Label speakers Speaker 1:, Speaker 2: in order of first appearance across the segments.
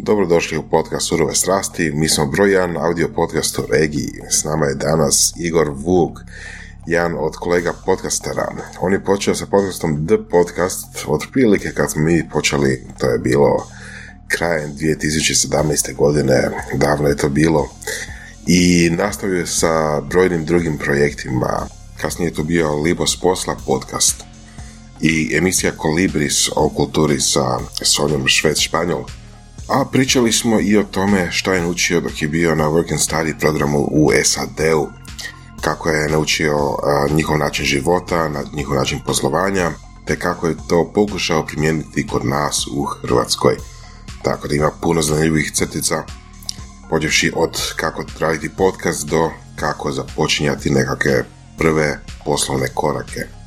Speaker 1: Dobrodošli u podcast Surove strasti. Mi smo broj jedan audio podcast u regiji. S nama je danas Igor Vuk, jedan od kolega podcastera. On je počeo sa podcastom The Podcast od prilike kad smo mi počeli, to je bilo krajem 2017. godine, davno je to bilo. I nastavio je sa brojnim drugim projektima. Kasnije je to bio Libos Posla podcast i emisija Kolibris o kulturi sa Sonjom Švec Španjol. A pričali smo i o tome što je naučio dok je bio na Work and Study programu u SAD-u, kako je naučio njihov način života, njihov način poslovanja, te kako je to pokušao primijeniti kod nas u Hrvatskoj. Tako da ima puno zanimljivih crtica, počevši od kako raditi podcast do kako započinjati nekakve prve poslovne korake.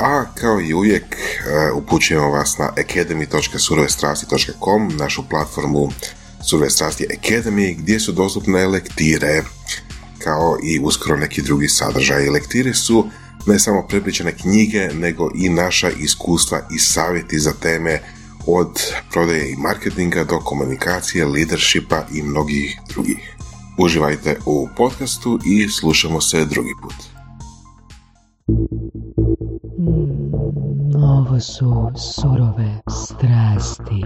Speaker 1: A kao i uvijek e, upućujemo vas na academy.surovestrasti.com, našu platformu Surove strasti Academy, gdje su dostupne lektire, kao i uskoro neki drugi sadržaj. Lektire su ne samo prepričane knjige, nego i naša iskustva i savjeti za teme od prodaje i marketinga do komunikacije, leadershipa i mnogih drugih. Uživajte u podcastu i slušamo se drugi put.
Speaker 2: Ovo su surove strasti.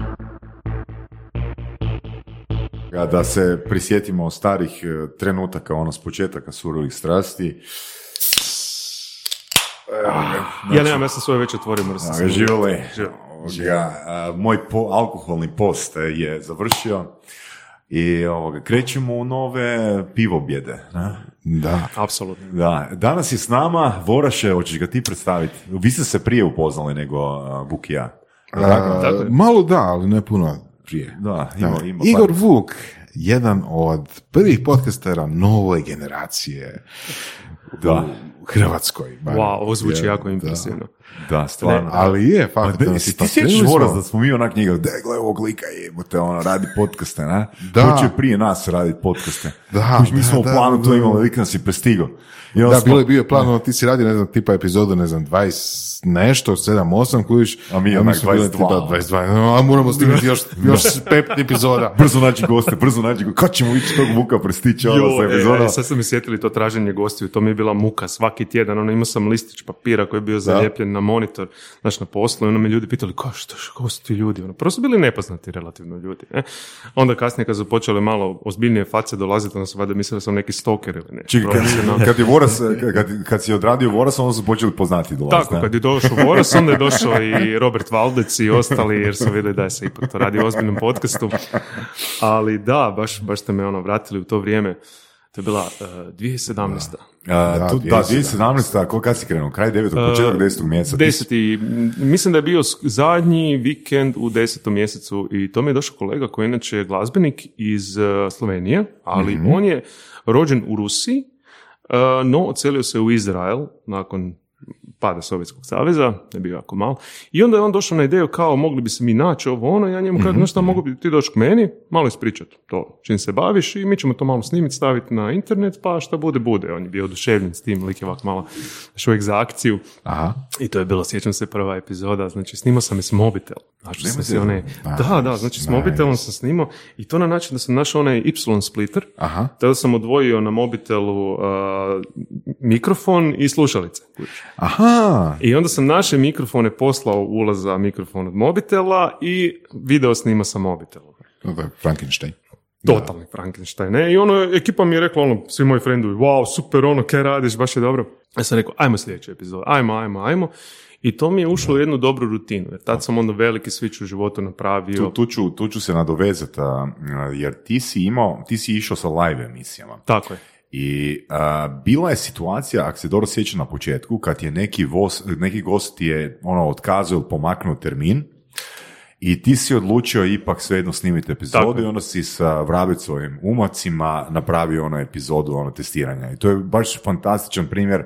Speaker 3: Da se prisjetimo starih e, trenutaka, ono s početaka surovih strasti.
Speaker 4: ja nemam, ja sam svoje već otvorio,
Speaker 3: mrsa. Živjeli. Moj alkoholni post je završio i ovoga, krećemo u nove pivobjede. Ne?
Speaker 4: Da. Apsolutno.
Speaker 3: Da. Danas je s nama Voraše, hoćeš ga ti predstaviti? Vi ste se prije upoznali nego uh, Vuk i ja.
Speaker 5: malo da, ali ne puno prije.
Speaker 3: Da, ima, ima
Speaker 5: Igor Vuk, jedan od prvih podcastera nove generacije
Speaker 3: da.
Speaker 5: U Hrvatskoj.
Speaker 4: Wow, ovo zvuči jako impresivno.
Speaker 3: Da, stvarno.
Speaker 5: ali je, fakt.
Speaker 3: Pa, ti pa sjećaš da smo mi onak njega, da gle ovog lika jebote, ono, radi podcaste, ne?
Speaker 5: Da.
Speaker 3: Hoće prije nas raditi podcaste.
Speaker 5: Da,
Speaker 3: Kuć, mi smo
Speaker 5: da,
Speaker 3: u planu
Speaker 5: da,
Speaker 3: to imali, lik nas je prestigao.
Speaker 5: Da, bilo je bio plan, ono, ti si radio, ne znam, tipa epizodu, ne znam, 20 nešto, 7-8, kujiš.
Speaker 3: A mi onak 22.
Speaker 5: Tipa 22. A moramo snimati još, još pet epizoda.
Speaker 3: brzo naći goste, brzo naći goste. Kad ćemo ići tog muka prestići ono sa epizoda?
Speaker 4: E, sad sam mi sjetili to traženje gostiju, to mi je bila muka svaki tjedan. Ono, imao sam listić papira koji je bio zalijepljen na monitor, znaš, na poslu i ono me ljudi pitali, ko što, ko su ti ljudi? Ono, prvo su bili nepoznati relativno ljudi. Ne? Onda kasnije kad su počeli malo ozbiljnije face dolaziti, onda su valjda mislili da sam neki stoker ili ne.
Speaker 3: Čekaj, kad, kad, je Voras, kad, kad si odradio Voras, onda su počeli poznati dolaziti.
Speaker 4: Tako, kad je došao Voras, onda je došao i Robert Valdec i ostali, jer su vidjeli da se ipak to radi o ozbiljnom podcastu. Ali da, baš, baš ste me ono vratili u to vrijeme. To je bila uh, 2017.
Speaker 3: Da, da, tu, da 2017. Ko kad si krenuo? Kraj 9. početak 10. mjeseca?
Speaker 4: Deseti, mislim da je bio zadnji vikend u desetom mjesecu i to mi je došao kolega koji je inače glazbenik iz uh, Slovenije, ali mm-hmm. on je rođen u Rusiji, uh, no ocelio se u Izrael nakon pada Sovjetskog saveza, je bio jako malo. I onda je on došao na ideju kao mogli bi se mi naći ovo ono, ja njemu kažem, mm-hmm. šta mogu bi ti doći k meni, malo ispričati to čim se baviš i mi ćemo to malo snimiti, staviti na internet, pa šta bude, bude. On je bio oduševljen s tim, lik je ovak malo još uvijek za akciju.
Speaker 5: Aha.
Speaker 4: I to je bilo, sjećam se, prva epizoda, znači snimao sam je s mobitel. Znači, sam se one, da, da, znači s mobitelom sam snimao i to na način da sam našao onaj Y splitter,
Speaker 5: Aha.
Speaker 4: tada sam odvojio na mobitelu uh, mikrofon i slušalice.
Speaker 5: Aha.
Speaker 4: I onda sam naše mikrofone poslao ulaz za mikrofon od mobitela i video snima sa mobitelom.
Speaker 5: Frankenstein.
Speaker 4: Totalni Frankenstein, ne? I ono, ekipa mi je rekla, ono, svi moji frendovi, wow, super, ono, kaj radiš, baš je dobro. Ja sam rekao, ajmo sljedeći epizod, ajmo, ajmo, ajmo. I to mi je ušlo u jednu dobru rutinu, jer tad sam onda veliki switch u životu napravio.
Speaker 3: Tu, tu, ću, tu ću se nadovezati, jer ti si imao, ti si išao sa live emisijama.
Speaker 4: Tako je.
Speaker 3: I bila je situacija, ako se dobro sjeća na početku, kad je neki, voz, neki gost je ono, otkazao ili pomaknuo termin, i ti si odlučio ipak svejedno snimiti epizodu i onda si sa Vrabicovim umacima napravio ono epizodu ono testiranja. I to je baš fantastičan primjer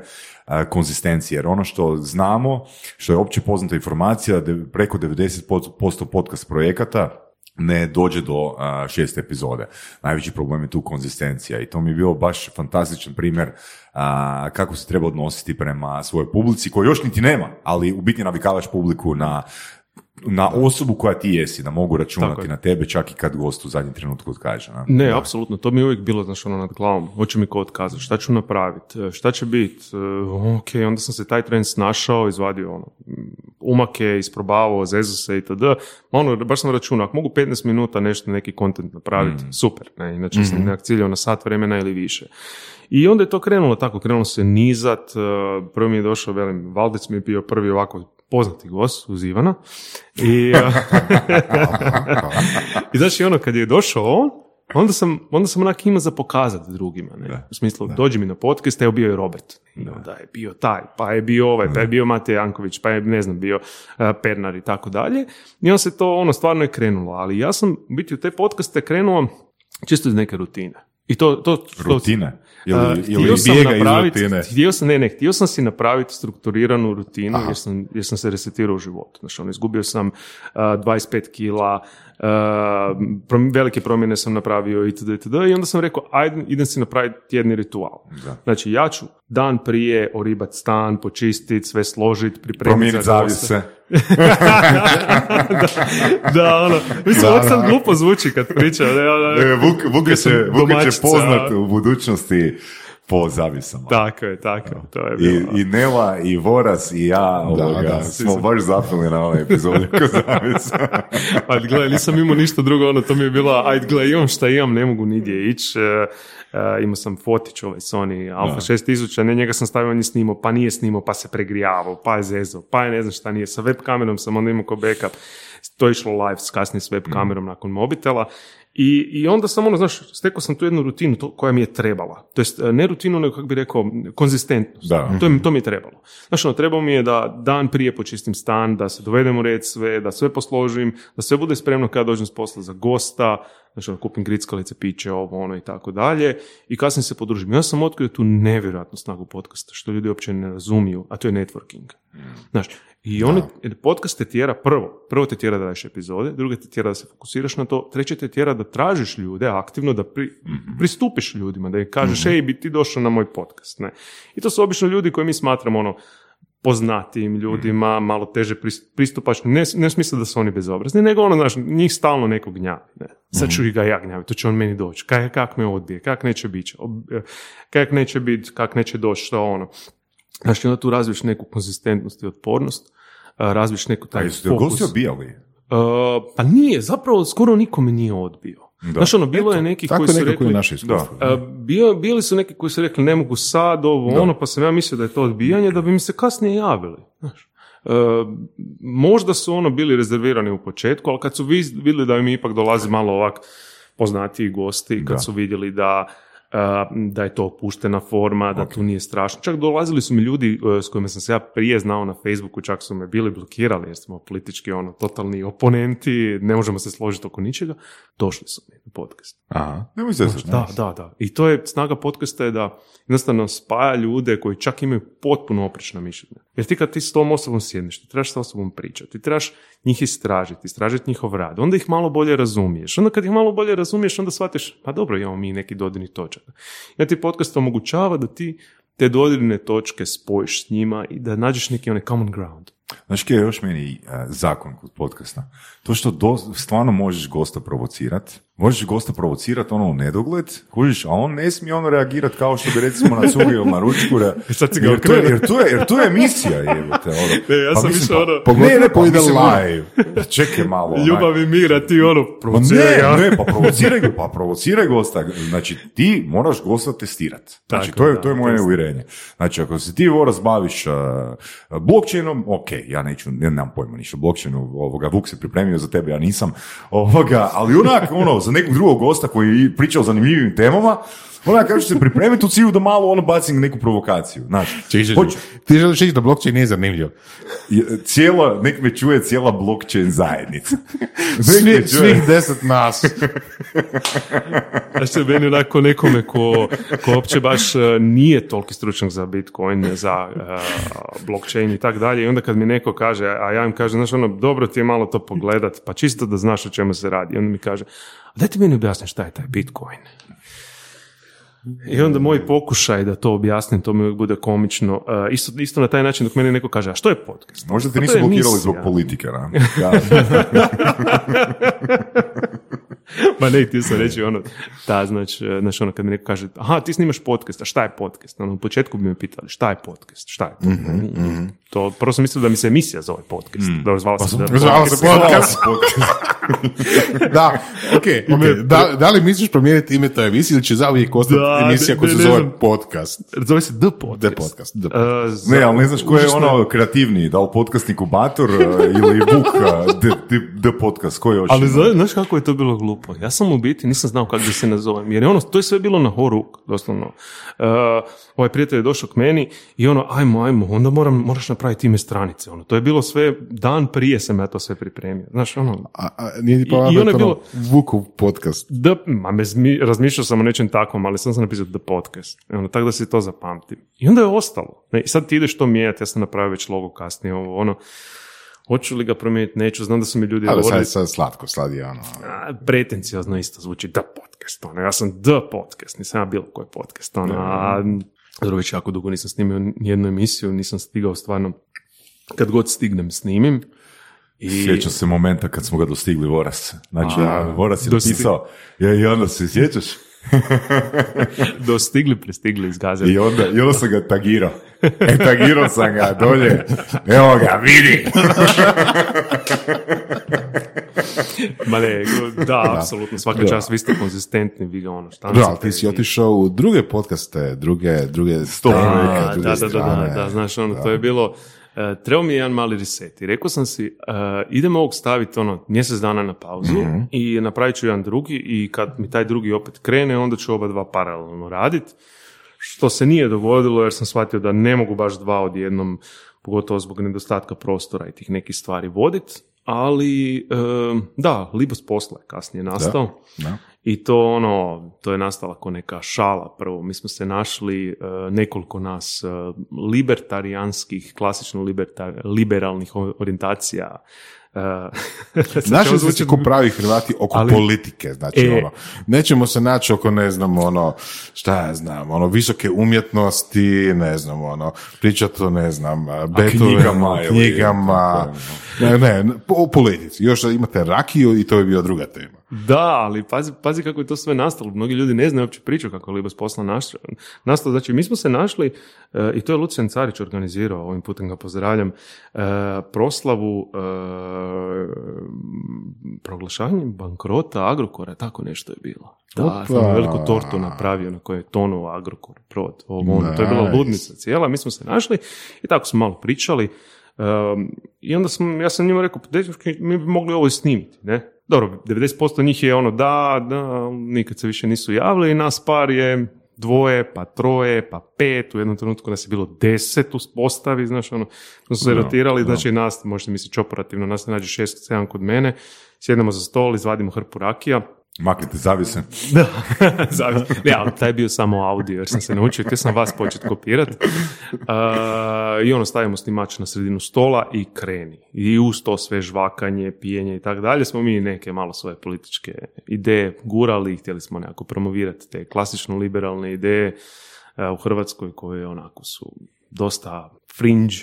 Speaker 3: konzistencije. Jer ono što znamo, što je opće poznata informacija, da preko 90% podcast projekata ne dođe do šest epizode. Najveći problem je tu konzistencija i to mi je bio baš fantastičan primjer kako se treba odnositi prema svojoj publici, koju još niti nema, ali u biti navikavaš publiku na na osobu koja ti jesi, da mogu računati
Speaker 4: je.
Speaker 3: na tebe čak i kad gost u zadnjem trenutku odkaže. na.
Speaker 4: Ne, apsolutno, to mi je uvijek bilo, znaš, ono nad glavom, hoće mi ko otkazati, šta ću napraviti, e, šta će biti, ok, onda sam se taj tren snašao, izvadio ono, mm, umake, isprobavao, zezu se itd. Ma Ono, baš sam računao, ako mogu 15 minuta nešto, neki kontent napraviti, super, ne, inače sam nekak ciljao na sat vremena ili više. I onda je to krenulo tako, krenulo se nizat, e, prvo mi je došao, velim, Valdec mi je bio prvi ovako poznati gost uz Ivana. I, e, I znači ono, kad je došao on, onda sam, onda sam onak imao za pokazati drugima. Ne? U smislu, dođi mi na podcast, evo bio je Robert. I onda je bio taj, pa je bio ovaj, pa je bio Matej Janković, pa je, ne znam, bio uh, Pernar i tako dalje. I onda se to, ono, stvarno je krenulo. Ali ja sam, biti, u te podcaste krenuo čisto iz neke rutine. I to, to, to
Speaker 3: Rutine? Ili,
Speaker 4: Uh,
Speaker 3: ili
Speaker 5: bijega iz rutine?
Speaker 4: htio sam, ne, ne, htio sam si napraviti strukturiranu rutinu jer sam, jer sam se resetirao u životu. Znači, ono, izgubio sam uh, 25 kila, uh, prom- velike promjene sam napravio itd. itd. I onda sam rekao, ajde, idem si napraviti tjedni ritual. Znači, ja ću dan prije oribat stan, počistit, sve složit, pripremiti za
Speaker 3: zavise.
Speaker 4: da, da, ono, mislim, ovo sad glupo zvuči kad pričam. Ne, ono,
Speaker 3: Vuk, Vuka će, će poznat u budućnosti po zavisama.
Speaker 4: Tako je, tako je, to je
Speaker 3: I,
Speaker 4: bilo.
Speaker 3: I Nela, i Voras, i ja ovoga,
Speaker 5: da,
Speaker 3: smo baš zapili na ovaj epizod oko zavisa.
Speaker 4: Ajde, gledaj, nisam imao ništa drugo, ono, to mi je bila, ajde, gledaj, imam šta imam, ne mogu nigdje ići. E, e, imao sam fotić ovaj Sony Alpha 6000, ne, njega sam stavio, on je snimao, pa nije snimao, pa se pregrijavao, pa je zezo, pa je ne znam šta nije, sa web kamerom sam onda imao ko backup, to je išlo live s kasnije s web kamerom nakon mobitela. I, I onda sam ono, znaš, stekao sam tu jednu rutinu to, koja mi je trebala. To jest, ne rutinu, nego kako bi rekao, konzistentnost.
Speaker 3: Da.
Speaker 4: To, je, to mi je trebalo. Znaš, ono, trebalo mi je da dan prije počistim stan, da se dovedem u red sve, da sve posložim, da sve bude spremno kada dođem s posla za gosta, znači ono, kupim grickalice, piće, ovo, ono i tako dalje. I kasnije se podružim. Ja sam otkrio tu nevjerojatnu snagu podcasta, što ljudi uopće ne razumiju, a to je networking. Znaš, i oni, podcast te tjera prvo, prvo te tjera da daješ epizode, drugo te tjera da se fokusiraš na to, treće te tjera da tražiš ljude aktivno, da pri- pristupiš ljudima, da im kažeš, ej, bi ti došao na moj podcast, ne. I to su obično ljudi koje mi smatramo, ono, poznatijim ljudima, malo teže pris- pristupačnim, ne, ne u smislu da su oni bezobrazni, nego ono, znaš, njih stalno neko gnjavi, ne. Sad ću i ga ja gnjaviti, to će on meni doći, kak, kak me odbije, kak neće biti, kak neće biti, kak neće doći, što ono. Znači, onda tu razviješ neku konzistentnost i otpornost, a, razviješ neku
Speaker 3: A
Speaker 4: taj
Speaker 3: jeste
Speaker 4: fokus.
Speaker 3: gosti?
Speaker 4: Uh, pa nije, zapravo skoro niko me nije odbio. Znaš, ono, bilo je neki koji su rekli...
Speaker 5: naše iskustvo.
Speaker 4: Uh, bio, bili su neki koji su rekli ne mogu sad, ovo, ono, pa sam ja mislio da je to odbijanje, da bi mi se kasnije javili. Znaš. Uh, možda su ono bili rezervirani u početku, ali kad su vi- vidjeli da im ipak dolazi malo ovak poznatiji gosti, kad
Speaker 3: Da.
Speaker 4: su vidjeli da uh, da je to opuštena forma, da tu nije strašno. Čak dolazili su mi ljudi uh, s kojima sam se ja prije znao na Facebooku, čak su me bili blokirali jer smo politički ono totalni oponenti, ne možemo se složiti oko ničega. Došli su mi na podcast.
Speaker 5: Aha.
Speaker 3: Nemoj se
Speaker 4: Da, da, da. I to je snaga podcasta je da jednostavno spaja ljude koji čak imaju potpuno oprečna mišljenja. Jer ti kad ti s tom osobom sjedneš, ti trebaš s osobom pričati, ti trebaš njih istražiti, istražiti njihov rad, onda ih malo bolje razumiješ. Onda kad ih malo bolje razumiješ, onda shvatiš, pa dobro, imamo mi neki dodirni točak. Ja ti podcast omogućava da ti te dodirne točke spojiš s njima i da nađeš neki onaj common ground.
Speaker 3: Znaš je još meni e, zakon kod podcasta? To što do, stvarno možeš gosta provocirat, možeš gosta provocirat ono u nedogled, kužiš, a on ne smije ono reagirat kao što bi recimo na cugi ili na ručku. Re,
Speaker 4: sad si ga
Speaker 3: jer, to je, jer, to je, jer to je emisija, jebote. Ono.
Speaker 4: Ne, ja sam
Speaker 3: mislim,
Speaker 4: išao ono-
Speaker 3: Pa, ne, ne, pa
Speaker 5: Pogotovo ide
Speaker 3: mislim,
Speaker 5: live.
Speaker 3: ono, Čekaj malo. onak.
Speaker 4: Ljubav i mira, ti ono,
Speaker 3: Pa
Speaker 4: provociraj ga.
Speaker 3: ne, ne, pa provociraj ga, pa provociraj gosta. Znači, ti moraš gosta testirati. Znači,
Speaker 4: Tako,
Speaker 3: to je,
Speaker 4: da,
Speaker 3: to je moje uvjerenje. Znači, ako se ti voras baviš uh, blockchainom, ok, ja neću, ne, nemam pojma ništa o blockchainu, ovoga, Vuk se pripremio za tebe, ja nisam, ovoga, ali onak, ono, za nekog drugog gosta koji priča o zanimljivim temama, onak, kako ću se pripremiti u cilju da malo ono bacim neku provokaciju. Znači, hoću-
Speaker 5: Ti želiš reći da blockchain nije zanimljiv.
Speaker 3: je- cijela, nek me čuje cijela blockchain zajednica.
Speaker 5: Svi,
Speaker 3: čuje.
Speaker 5: svih deset nas.
Speaker 4: Je meni onako nekome ko, ko uopće baš e, nije toliki stručnjak za Bitcoin, za e, blockchain i tak dalje. I onda kad mi neko kaže, a ja im kažem, znaš, ono, dobro ti je malo to pogledat, pa čisto da znaš o čemu se radi. I onda mi kaže, dajte meni objasni šta je taj Bitcoin. I onda moj pokušaj da to objasnim, to mi uvijek bude komično. Uh, isto, isto na taj način dok meni neko kaže, a što je podcast?
Speaker 3: Možda te
Speaker 4: Pa
Speaker 3: nisu blokirali zbog politike, da?
Speaker 4: Ma ne, htio sam reći ono, ta, znači, znači ono kad mi neko kaže, aha, ti snimaš podcast, a šta je podcast? Ono, u početku bi me pitali, šta je podcast, šta je podcast?
Speaker 3: Mhm,
Speaker 4: To, prvo sam mislio da mi se emisija zove podcast.
Speaker 3: Mm.
Speaker 4: Dobro, zvala se da
Speaker 5: Zvala se podcast. da, ok, ok. Da, da li misliš promijeniti ime toj emisiji ili će zauvijek ostati
Speaker 4: Da,
Speaker 5: emisija koja se
Speaker 4: ne
Speaker 5: zove
Speaker 4: znam.
Speaker 5: podcast?
Speaker 4: Zove se The Podcast.
Speaker 5: The podcast. The podcast.
Speaker 4: Uh,
Speaker 3: Ne, ali ne znaš ko je ono kreativniji, da li podcast inkubator uh, ili Vuk, the, the, the podcast, ko je?
Speaker 4: Ali znaš kako je to bilo glupo? Ja sam u biti nisam znao kako da se nazovem, jer je ono, to je sve bilo na horuk, doslovno. Uh, ovaj prijatelj je došao k meni i ono, ajmo, ajmo, onda moram, moraš napraviti ime stranice. Ono, to je bilo sve, dan prije sam ja to sve pripremio. Znaš, ono,
Speaker 5: A, a nije ti pa
Speaker 4: I- i ono je bilo-
Speaker 5: Vukov podcast.
Speaker 4: The, ma me zmi- razmišljao sam o nečem takvom, ali sam sam napisao The Podcast. Ono, tako da se to zapamtim. I onda je ostalo. Ne, I sad ti ideš to mijenjati, ja sam napravio već logo kasnije, ovo, ono, hoću li ga promijeniti, neću, znam da su mi ljudi
Speaker 5: Ali sad sad slatko, sad je ono...
Speaker 4: a, pretenciozno isto zvuči The Podcast, ono, ja sam The Podcast, nisam ja bilo koji podcast, ono, a, dobro, već jako dugo nisam snimio nijednu emisiju, nisam stigao stvarno, kad god stignem snimim, i
Speaker 3: Sjećam se momenta kad smo ga dostigli Voras. Znači,
Speaker 4: A,
Speaker 3: Voras je napisao, ja, i onda se sjećaš?
Speaker 4: dostigli, prestigli iz Gazeta.
Speaker 3: I onda, I onda sam ga tagirao. E, tagirao sam ga dolje. Evo ga, vidi!
Speaker 4: Ma ne, da, apsolutno, svaka čast, vi ste konzistentni, vi ga ono, šta
Speaker 5: Da, ali ti si otišao u druge podcaste, druge, druge
Speaker 4: da,
Speaker 5: druge
Speaker 4: da, da, da,
Speaker 5: strane.
Speaker 4: da, znaš, ono, to je bilo, trebao mi je jedan mali reset i rekao sam si, e, idemo ovog staviti ono mjesec dana na pauzu
Speaker 5: Mhm.
Speaker 4: i napravit ću jedan drugi i kad mi taj drugi opet krene, onda ću oba dva paralelno raditi. Što se nije dogodilo jer sam shvatio da ne mogu baš dva odjednom, pogotovo zbog nedostatka prostora i tih nekih stvari voditi. Ali, e, da, libost posla je kasnije nastao.
Speaker 5: da.
Speaker 4: I to ono, to je nastala kao neka šala prvo. Mi smo se našli, e, nekoliko nas, e, libertarijanskih, klasično libertar, liberalnih orijentacija.
Speaker 5: smo se ko pravi Hrvati oko
Speaker 4: Ali-
Speaker 5: politike, znači
Speaker 4: E.
Speaker 5: ono, nećemo se naći oko, ne znam, ono, šta ja znam, ono, visoke umjetnosti, ne znam, ono, pričati o, ne znam, Beethovenu,
Speaker 3: knjigama ili-
Speaker 5: knjigama, ne, ne, o politici. Još imate rakiju i to je bio druga tema.
Speaker 4: Da, ali pazi, pazi kako je to sve nastalo. Mnogi ljudi ne znaju uopće priču kako je Libos posla naš- nastao. Znači, mi smo se našli, e, i to je Lucijan Carić organizirao, ovim putem ga pozdravljam, e, proslavu e, proglašavanjem bankrota Agrokora, tako nešto je bilo. Da, sam veliku tortu napravio na kojoj je tonuo Agrokor, prod, ovo, ono, to je bila
Speaker 5: Nice.
Speaker 4: ludnica cijela, mi smo se našli i tako smo malo pričali. Um, I onda sam, ja sam njima rekao, pa mi bi mogli ovo snimiti, ne? Dobro, 90% njih je ono da, da, nikad se više nisu javili. I nas par je dvoje, pa troje, pa pet, u jednom trenutku nas je bilo deset u postavi, znaš, ono, smo se rotirali, znači nas, možete misliti operativno, nas se nađe šest, sedam kod mene, sjednemo za stol, izvadimo hrpu rakija,
Speaker 3: Maknite zavise.
Speaker 4: da, zavis. Ne, ali taj bio samo audio, jer sam se naučio, htio sam vas početi kopirati. I ono, stavimo snimač na sredinu stola i kreni. I uz to sve žvakanje, pijenje i tako dalje, smo mi neke malo svoje političke ideje gurali, htjeli smo nekako promovirati te klasično liberalne ideje e, u Hrvatskoj koje onako su dosta fringe.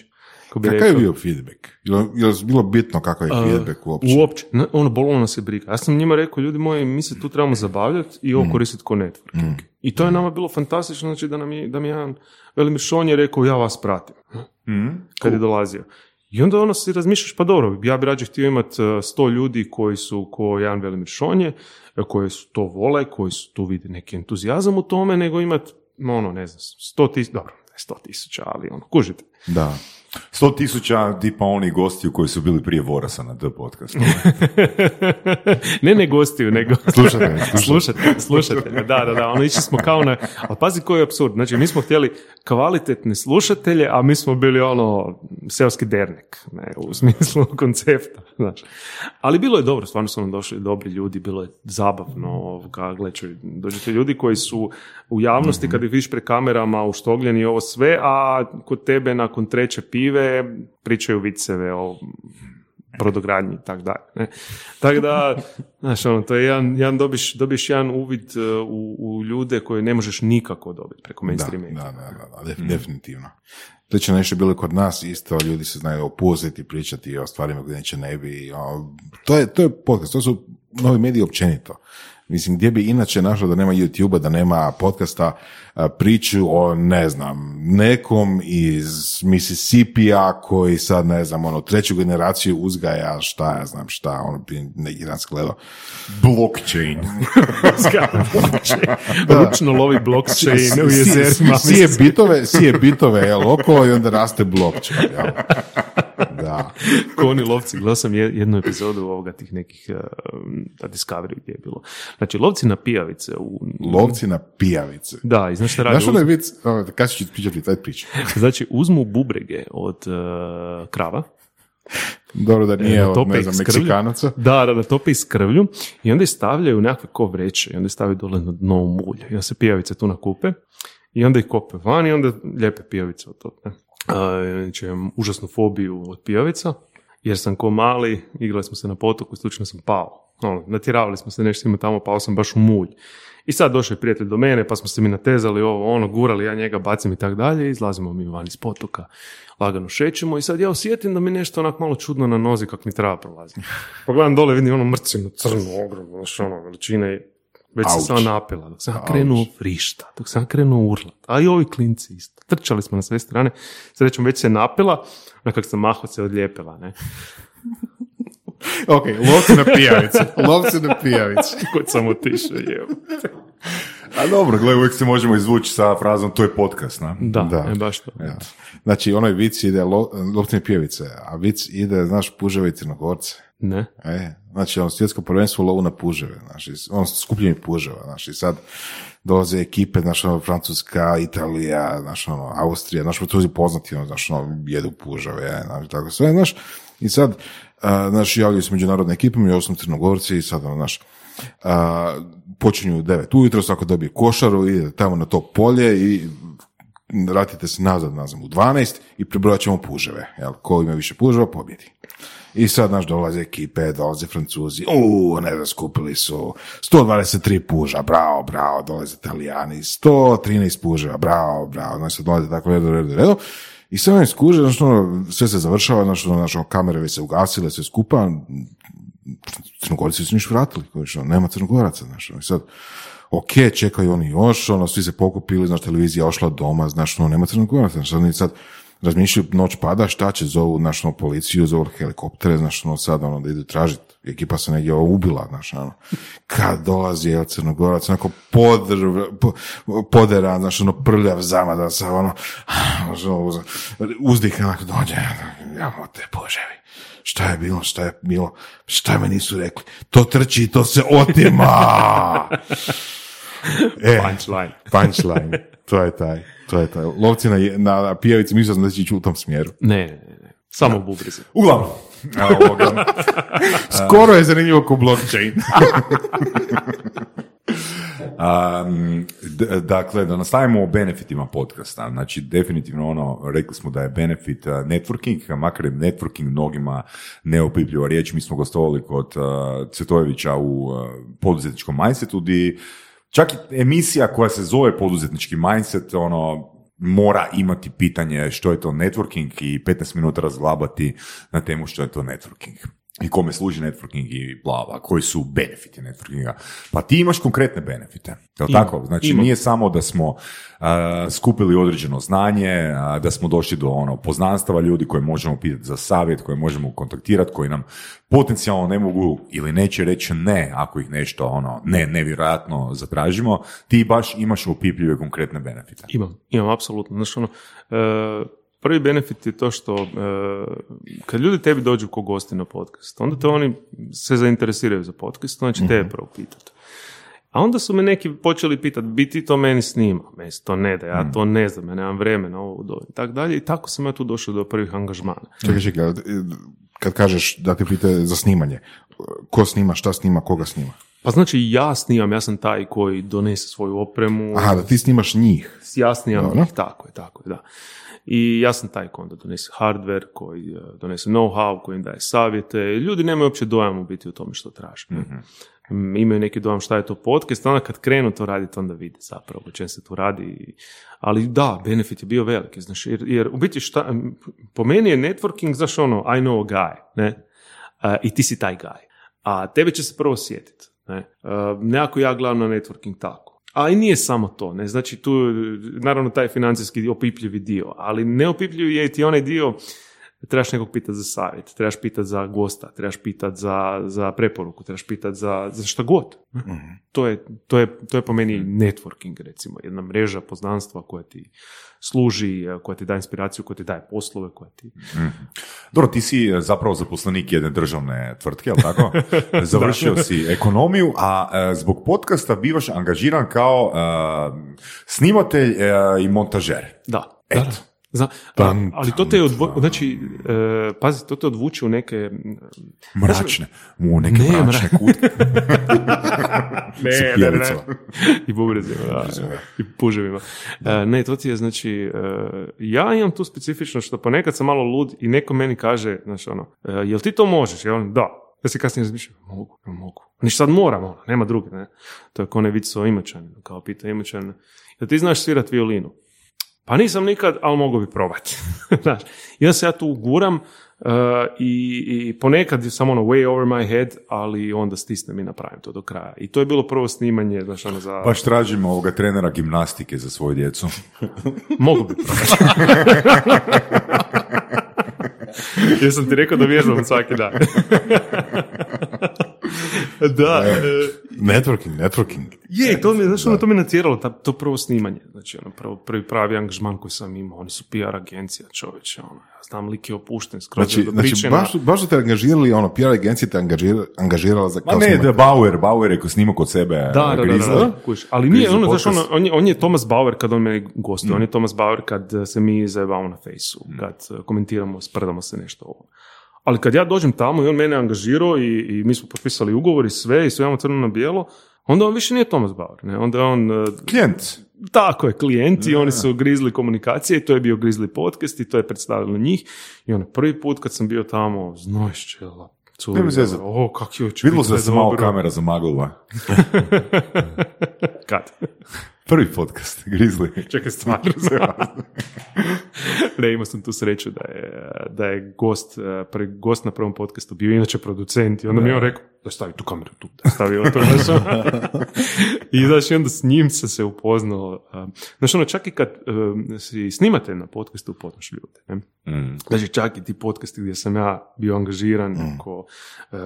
Speaker 4: Kako bi
Speaker 5: Kakav je bio feedback? Je li, bilo bitno kakav je feedback uopće?
Speaker 4: Uopće. Ne, ono, bolilo nas je briga. Ja sam njima rekao, ljudi moji, mi se tu trebamo zabavljati i
Speaker 5: Mm.
Speaker 4: ovo koristiti ko networking. I to je nama bilo fantastično, znači da, nam je, da mi jedan Velimir Šon je rekao, ja vas pratim. Kad je dolazio. I onda ono si razmišljaš, pa dobro, ja bi rađe htio imati sto ljudi koji su ko jedan Velimir Šonje, e, koji su to vole, koji su tu vide neki entuzijazam u tome, nego imati, ono, ne znam, sto tisuća, dobro, sto tisuća, ali ono, kužite.
Speaker 5: Da.
Speaker 3: Sto tisuća tipa oni gostiju koji su bili prije Vorasa na The podcastu.
Speaker 4: ne ne gostiju, nego
Speaker 5: Slušatelji,
Speaker 4: slušatelji, slušatelji, da, da, da, ono išli smo kao na, ali pazi koji je apsurd, znači mi smo htjeli kvalitetne slušatelje, a mi smo bili ono seoski dernek, ne, u smislu koncepta, znaš. Ali bilo je dobro, stvarno su nam došli dobri ljudi, bilo je zabavno, ovoga, dođete ljudi koji su u javnosti, kad ih vidiš pre kamerama, uštogljeni ovo sve, a kod tebe nakon treće pive pričaju viceve o brodogradnji i tako dalje. Tako da, znaš, ono, to je jedan, jedan dobiš, dobiš jedan uvid uh, u, u ljude koje ne možeš nikako dobiti preko
Speaker 5: Da,
Speaker 4: mainstream
Speaker 5: da, da, da, da, def- definitivno. Slično nešto je bilo kod nas, isto ljudi se znaju opuziti, pričati o stvarima gdje neće ne bi. o, to, je, to je podcast, to su novi mediji općenito. Mislim, gdje bi inače našao da nema YouTube-a, da nema podcasta, priču o, ne znam, nekom iz Mississippi-a koji sad, ne znam, ono, treću generaciju uzgaja, šta ja znam, šta, ono, prije neki dan sam gledao.
Speaker 3: Blockchain.
Speaker 4: Ručno lovi blockchain u jezerima.
Speaker 5: Sije bitove, sije bitove, jel, okolo i onda raste blockchain, jel. Da.
Speaker 4: Ko oni lovci, gledao sam je- jednu epizodu ovoga tih nekih uh, na Discovery gdje je bilo. Znači, lovci na pijavice u...
Speaker 5: Lovci na pijavice.
Speaker 4: Da, i znaš šta radi?
Speaker 5: Znaš ono je vic, o, kad ću ti taj.
Speaker 4: Znači, uzmu bubrege od uh, krava,
Speaker 5: Dobro da nije od,
Speaker 4: tope
Speaker 5: ne znam. Meksikanaca.
Speaker 4: Da, da, da tope iz krvlju i onda ih stavljaju u nekakve ko vreće i onda ih stavljaju dole na dno u mulj. I onda se pijavice tu nakupe i onda ih kope van i onda lijepe pijavice od toga. Imam užasnu fobiju od pijavica jer sam ko mali, igrali smo se na potoku i slučajno sam pao. Ono, natjeravali smo se nešto ima tamo, pao sam baš u mulj. I sad došao je prijatelj do mene, pa smo se mi natezali ovo, ono, gurali, ja njega bacim i tako dalje, izlazimo mi van iz potoka, lagano šećemo i sad ja osjetim da mi nešto onak malo čudno na nozi kak mi treba prolaziti. Pogledam dole, vidim ono mrcino, crno, ogromno, znaš, ono, veličine, već se
Speaker 5: Auć.
Speaker 4: samo napila, dok sam krenuo frišta, dok sam krenuo urlat, a i ovi klinci isto. Trčali smo na sve strane, srećom već se napila, a kak sam maho se odlijepila, ne.
Speaker 5: Ok, lovci na pijavice. lovci na pijavice.
Speaker 4: Kod sam otišao.
Speaker 3: A dobro, gledaj, uvijek se možemo izvući sa frazom to je podcast, na?
Speaker 4: Da,
Speaker 5: Da.
Speaker 4: E, baš to.
Speaker 5: Ja. Znači, onaj vic ide lo, na pijavice, a vic ide, znaš, puževe i crnogorce.
Speaker 4: Ne?
Speaker 5: E, znači, ono, svjetsko prvenstvo u lovu na puževe, znači, ono, skupljenje puževa, znači, sad dolaze ekipe, znači, ono, Francuska, Italija, znači, ono, Austrija, znači, Francuzi poznati, ono, znači, ono, jedu puževe, znači, tako sve, znaš, i sad, a, znači, javljaju se međunarodne ekipe, među osam crnogorci i sad, ono, znaš, a, počinju u 9 ujutro, svako dobije košaru, ide tamo na to polje i vratite se nazad, nazad u 12 i prebrojat ćemo puževe. Jel? Ko ima više puževa, pobjedi. I sad, naš dolaze ekipe, dolaze francuzi, u, ne znam, skupili su 123 puža, bravo, bravo, dolaze italijani, 113 puževa, bravo, bravo, znači sad dolaze tako redu, redu, redu. I sve oni skuže, znači, ono, sve se završava, znači, ono, znači, ono, kamere već se ugasile, sve skupa, Crnogorci su niš vratili, koji što nema Crnogoraca, znaš, ono, i sad, ok, čekaju oni još, ono, svi se pokupili, znaš, televizija ošla doma, znaš, ono, nema Crnogoraca, znaš, oni sad razmišljaju, noć pada, šta će, zovu, znaš, ono, policiju, zovu helikoptere, znaš, ono, sad, ono, da idu tražiti, ekipa se negdje ubila, znaš, ono, kad dolazi, jel, Crnogorac, onako, podr, po, podera, znaš, ono, prljav zamada, sa, ono, ono, uz- uzdih, onako, dođe, jamo te, boževi, šta je bilo, šta je bilo, šta me nisu rekli, to trči, to se otima! e,
Speaker 4: Punchline.
Speaker 5: punchline, to je taj, to je taj. Lovci na, na pijavici, mislio sam da će ići u tom smjeru.
Speaker 4: Ne, ne, ne. Samo bubrizi.
Speaker 3: Uglavnom, ovoga.
Speaker 5: Skoro je zanimljivo ko blockchain.
Speaker 3: Um, d- dakle, da nastavimo o benefitima podcasta. Znači, definitivno ono, rekli smo da je benefit networking, makar je networking mnogima neopipljiva riječ. Mi smo gostovali kod uh, Cvetojevića u uh, poduzetničkom mindsetu, di čak i emisija koja se zove poduzetnički mindset, ono, mora imati pitanje što je to networking i 15 minuta razglabati na temu što je to networking i kome služi networking i bla, bla, koji su benefiti networkinga. Pa ti imaš konkretne benefite, je li tako? Znači
Speaker 4: imam.
Speaker 3: nije samo da smo a, skupili određeno znanje, a, da smo došli do ono poznanstava ljudi koje možemo pitati za savjet, koje možemo kontaktirati, koji nam potencijalno ne mogu ili neće reći ne ako ih nešto ono ne nevjerojatno zatražimo, ti baš imaš opipljive konkretne benefite.
Speaker 4: Imam, imam, apsolutno. Znaš, ono, e, prvi benefit je to što e, kad ljudi tebi dođu ko gosti na podcast, onda te oni se zainteresiraju za podcast, onda će tebe prvo pitati. A onda su me neki počeli pitati, bi ti to meni snima? Meni to ne da, ja to ne znam, ja nemam vremena, ovo do i tak dalje. I tako sam ja tu došao do prvih angažmana.
Speaker 5: Čekaj, čekaj, kad kažeš da ti pite za snimanje, ko snima, šta snima, koga snima?
Speaker 4: Pa znači ja snimam, ja sam taj koji donese svoju opremu,
Speaker 5: Aha, da ti snimaš njih.
Speaker 4: ja snimam
Speaker 5: Dobro.
Speaker 4: ih, tako je, tako je, da. I ja sam taj ko onda donese hardware, koji e, donese know-how, koji im daje savjete. Ljudi nemaju uopće dojam u biti o tome što traže. Mm, Imaju neki dojam šta je to podcast, onda kad krenu to raditi, onda vide zapravo o čem se tu radi. Ali da, benefit je bio veliki, znaš, jer, jer u biti šta, po meni je networking, znaš ono, I know a guy, ne? A, I ti si taj guy. A tebe će se prvo sjetiti. Ne? A, nekako ja gledam na networking tako. A i nije samo to, ne, znači tu, naravno taj financijski opipljivi dio, ali neopipljiv je i ti onaj dio, trebaš nekog pitati za savjet, trebaš pitati za gosta, trebaš pitati za, za preporuku, trebaš pitati za, za šta god. To, je, to, je, to je po meni networking, recimo, jedna mreža poznanstva koja ti služi, koja ti daje inspiraciju, koja ti daje poslove, koja ti...
Speaker 3: Dobro, ti si e, zapravo zaposlenik jedne državne tvrtke, jel tako? Završio si ekonomiju, a e, zbog podcasta bivaš angažiran kao e, snimatelj e, i montažer.
Speaker 4: Da,
Speaker 3: Eto.
Speaker 4: da. Zna-
Speaker 5: Tan,
Speaker 4: ali to te odvo... znači, e, pazi, to te odvuče u neke...
Speaker 3: Mračne. U neke
Speaker 4: Ne,
Speaker 3: mračne kutke.
Speaker 4: ne, ne, ne. I bubrezima, da, i puževima. E, ne, to ti je, znači, e, ja imam tu specifično što ponekad sam malo lud i neko meni kaže, znači, ono, e, jel ti to možeš? Ja on, da. Ja se kasnije razmišljam, mogu, mogu. Niš sad moram, ono, nema druge, ne. To je ko ne vic o Imoćaninu, kao pita Imoćan, jel ti znaš svirat violinu? Pa nisam nikad, ali mogu bi probati. Znaš, i onda se ja tu guram uh, i, i ponekad je samo ono way over my head, ali onda stisnem i napravim to do kraja. I to je bilo prvo snimanje, znaš, ono za...
Speaker 3: Baš tražimo ovoga trenera gimnastike za svoju djecu.
Speaker 4: Mogu bi probati. Jesam ti rekao da vježbam svaki dan. Da, e,
Speaker 5: Networking, networking.
Speaker 4: Je, to mi, znaš, ono, to me natjeralo, ta, to prvo snimanje, znači, ono, prvo, prvi pravi angažman koji sam imao, oni su PR agencija, čovječe, ono, ja znam, lik je opušten, skroz
Speaker 5: Znači, znači baš, baš su te angažirali, ono, PR agencija te angažira, angažirala za
Speaker 3: Ma
Speaker 5: kao
Speaker 3: ne, da Bauer, Bauer je ko snimao kod sebe
Speaker 4: Da, da, da,
Speaker 3: Grizzly.
Speaker 4: da, da, kužiš. Ali nije, ono, znaš, ono, on je, on je Thomas Bauer kad on meni gostuje, on je Thomas Bauer kad se mi zajebamo na fejsu, kad eh, komentiramo, sprdamo se nešto ovo. Ali kad ja dođem tamo i on mene angažirao i, i mi smo potpisali ugovor i sve i sve imamo crno na bijelo, onda on više nije Thomas Bauer, ne? onda on eh,
Speaker 3: Klijent.
Speaker 4: Tako je, klijenti, oni su grizli komunikacije i to je bio grizli podcast i to je predstavilo njih. I ono, prvi put kad sam bio tamo, znojš čela, curi,
Speaker 3: zezat.
Speaker 4: o, kak je
Speaker 3: Vidjelo se da se malo kamera zamaglila.
Speaker 4: Kad?
Speaker 3: Prvi podcast, Grizzly.
Speaker 4: Čekaj, stvarno Ne, imao sam tu sreću da je, da je gost, eh, prvi gost na prvom podcastu bio inače producent i onda mi je on rekao da stavi tu kameru tu, da stavi to, znaš, ono. I znaš, i onda s njim sam se upoznao. eh, Znaš, ono, čak i kad eh, si snimate na podcastu, upoznaš ljude, ne?
Speaker 3: Mm.
Speaker 4: Znači, čak i ti podcasti gdje sam ja bio angažiran ko, eh,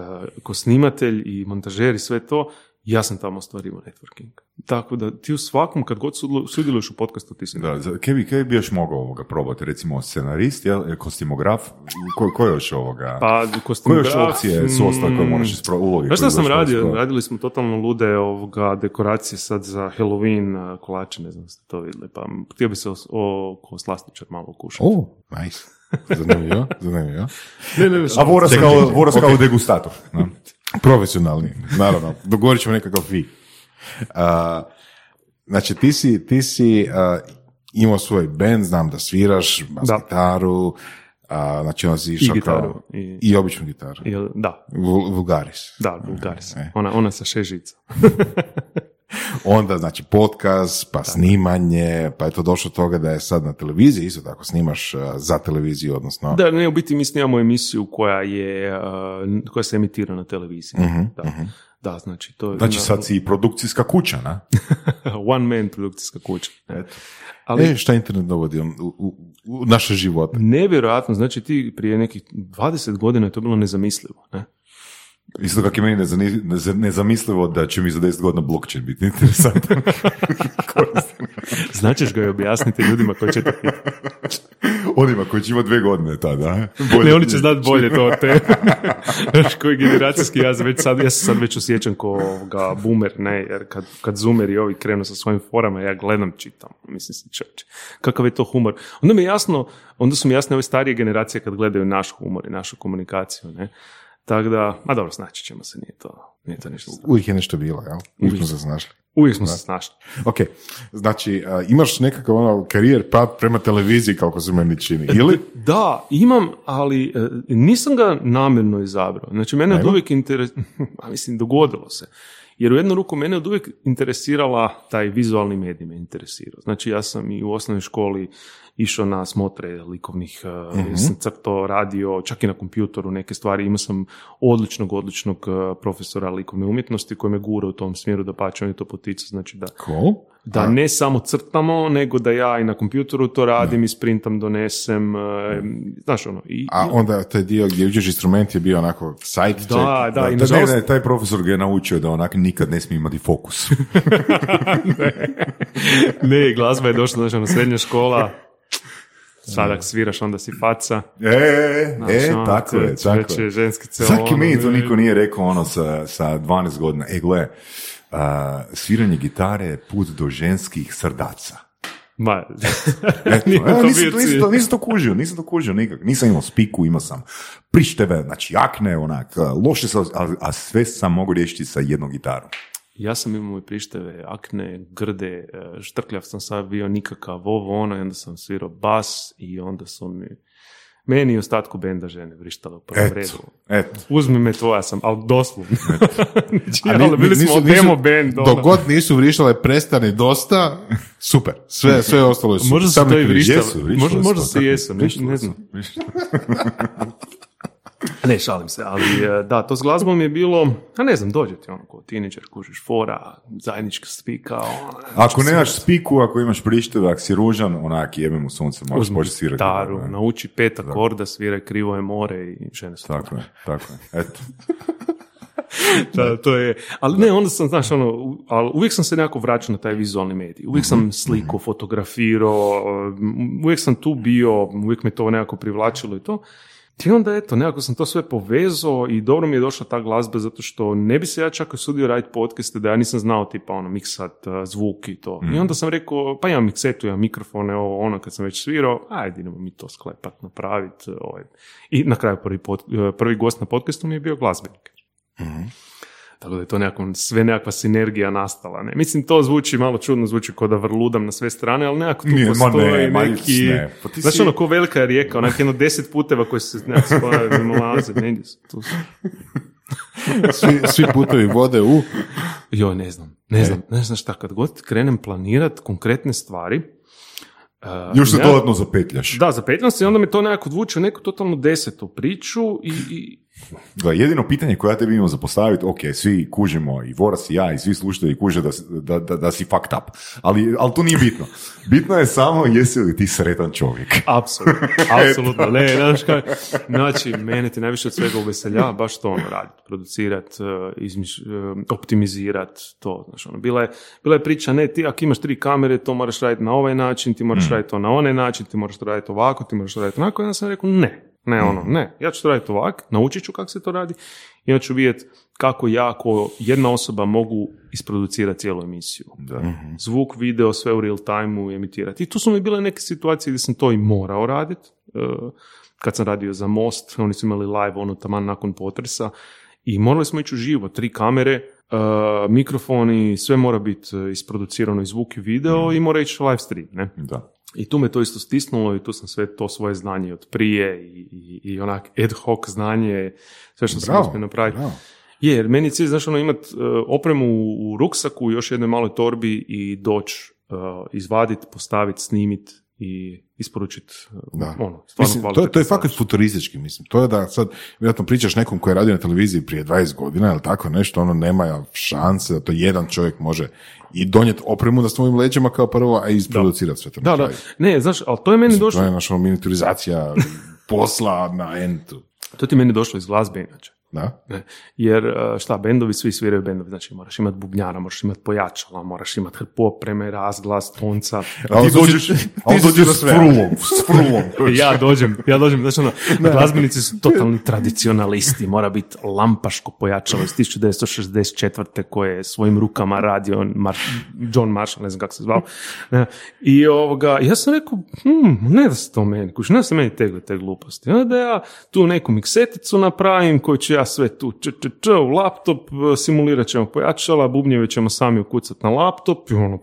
Speaker 4: ko snimatelj i montažer i sve to, ja sam tamo ostvario networking. Tako da ti u svakom, kad god sudjeluješ u podcastu, ti si
Speaker 3: Da, za- kaj bi, kaj bi još mogao ovoga probati? Recimo scenarist, jel, kostimograf, ko, ko još ovoga?
Speaker 4: Pa,
Speaker 3: koje
Speaker 4: kostimograf...
Speaker 3: još opcije su ostale koje moraš uloge?
Speaker 4: Znaš šta
Speaker 3: koje
Speaker 4: sam radio? Radili smo totalno lude ovoga dekoracije sad za Halloween, kolače, ne znam ste to vidjeli, pa htio bi se o, o, slastičar malo okušati.
Speaker 5: O, nice. Zanimljivo, zanimljivo.
Speaker 4: Ne, ne, ne,
Speaker 3: A Voras kao, Voras kao degustator. no?
Speaker 5: Profesionalni, naravno. Dogovorit ćemo nekakav fi. A, znači, ti si, ti si a, imao svoj band, znam da sviraš, bas
Speaker 4: Da.
Speaker 5: gitaru, a, znači onda si išao
Speaker 4: gitaru,
Speaker 5: kao...
Speaker 4: i-
Speaker 5: I običnu gitaru.
Speaker 4: Jel- da,
Speaker 5: Vul- vulgaris.
Speaker 4: da, Bulgaris.
Speaker 5: E.
Speaker 4: Ona, ona sa šest žica.
Speaker 5: Onda, znači, podcast, pa snimanje, pa je to došlo do toga da je sad na televiziji, isto tako snimaš a, za televiziju, odnosno...
Speaker 4: Da, ne, u biti mi snimamo emisiju koja je, a, koja se emitira na televiziji. Da, da znači to je...
Speaker 3: Znači
Speaker 4: na-
Speaker 3: sad si i produkcijska kuća, na?
Speaker 4: One man produkcijska kuća. ne. Ali
Speaker 5: E, šta internet dovodi u, u, u naše živote?
Speaker 4: nevjerojatno, znači ti prije nekih 20 godina je to bilo nezamislivo. Ne?
Speaker 3: Isto kako je meni nezamislivo da će mi za 10 godina blockchain biti interesantan.
Speaker 4: Značiš ga i objasniti ljudima koji će te.
Speaker 3: Onima koji će imati dve godine tada. a?
Speaker 4: Ne, oni će znati bolje to od tebe. Znaš, koji generacijski ja, već sad, ja se sad već osjećam ko ovoga boomer, ne, jer kad, kad zoomeri ovi krenu sa svojim forama, ja gledam, čitam, mislim se čovječe, kakav je to humor. Onda mi je jasno, onda su mi jasne ove starije generacije kad gledaju naš humor i našu komunikaciju, ne. Tako da, ma dobro, snaći ćemo se, nije to, nije to ništa. strašno.
Speaker 5: Uvijek je nešto bilo, jel? Uvijek smo se snašli.
Speaker 4: Uvijek smo se snašli.
Speaker 5: Ok, znači a, imaš nekakav ono karijer pad prema televiziji kako se meni čini, ili?
Speaker 4: Da, imam, ali e, nisam ga namjerno izabrao. Znači, mene od uvijek interes... a mislim, dogodilo se. Jer u jednu ruku mene od uvijek interesirala taj vizualni medij me interesirao. Znači, ja sam i u osnovnoj školi išao na smotre likovnih, uh sam crto, radio, čak i na kompjutoru neke stvari. Imao sam odličnog, odličnog e, profesora likovne umjetnosti koji me gura u tom smjeru da pače, on je to poticao. Znači da,
Speaker 5: Cool.
Speaker 4: da ne samo crtamo, nego da ja i na kompjutoru to radim, isprintam, donesem, e, znaš ono. I,
Speaker 5: A onda taj dio gdje uđeš instrument je bio onako side check.
Speaker 4: da, da, i
Speaker 3: Da, ne, ne, taj profesor ga je naučio da onak nikad ne smije imati fokus.
Speaker 4: ne, glazba je došla, znači ono, srednja škola, sadak sviraš, onda si faca.
Speaker 3: E,
Speaker 4: Znaš,
Speaker 3: e,
Speaker 4: ono,
Speaker 3: tako je, tako je.
Speaker 4: ženskice,
Speaker 3: Svaki
Speaker 4: ono,
Speaker 3: meni to niko nije rekao ono sa, sa 12 godina. E, gle, a, sviranje gitare je put do ženskih srdaca.
Speaker 4: Ma,
Speaker 3: Eto,
Speaker 4: nije to
Speaker 3: nisam, nisam, to, nisam to kužio, nisam to kužio nikak. Nisam imao spiku, imao sam prišteve, znači jakne, onak, loše sam, a, a sve sam mogu riješiti sa jednom gitarom.
Speaker 4: Ja sam imao i prišteve, akne, grde, e, štrkljav sam sad bio nikakav ovo ono, i onda sam svirao bas i onda su mi, meni i ostatku benda žene vrištale u prvom redu.
Speaker 3: Eto.
Speaker 4: Uzmi me tvoja sam, ali doslovno. znači,
Speaker 5: A
Speaker 4: ali bili
Speaker 5: nisu-
Speaker 4: smo
Speaker 5: nisu-
Speaker 4: demo band. ono.
Speaker 5: Dok god nisu vrištale prestani dosta, super. Sve, sve ostalo je super.
Speaker 4: Možda
Speaker 5: Samo
Speaker 4: to i vrištale.
Speaker 3: Jesu,
Speaker 4: možda, možda
Speaker 3: smo,
Speaker 4: se jesu, ne, ne znam. Ne, šalim se, ali e, da, to s glazbom je bilo, a ne znam, dođe ti ono ko teenager, kužiš fora, zajednička spika, ono,
Speaker 3: Ako nemaš spiku, ako imaš prišteve, ako si ružan, onak jebem u sunce, možeš početi svirati.
Speaker 4: gitaru,
Speaker 3: Ne?
Speaker 4: nauči pet akorda, sviraj krivo je more i žene su
Speaker 3: Tako je, tako je. Eto.
Speaker 4: Da, to je, ali ne, onda sam, znaš, ono, ali uvijek sam se nekako vraćao na taj vizualni medij. Uvijek sam sliku, fotografirao, um, uvijek sam tu bio, uvijek me to nekako privlačilo i to. I onda, eto, nekako sam to sve povezao i dobro mi je došla ta glazba zato što ne bi se ja čak usudio raditi podcaste da ja nisam znao tipa ono miksat uh, zvuk i to. I onda sam rekao, pa imam miksetu, imam mikrofone, ovo ono kad sam već svirao, ajde idemo mi to sklepat, napraviti. Ovaj. I na kraju prvi, pod- uh, prvi gost na podcastu mi je bio glazbenik. Tako da je to nekako, sve nekakva sinergija nastala. Ne? Mislim, to zvuči malo čudno, zvuči kao da vrludam na sve strane, ali nekako tu
Speaker 3: Nije,
Speaker 4: postoji
Speaker 3: ne,
Speaker 4: neki...
Speaker 3: ne, pa ti
Speaker 4: Znaš
Speaker 3: si-
Speaker 4: ono, ko velika je rijeka, onak jedno deset puteva koji se nekako spojaju, mimolaze, negdje su tu.
Speaker 5: Svi, svi putovi vode u...
Speaker 4: Joj, ne znam, ne znam, ne znam šta, kad god krenem planirat konkretne stvari, uh,
Speaker 3: Još se dodatno zapetljaš.
Speaker 4: Da, zapetljam se i onda me to nekako odvuče u neku totalno desetu priču i, i
Speaker 3: jedino pitanje koje ja tebi imam za postaviti, ok, svi kužimo, i Voras i ja, i svi slušatelji kuže da, da, da, da si fucked up. Ali, ali to nije bitno. Bitno je samo jesi li ti sretan čovjek.
Speaker 4: Apsolutno, apsolutno. Ne, znaš kaj, znači, mene ti najviše od svega uveselja, baš to ono raditi, producirati, optimizirati to, znaš, ono, bila je, bila je priča, ne, ti ako imaš tri kamere, to moraš raditi na ovaj način, ti moraš raditi to na onaj način, ti moraš raditi ovako, ti moraš raditi onako, ja sam rekao, ne, ne, ono, ne, ja ću to raditi ovako, naučit ću kako se to radi, i onda ću vidjeti kako ja, ako jedna osoba mogu isproducirati cijelu emisiju
Speaker 3: Da.
Speaker 4: zvuk, video, sve u real time emitirati. I tu su mi bile neke situacije gdje sam to i morao raditi. kad sam radio za Most, oni su imali live ono taman nakon potresa i morali smo ići uživo, tri kamere, e, mikrofoni, sve mora biti e, isproducirano i zvuk i video i mora ići live stream, ne?
Speaker 3: Da.
Speaker 4: I tu me to isto stisnulo i tu sam sve to svoje znanje od prije i, i, i onak ad hoc znanje, sve što sam
Speaker 5: Bravo,
Speaker 4: uspio napraviti.
Speaker 5: bravo.
Speaker 4: Je, jer meni je cilj, znaš, ono, imat e, opremu u, u ruksaku, još jednoj maloj torbi i doći, izvaditi, postaviti, snimiti i isporučiti,
Speaker 5: Da.
Speaker 4: ono, stvarno
Speaker 5: Mislim, to, to je fakat futuristički, mislim. To je da sad, vjerojatno pričaš nekom koji je radio na televiziji prije 20 godina, ili tako nešto, ono nema šanse da to jedan čovjek može i donijeti opremu na svojim leđima kao prvo, a i isproducirati sve to.
Speaker 4: Da, da, ne, znaš, ali to je meni
Speaker 5: To
Speaker 4: došlo,
Speaker 5: je naša miniaturizacija posla na entu.
Speaker 4: to ti meni došlo iz glazbe inače.
Speaker 5: Da?
Speaker 4: Ne? Jer e, šta, bendovi, svi sviraju bendovi, znači moraš imati bubnjara, moraš imati pojačala, moraš imati hrpu opreme, razglas, tonca.
Speaker 5: A
Speaker 3: ti dođeš, a on
Speaker 5: si
Speaker 3: dođe
Speaker 5: za
Speaker 3: s frulom, s frulom.
Speaker 4: ja dođem, ja dođem, znači ono, glazbenici su totalni tradicionalisti, mora biti lampaško pojačalo iz 1964. koje je svojim rukama radio Mar- John Marshall, ne znam kako se zvao. Ne, I ovoga, ja sam rekao, hm, ne da se to meni, kuš, ne da se meni tegle te gluposti. Ne da ja tu neku mikseticu napravim koju ću ja ja sve tu č, č, č, u laptop, e, simulirat ćemo pojačala, bubnjeve ćemo sami ukucati na laptop i ono,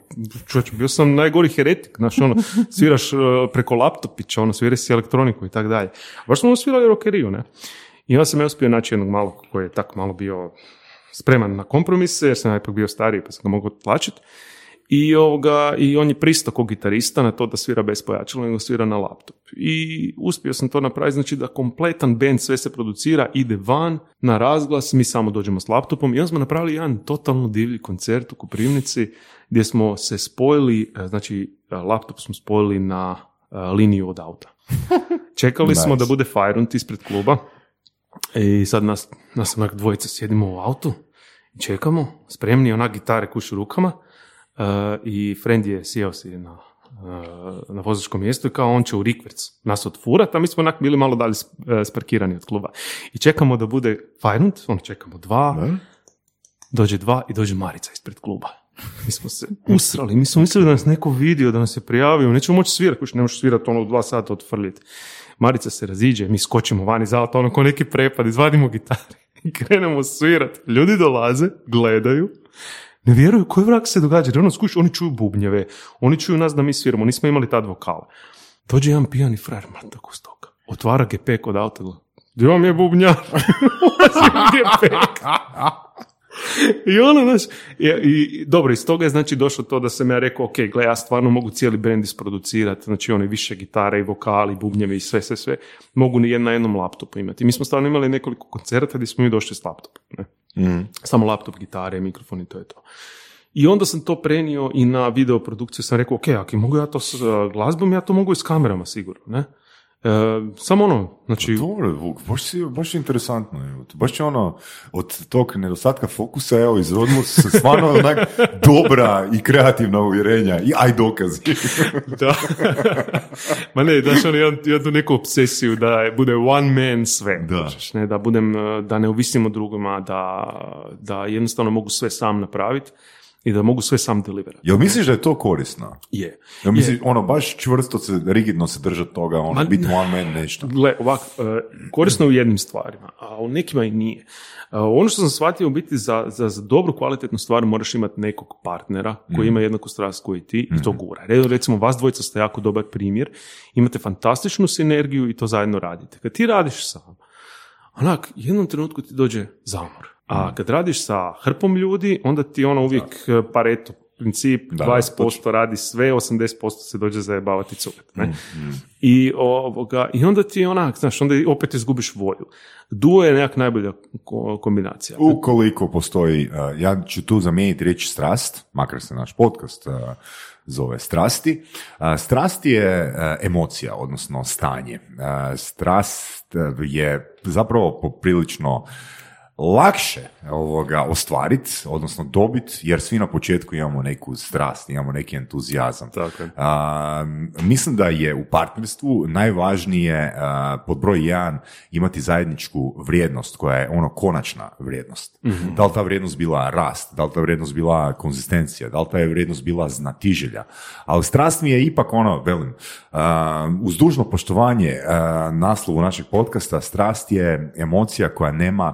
Speaker 4: čovječ, bio sam najgori heretik, znaš, ono, sviraš e, preko laptopića, ono, sviraš si elektroniku i tako dalje. Baš smo svirali rokeriju, ne? I onda sam ja uspio naći jednog malog koji je tako malo bio spreman na kompromise, jer sam ja ipak bio stariji pa sam ga mogao tlačiti. I, ovoga, I on je pristao kao gitarista na to da svira bez pojačala, nego svira na laptop. I uspio sam to napraviti, znači da kompletan band sve se producira, ide van na razglas, mi samo dođemo s laptopom i onda smo napravili jedan totalno divlji koncert u Koprivnici gdje smo se spojili, e, znači laptop smo spojili na e, liniju od auta. Čekali smo da bude Fajrunt ispred kluba i sad nas, nas onak dvojica sjedimo u autu i čekamo, spremni onak gitare kuš u rukama i friend je sjeo si na, uh, na vozačkom mjestu i kao on će u rikverc nas otfurat, a mi smo onak bili malo dalje uh, sparkirani od kluba. I čekamo da bude Fajrunt, ono čekamo dva, dođe dva i dođe Marica ispred kluba. Mi smo se usrali, mi smo mislili da nas neko vidio, da nas je prijavio, nećemo moći svirati, kuš ne možeš svirati ono dva sata otfrljiti. Marica se raziđe, mi skočimo van iz auta, ono ko neki prepad, izvadimo gitare i krenemo svirat. Ljudi dolaze, gledaju, ne vjeruju koji vrak se događa, jer ono skuš, oni čuju bubnjeve, oni čuju nas da mi sviramo, nismo imali tad vokala. Dođe jedan pijani frajer, tako stoka, otvara GP kod auta, gdje vam je bubnjar? I ono, znaš, i, i, dobro, iz toga je znači došlo to da sam ja rekao, ok, gle, ja stvarno mogu cijeli brend isproducirati, znači oni više gitare i vokali, bubnjevi i sve, sve, sve, mogu ni na jednom laptopu imati. Mi smo stvarno imali nekoliko koncerta gdje smo mi došli s laptopom, ne?
Speaker 5: Mm.
Speaker 4: Samo laptop, gitare, mikrofon i to je to. I onda sam to prenio i na video produkciju, sam rekao, ok, ako mogu ja to s glazbom, ja to mogu i s kamerama sigurno, ne? E, samo ono, znači...
Speaker 3: Dobro, Vuk, baš, si, baš je interesantno. evo. Baš je ono, od tog nedostatka fokusa, evo, izrodilo se stvarno onak dobra i kreativna uvjerenja i aj dokazi.
Speaker 4: Da. Ma ne, daš ono jednu, jednu neku obsesiju da bude one man sve.
Speaker 3: Da.
Speaker 4: kužiš, ne, da budem, eh, da ne ovisim o drugima, da, da jednostavno mogu sve sam napraviti i da mogu sve sam deliverati.
Speaker 3: Jel misliš da je to korisno?
Speaker 4: Je.
Speaker 3: Jel misliš, ono, baš čvrsto se, rigidno se držati toga, ono, biti one man nešto?
Speaker 4: Gle, ovak, e, korisno je u jednim stvarima, a u nekima i nije. E, Ono što sam shvatio u biti za, za, za dobru kvalitetnu stvar moraš imati nekog partnera koji ima jednaku strast koji ti i to gura. Re- Recimo, vas dvojica ste jako dobar primjer, imate fantastičnu sinergiju i to zajedno radite. Kad ti radiš sam, onak, jednom trenutku ti dođe zamor. A kad radiš sa hrpom ljudi, onda ti ono uvijek e, pareto princip,
Speaker 3: Da,
Speaker 4: 20% radi sve, 80% se dođe zajebavati cugat. Ne? I, ovoga, I onda ti onak, znaš, onda opet izgubiš volju. Duo je nekak najbolja ko- kombinacija.
Speaker 3: Ukoliko postoji, uh, ja ću tu zamijeniti riječ strast, makar se naš podcast uh, zove strasti. Strast je emocija, odnosno stanje. Strast je zapravo poprilično lakše ovoga ostvariti, odnosno dobiti, jer svi na početku imamo neku strast, imamo neki entuzijazam.
Speaker 4: Tako.
Speaker 3: A, mislim da je u partnerstvu najvažnije a, pod broj jedan imati zajedničku vrijednost koja je ono konačna vrijednost. Da li ta vrijednost bila rast, da li ta vrijednost bila konzistencija, da li ta je vrijednost bila znatiželja. Ali strast mi je ipak ono, velim, a, uz dužno poštovanje a, naslovu našeg podcasta, strast je emocija koja nema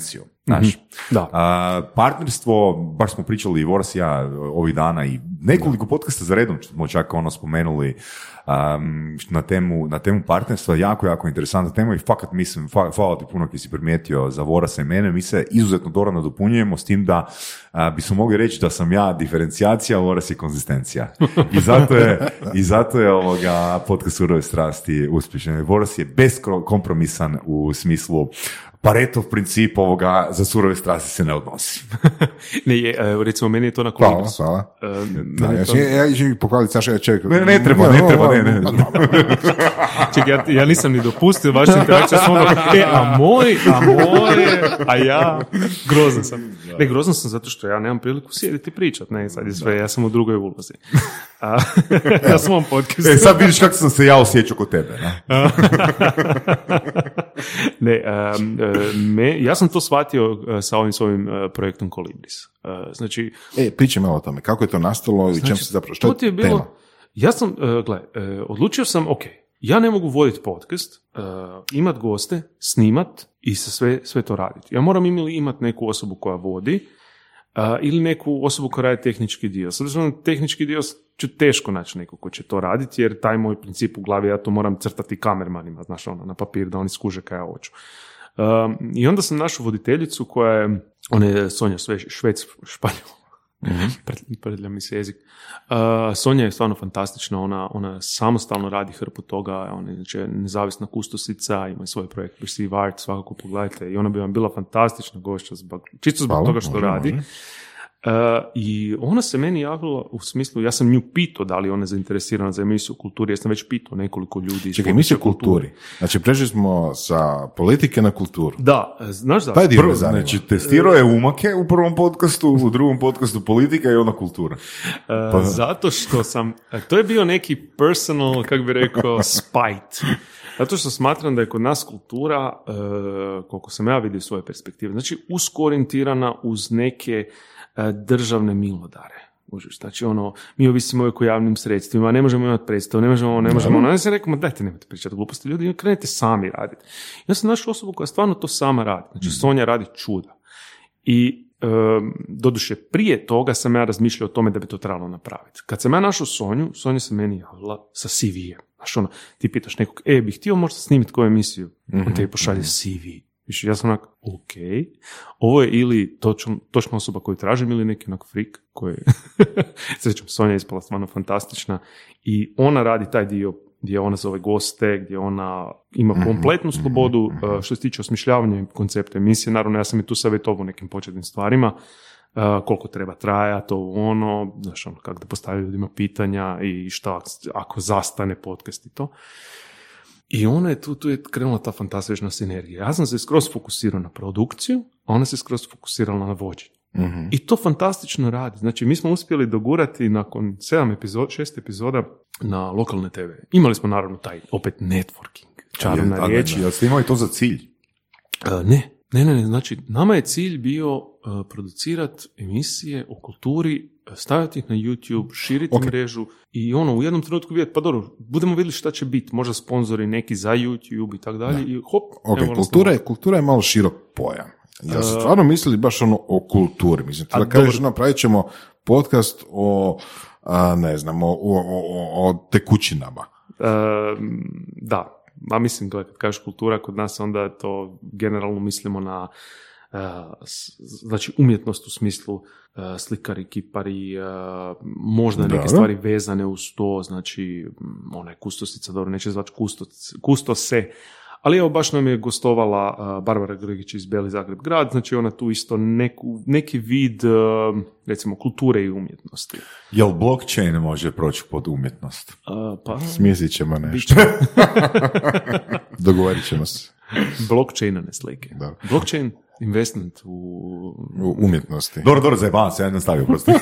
Speaker 3: konzistenciju. Znaš,
Speaker 4: Da.
Speaker 3: a, partnerstvo, baš smo pričali i Voras i ja ovih dana i nekoliko podcasta za redom smo čak ono spomenuli um, na, temu, na temu partnerstva, jako, jako interesantna tema i fakat mislim, fa- hvala ti puno ki si primijetio za Vorasa i mene, mi se izuzetno dobro nadopunjujemo s tim da a, bismo mogli reći da sam ja diferencijacija, a Voras je konzistencija. I zato je, i zato je ovoga podcast Surove strasti uspješan. Voras je beskompromisan u smislu Paretov princip ovoga za surove strasti se ne odnosi.
Speaker 4: Ne, je, e, recimo, meni je to na
Speaker 5: Hvala, hvala.
Speaker 4: E,
Speaker 5: Da, ja,
Speaker 4: to-
Speaker 5: ja, ja pohvaliti Saša, ja čekaj.
Speaker 3: Ne, ne treba, ne treba, ne, ne.
Speaker 4: Čekaj, ja, ja nisam ni dopustio vašu interakciju s ono, e, a moj, a moje, a ja, grozan sam. Ne, grozan sam zato što ja nemam priliku sjediti i pričat, ne, sad je sve, ja sam u drugoj ulozi. A, na svom podcastu.
Speaker 3: E, sad vidiš kako sam se ja osjećao kod tebe. Ne?
Speaker 4: ne, e, me, ja sam to shvatio e, sa ovim svojim e, projektom Kolibris. E, znači,
Speaker 5: E, pričaj malo o tome, kako je to nastalo i čem se zapravo, što
Speaker 4: je bilo,
Speaker 5: tema?
Speaker 4: ja sam, gle, odlučio sam, ok, Ja ne mogu voditi podcast, uh, imat goste, snimat i se sve, sve to raditi. Ja moram ili imat neku osobu koja vodi, uh, ili neku osobu koja radi tehnički dio. Sad na tehnički dio ću teško naći neko ko će to raditi, jer taj moj princip u glavi, ja to moram crtati kamermanima, znaš, ono, na papir, da oni skuže kaj ja hoću. Um, I onda sam našao voditeljicu koja je, ona je Sonja Švec, Španjol, mm mi se jezik. Uh, Sonja je stvarno fantastična, ona, ona samostalno radi hrpu toga, ona je znači, nezavisna kustosica, ima svoj projekt Perceive Art, svakako pogledajte i ona bi vam bila fantastična gošća, zbog, čisto zbog toga što radi. Uh, I ona se meni javila u smislu, ja sam nju pitao da li ona je zainteresirana za emisiju o kulturi, ja sam već pitao nekoliko ljudi.
Speaker 5: Čekaj, emisiju o kulturi. Znači, prešli smo sa politike na kulturu.
Speaker 4: Da, znaš da.
Speaker 5: Taj dio
Speaker 3: Znači, testirao je umake u prvom podcastu, u drugom podcastu politika i onda kultura.
Speaker 4: Pa... Zato što sam, to je bio neki personal, kako bi rekao, spite. Zato što smatram da je kod nas kultura, koliko sam ja vidio svoje perspektive, znači usko orijentirana uz neke E, državne milodare. Užiš, znači ono, mi ovisimo uvijek o javnim sredstvima, ne možemo imati predstavu, ne možemo, ne možemo, ono, ja sam rekao, dajte nemojte pričati gluposti, ljudi, krenete sami raditi. Ja sam našao osobu koja stvarno to sama radi, znači mm. Sonja radi čuda. I um, doduše prije toga sam ja razmišljao o tome da bi to trebalo napraviti. Kad sam ja našao Sonju, Sonja se meni javila sa CV-em. Znaš ono, ti pitaš nekog, e, bih htio možda snimiti koju emisiju? On te pošalje mhm. CV. Više, ja sam onak, ok, ovo je ili točno, točna osoba koju tražim ili neki onak freak koji, srećom, Sonja je ispala stvarno fantastična i ona radi taj dio gdje ona zove goste, gdje ona ima mhm, kompletnu mhm, slobodu mhm. uh, što se tiče osmišljavanja koncepta emisije. Naravno, ja sam i tu savjetovao nekim početnim stvarima, uh, koliko treba traja, to ono, znaš, ono, kako da postavljaju ljudima pitanja i šta ako zastane podcast i to. I ona je tu, tu je krenula ta fantastična sinergija. Ja sam se skroz fokusirao na produkciju, a ona se skroz fokusirala na vođenje. mm I to fantastično radi. Znači, mi smo uspjeli dogurati nakon sedam epizoda, šest epizoda na lokalne TV. Imali smo naravno taj opet networking. Čarobna riječ.
Speaker 3: Jel ste imali to za cilj?
Speaker 4: Uh, ne, ne, ne, ne, znači nama je cilj bio uh, producirati emisije o kulturi, staviti ih na YouTube, širiti mrežu i ono u jednom trenutku vidjeti, pa dobro, budemo vidjeli šta će biti, možda sponzori neki za YouTube i tako dalje i hop.
Speaker 5: Ok, kultura, je, kultura je malo širok pojam. Ja ste stvarno mislili baš ono o kulturi, mislim, da kažeš, napravit ćemo podcast o, a, ne znam, o, o, o, o tekućinama.
Speaker 4: da, a mislim, kad kažeš kultura kod nas, onda to generalno mislimo na znači umjetnost u smislu slikari, kipari, možda neke stvari vezane uz to, znači ona je dobro, neće zvati kustose, ali evo baš nam je gostovala Barbara Gregić iz Beli Zagreb grad, znači ona tu isto neku, neki vid recimo kulture i umjetnosti.
Speaker 3: Jel blockchain može proći pod umjetnost?
Speaker 5: pa... Smjesit ćemo nešto. Dogovorit ćemo se.
Speaker 4: Blockchaina ne slike. Da. Blockchain investment u...
Speaker 5: u umjetnosti.
Speaker 3: Dobro, dobro, zajebavam se, ja nastavio prosto.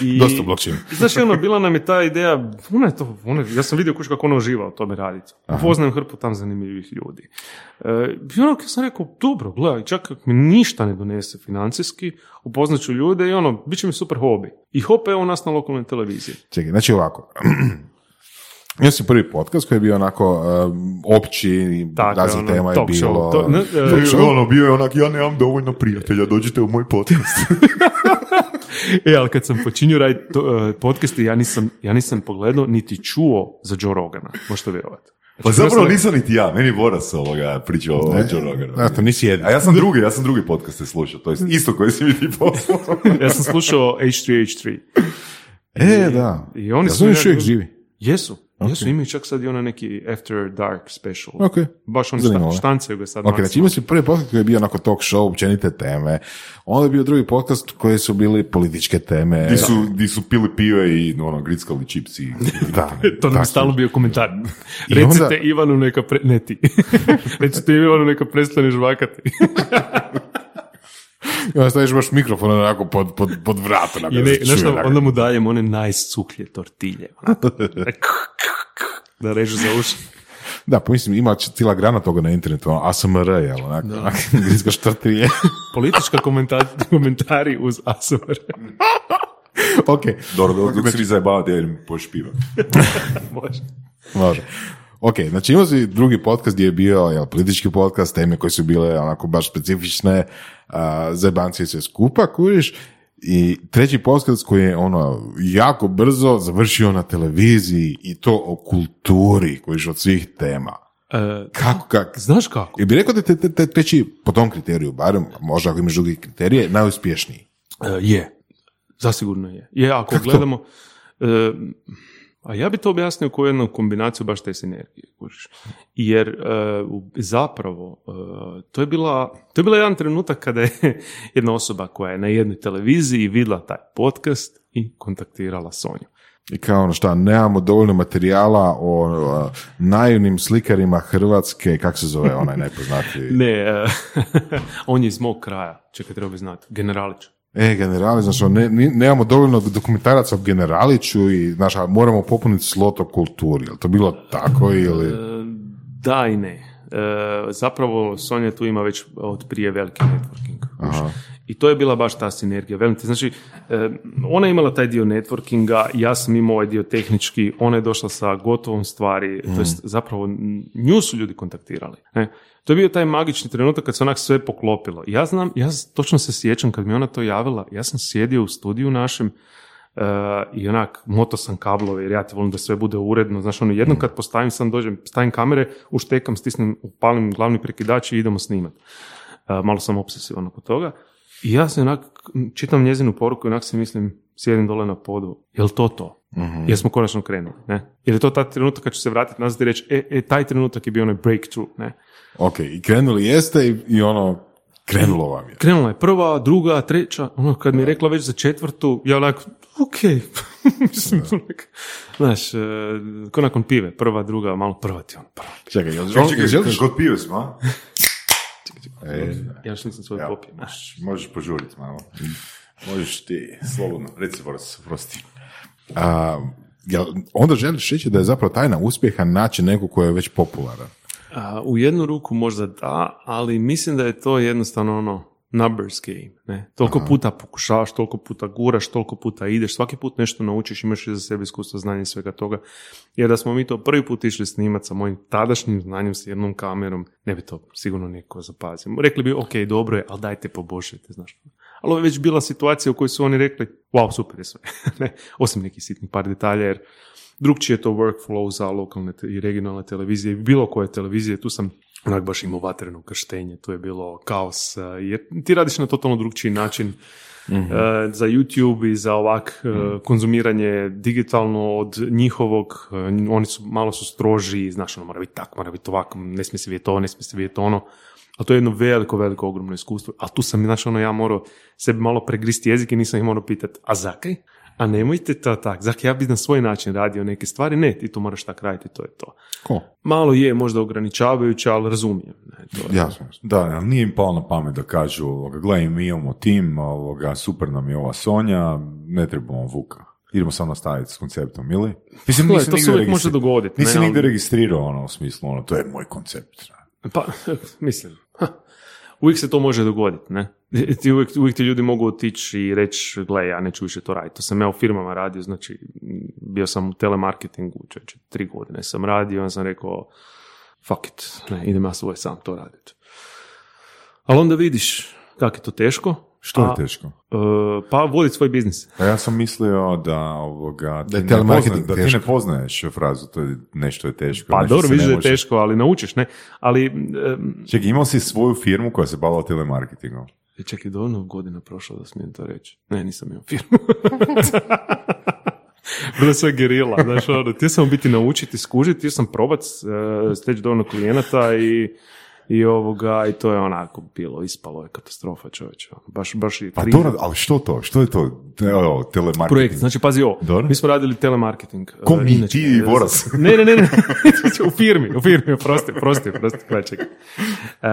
Speaker 5: I, Dosta blockchain.
Speaker 4: Znaš, ono, bila nam je ta ideja, ona je to, ona, ja sam vidio kuš kako ona uživa o tome raditi. Upoznajem hrpu tam zanimljivih ljudi. E, I ono, ja sam rekao, dobro, gledaj, čak ako mi ništa ne donese financijski, upoznat ću ljude i ono, bit će mi super hobi. I hop, evo nas na lokalnoj televiziji.
Speaker 5: Čekaj, znači ovako, ja sam prvi podcast koji je bio onako um, opći, razli ono, tema je bilo. To, ne,
Speaker 3: uh, ono, bio je onak, ja nemam dovoljno prijatelja, dođite u moj podcast.
Speaker 4: e, ali kad sam počinio raditi uh, podcast, ja nisam, ja nisam pogledao niti čuo za Joe Rogana, možete vjerovati.
Speaker 3: Pa znači, zapravo nisam niti ja, meni Boras ovoga pričao o Joe Roganu.
Speaker 5: Ja, to nisi jedan.
Speaker 3: A ja sam drugi, ja sam drugi podcast slušao, to je isto koji si mi ti poslao.
Speaker 4: ja sam slušao H3H3.
Speaker 5: E, da. I oni ja su još uvijek živi.
Speaker 4: Jesu. Okay. Jesu, imaju čak sad i ono neki After Dark special.
Speaker 5: Ok.
Speaker 4: Baš oni Zanimljivo. štancaju ga sad.
Speaker 5: Ok, znači imao si prvi podcast koji je bio onako talk show, općenite teme. Onda je bio drugi podcast koji su bili političke teme.
Speaker 3: Di su, di su pili pive i ono, grickali čipsi.
Speaker 4: da. to nam je stalno bio komentar. Recite onda... Ivanu neka pre... Ne ti. Recite Ivanu neka prestane žvakati.
Speaker 5: I onda staviš baš mikrofon onako pod, pod, pod vrat. Onako, I
Speaker 4: ne, znaš onda mu dajem one najsuklje tortilje. da režu za uši.
Speaker 5: Da, pa mislim, ima cijela grana toga na internetu, ono, ASMR, jel, onako, grizgaš tortilje.
Speaker 4: Politička komentari uz ASMR.
Speaker 5: ok,
Speaker 3: Dobro, dok dok se vi zajebavate, ja idem poš piva.
Speaker 4: Može.
Speaker 5: može. Ok, znači imao si drugi podcast gdje je bio jel, politički podcast, teme koje su bile onako baš specifične, uh, zajebanci i sve skupa, kuriš, i treći podcast koji je ono jako brzo završio na televiziji i to o kulturi, koji od svih tema.
Speaker 4: E,
Speaker 5: Kako, kako?
Speaker 4: znaš kako?
Speaker 5: I bi rekao da te, te, te treći, po tom kriteriju, barem, možda ako imaš drugi kriterije, najuspješniji.
Speaker 4: E, je. Zasigurno je. Je, ako
Speaker 5: Kako to?
Speaker 4: gledamo... e, a ja bi to objasnio kao jednu kombinaciju baš te sinergije. kužiš. Jer e, zapravo e, to je bila to je bila jedan trenutak kada je jedna osoba koja je na jednoj televiziji vidjela taj podcast i kontaktirala Sonju.
Speaker 5: I kao ono šta, nemamo dovoljno materijala o a, naivnim slikarima Hrvatske, kak se zove onaj najpoznatiji?
Speaker 4: Ne, e, on je iz mog kraja. Čekaj, treba bi znati. Generalić.
Speaker 5: E, generali, znači, ono, ne, nemamo dovoljno dokumentaraca o generaliću i, znaš, moramo popuniti slot o kulturi. Je to bilo tako ili...
Speaker 4: E, Da i ne. E, zapravo Sonja tu ima već od prije veliki networking. kužiš. I to je bila baš ta sinergija. Velim ti, znači, e, ona je imala taj dio networkinga, ja sam imao ovaj dio tehnički, ona je došla sa gotovom stvari, to jest zapravo nju su ljudi kontaktirali. Ne? To je bio taj magični trenutak kad se onak sve poklopilo. Ja znam, ja točno se sjećam kad mi ona to javila, ja sam sjedio u studiju našem Uh, i onak moto sam kablove jer ja ti volim da sve bude uredno. Znaš, ono, jednom kad postavim sam dođem, stavim kamere, uštekam, stisnem, upalim glavni prekidač i idemo snimat. Uh, malo sam obsesivan oko toga. I ja se onak, čitam njezinu poruku i onak se mislim, sjedim dole na podu, jel to to? Jer smo konačno krenuli, ne? Jer je to taj trenutak kad ću se vratiti nazad i reći, e, e, taj trenutak je bio onaj breakthrough, ne?
Speaker 5: Ok, i krenuli jeste i, i ono, krenulo vam je.
Speaker 4: Krenula je prva, druga, treća, ono kad mi je rekla već za četvrtu, ja onak, ok, mislim, onak, znaš, e, ko nakon pive, prva, druga, malo prva ti on, prva.
Speaker 5: Čekaj, jel, želiš?
Speaker 3: kod pive smo? E,
Speaker 4: Ja još nisam svoj
Speaker 3: ja,
Speaker 4: popio,
Speaker 3: možeš- možeš požuriti malo. Možeš ti, slobodno, reci Boris, prosti.
Speaker 5: A, jel, onda želiš reći da je zapravo tajna uspjeha naći nekog ko je već popularan.
Speaker 4: A, u jednu ruku možda da, ali mislim da je to jednostavno ono numbers game. Ne? Toliko puta pokušavaš, toliko puta guraš, toliko puta ideš, svaki put nešto naučiš, imaš iza sebe iskustvo, znanje i svega toga. Jer da smo mi to prvi put išli snimat sa mojim tadašnjim znanjem, s jednom kamerom, ne bi to sigurno niko zapazio. Rekli bi, ok, dobro je, ali dajte poboljšajte, znaš. Ali ovo je već bila situacija u kojoj su oni rekli, wow, super je sve. ne, osim nekih sitnih par detalja, jer drugčije je to workflow za lokalne te- i regionalne televizije, bilo koje televizije, tu sam onak baš imao vatreno krštenje, tu je bilo kaos, eh, jer ti radiš na totalno drugčiji način eh, za YouTube i za ovak eh, konzumiranje digitalno od njihovog, oni su malo su stroži, znaš, ono mora biti tako, mora biti ovako, ne smije se vidjeti to, ne smije se vidjeti ono, a to je jedno veliko, veliko, ogromno iskustvo. A tu sam, znaš, ono, ja morao sebi malo pregristi jezik i nisam ih morao pitati, a zakaj? A nemojte to tak, zakaj ja bi na svoj način radio neke stvari? Ne, ti to moraš tak raditi, to je to.
Speaker 5: Ko?
Speaker 4: Malo je možda ograničavajuće, ali razumijem. Ne, to je-
Speaker 5: Jasno.
Speaker 3: Da, nije im palo na pamet da kažu, ovoga, gledaj, mi imamo tim, ovoga, super nam je ova Sonja, ne trebamo Vuka. Idemo samo nastaviti s konceptom, ili? Mislim, nisam
Speaker 4: to se uvijek može dogoditi, ali-
Speaker 3: nigdje registrirao ono u smislu, ono, to je moj koncept.
Speaker 4: Pa, mislim, ha, uvijek se to može dogoditi, ne? Ti uvijek, uvijek ti ljudi mogu otići i reći, gle, ja neću više to raditi. To sam ja u firmama radio, znači, bio sam u telemarketingu, čeće, tri godine sam radio, onda sam rekao, fuck it, ne, idem ja svoj sam to raditi. Ali onda vidiš kako je to teško.
Speaker 3: Što je
Speaker 4: a,
Speaker 3: teško?
Speaker 4: e, pa voditi svoj biznis.
Speaker 3: Pa ja sam mislio da ovoga, ti
Speaker 5: Da je
Speaker 3: ne
Speaker 5: telemarketing
Speaker 3: pozna- da ti ne poznaješ frazu, to je nešto je teško.
Speaker 4: Pa dobro,
Speaker 3: se
Speaker 4: vidiš da je teško, ali naučiš, ne? Ali, em,
Speaker 3: Čekaj, imao si svoju firmu koja se bavila telemarketingom.
Speaker 4: E, Čekaj, dovoljno godina prošlo da smijem to reći. Ne, nisam imao firmu. Bilo je sve gerila, znaš, ono, htio sam biti naučiti, skužiti, htio sam probat, uh, steći dovoljno klijenata i, i ovoga, i to je onako bilo, ispalo je katastrofa čovječe, ono, baš, baš je
Speaker 3: Pa dobro, ali što to? Što je to? Te- ovo, telemarketing?
Speaker 4: Projekt, znači pazi ovo, mi smo radili telemarketing.
Speaker 3: Ko mi,
Speaker 4: inače.
Speaker 3: ti i Boras?
Speaker 4: Ne, ne, ne, ne, u firmi, u firmi, prosti, prosti, prosti, čekaj. Uh,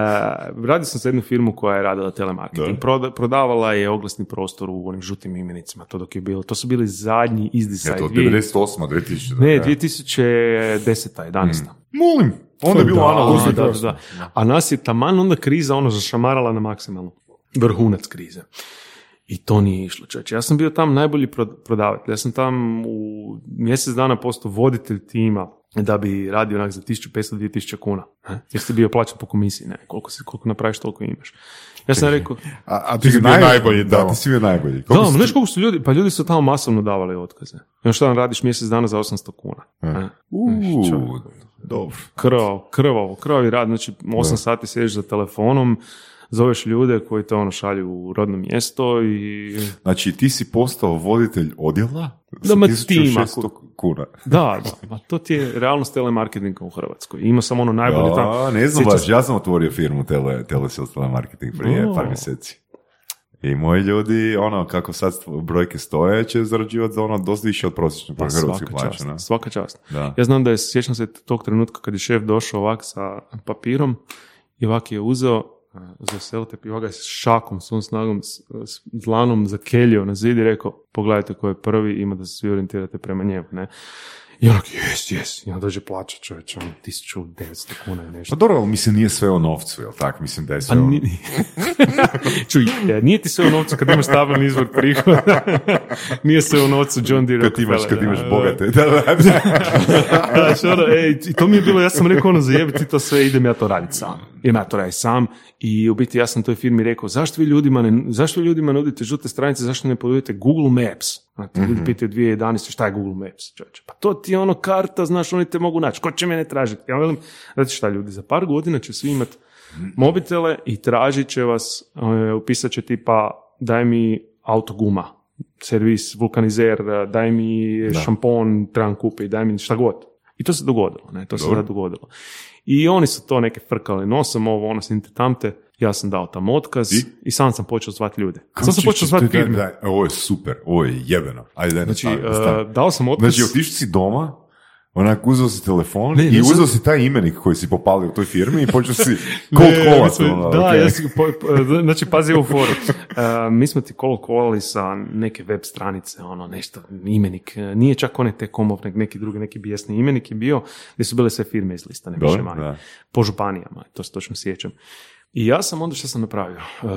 Speaker 4: radio sam za jednu firmu koja je radila telemarketing. Proda- prodavala je oglasni prostor u onim žutim imenicima, to dok je bilo. To su bili zadnji
Speaker 3: Je
Speaker 4: izdisaji.
Speaker 3: to
Speaker 4: dvije-
Speaker 3: 98. 2000.
Speaker 4: ne,
Speaker 3: da.
Speaker 4: 2010. 11.
Speaker 3: Molim, onda je bilo
Speaker 4: Da,
Speaker 3: analogno.
Speaker 4: da, da, da. A nas je taman onda kriza ono zašamarala na maksimalno. Vrhunac krize. I to nije išlo, čovječe. Ja sam bio tam najbolji pro- prodavatelj. Ja sam tam u mjesec dana postao voditelj tima da bi radio onak za 1500-2000 kuna. Ne? Jer si bio plaćan po komisiji, ne? Koliko, si, koliko napraviš, toliko imaš. Ja sam rekao,
Speaker 5: A, a
Speaker 3: Ti
Speaker 5: ti
Speaker 3: si
Speaker 5: bio
Speaker 3: naj-
Speaker 5: najbolji
Speaker 3: Da, ti si bio najbolji.
Speaker 4: da,
Speaker 3: Koliko si-
Speaker 4: znaš koliko su ljudi, pa ljudi su tamo masovno davali otkaze. I šta nam radiš mjesec dana za 800 kuna. Ne?
Speaker 3: Dobro.
Speaker 4: Krvavo, krvavo, krvavi rad, znači 8 sati sjediš za telefonom, zoveš ljude koji te ono šalju u rodno mjesto i
Speaker 3: Znači, ti si postao voditelj odjela
Speaker 4: Da, ma
Speaker 3: 1600
Speaker 4: tima.
Speaker 3: kuna.
Speaker 4: da, da, ma to ti je realnost telemarketinga u Hrvatskoj. Ima sam ono najbolje tamo.
Speaker 3: Da, ne znam baš, ja sam otvorio firmu tele, telemarketing prije
Speaker 4: O.
Speaker 3: par mjeseci. I moji ljudi, ono, kako sad brojke stoje, će zarađivati ono dosta više od prosječne
Speaker 4: Pa,
Speaker 3: hrvatske
Speaker 4: svaka
Speaker 3: plaće.
Speaker 4: čast, svaka čast.
Speaker 3: Da.
Speaker 4: Ja znam da je, sjećam se tog trenutka kad je šef došao ovak sa papirom i ovak je uzeo uh, za selte i ovak je s šakom, svom snagom, s, s dlanom zakeljio na zid i rekao, pogledajte ko je prvi, ima da se svi orijentirate prema njemu, ne? I onak, jes, jes, i onda dođe plaća čovječ, ono, 1900 kuna i nešto.
Speaker 3: Pa dobro, ali mislim nije sve o novcu, jel tak? Mislim da je sve
Speaker 4: Pa
Speaker 3: o...
Speaker 4: ni- Čuj, e, nije ti sve u novcu kad imaš stabilni izvor prihoda. nije sve u novcu John Deere
Speaker 3: Kad imaš, kad imaš bogate. Da, da, da.
Speaker 4: Ono, ej, i to mi je bilo, ja sam rekao ono, zajebiti to sve, idem ja to raditi sam. Idem ja to raditi sam i u biti ja sam toj firmi rekao, zašto vi ljudima, ne, zašto vi ljudima nudite žute stranice, zašto ne ponudite Google Maps? Znate, ljudi pitaju 2011. šta je Google Maps? Čovječe? Pa to ti je ono karta, znaš, oni te mogu naći, ko će mene tražiti? Ja velim, znate šta ljudi, za par godina će svi imati mobitele i tražit će vas, e, upisat će tipa, daj mi autoguma, servis, vulkanizer, e, daj mi šampon, trebam kupiti, daj mi šta god. I to se dogodilo, ne, to se
Speaker 3: Dobro.
Speaker 4: sad dogodilo. I oni su to neke frkali nosom, ovo, ono, snimte tamte, ja sam dao tam otkaz
Speaker 3: I?
Speaker 4: i, sam sam počeo zvati ljude.
Speaker 3: Kako
Speaker 4: Sam sam počeo zvati firme.
Speaker 3: da, Ovo je super, ovo je jebeno. Ajde, daj,
Speaker 4: Znači,
Speaker 3: nastavi, nastavi.
Speaker 4: e, dao sam otkaz.
Speaker 3: Znači, otišao si doma, onak uzeo si telefon
Speaker 4: Ne,
Speaker 3: i
Speaker 4: nisam-
Speaker 3: uzeo si taj imenik koji si popalio u toj firmi i počeo si cold
Speaker 4: Ne,
Speaker 3: callat.
Speaker 4: mi smo-
Speaker 3: ono,
Speaker 4: da,
Speaker 3: okej.
Speaker 4: ja sam, po- po- znači pazi ovu foru. E, mi smo ti cold callali sa neke web stranice, ono nešto, imenik, e, nije čak onaj te komov, nek neki drugi, neki bijesni imenik je bio, gdje su bile sve firme iz lista, više manje. Po županijama, to se točno sjećam. I ja sam onda što sam napravio? E,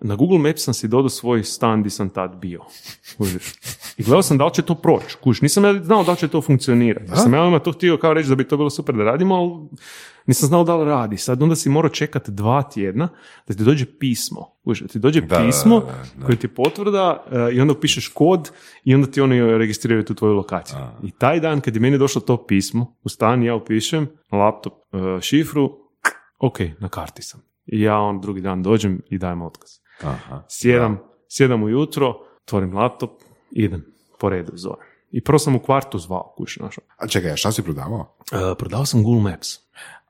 Speaker 4: na Google Maps sam si dodao svoj stan di sam tad bio. I gledao sam da li će to proći. Kužiš, nisam ja znao da li će to funkcionirati. Sam ja odmah to htio kao reći da bi to bilo super da radimo, ali nisam znao da li radi. Sad onda si morao čekati dva tjedna da ti dođe pismo. Kužiš, da ti dođe
Speaker 3: Da,
Speaker 4: pismo
Speaker 3: da, da.
Speaker 4: koje ti potvrda e, i onda upišeš kod i onda ti oni registriraju tu tvoju lokaciju. I taj dan kad je meni došlo to pismo, u stan ja upišem na laptop e, šifru, ok, na karti sam. I ja on drugi dan dođem i dajem otkaz.
Speaker 3: Aha.
Speaker 4: Sjedam, sjedam ujutro, otvorim laptop, idem po redu zovem. I prvo sam u kvartu zvao, kuš, našao.
Speaker 5: A čekaj, a šta si prodavao?
Speaker 4: E, prodao sam Google Maps.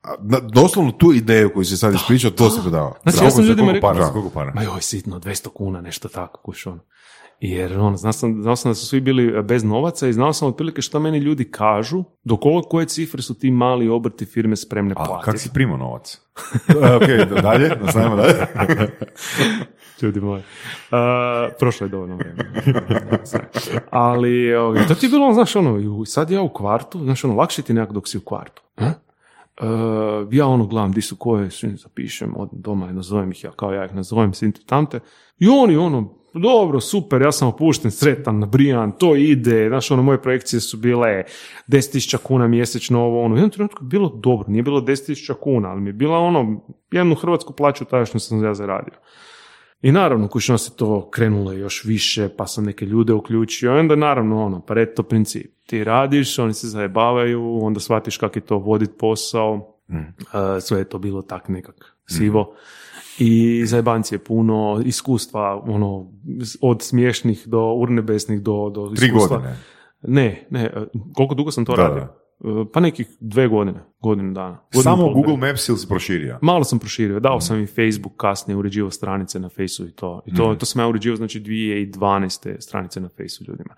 Speaker 5: A, na- doslovno tu ideju koju si sad ispričao, to si prodavao.
Speaker 4: Znači,
Speaker 3: Za
Speaker 4: ja sam ljudima rekao,
Speaker 3: para,
Speaker 4: ma joj, sitno, 200 kuna, nešto tako, kuš, ono. Jer ono, znao sam, znao sam da su svi bili bez novaca i znao sam otprilike što meni ljudi kažu, do koliko koje cifre su ti mali obrti firme spremne
Speaker 3: A
Speaker 4: platiti.
Speaker 3: kak si primao novac? E, ok, dalje, nastavimo dalje.
Speaker 4: Ljudi moji. Uh, prošlo je dovoljno vremena. Ali, to ti je bilo, znaš, ono, sad ja u kvartu, znaš, ono, lakše ti nekak dok si u kvartu. a? Uh, ja ono gledam di su koje, svim zapišem od doma i nazovem ih ja, kao ja ih nazovem, sinte tamte. I oni ono, dobro, super, ja sam opušten, sretan, nabrijan, to ide, znaš, ono, moje projekcije su bile 10.000 kuna mjesečno, ovo, ono, u jednom trenutku je bilo dobro, nije bilo 10.000 kuna, ali mi je bila ono, jednu hrvatsku plaću tadašnju sam ja zaradio. I naravno, kućno se to krenulo još više, pa sam neke ljude uključio. I onda naravno, ono, pareto princip. Ti radiš, oni se zajebavaju, onda shvatiš kako je to vodit posao. E, sve je to bilo tak nekak sivo. I zajebanci je puno, iskustva, ono, od smiješnih do urnebesnih do, do
Speaker 3: Tri
Speaker 4: iskustva.
Speaker 3: godine.
Speaker 4: Ne, ne, e, koliko dugo sam to
Speaker 3: Da,
Speaker 4: radio? E, Pa nekih dve godine, godinu dana. Godinu
Speaker 3: Samo Google. Maps ili si proširio?
Speaker 4: Malo sam proširio, dao sam i Facebook kasnije, uređivao stranice na Faceu i to. I to, to sam ja uređivao, znači 2012. stranice na Faceu ljudima.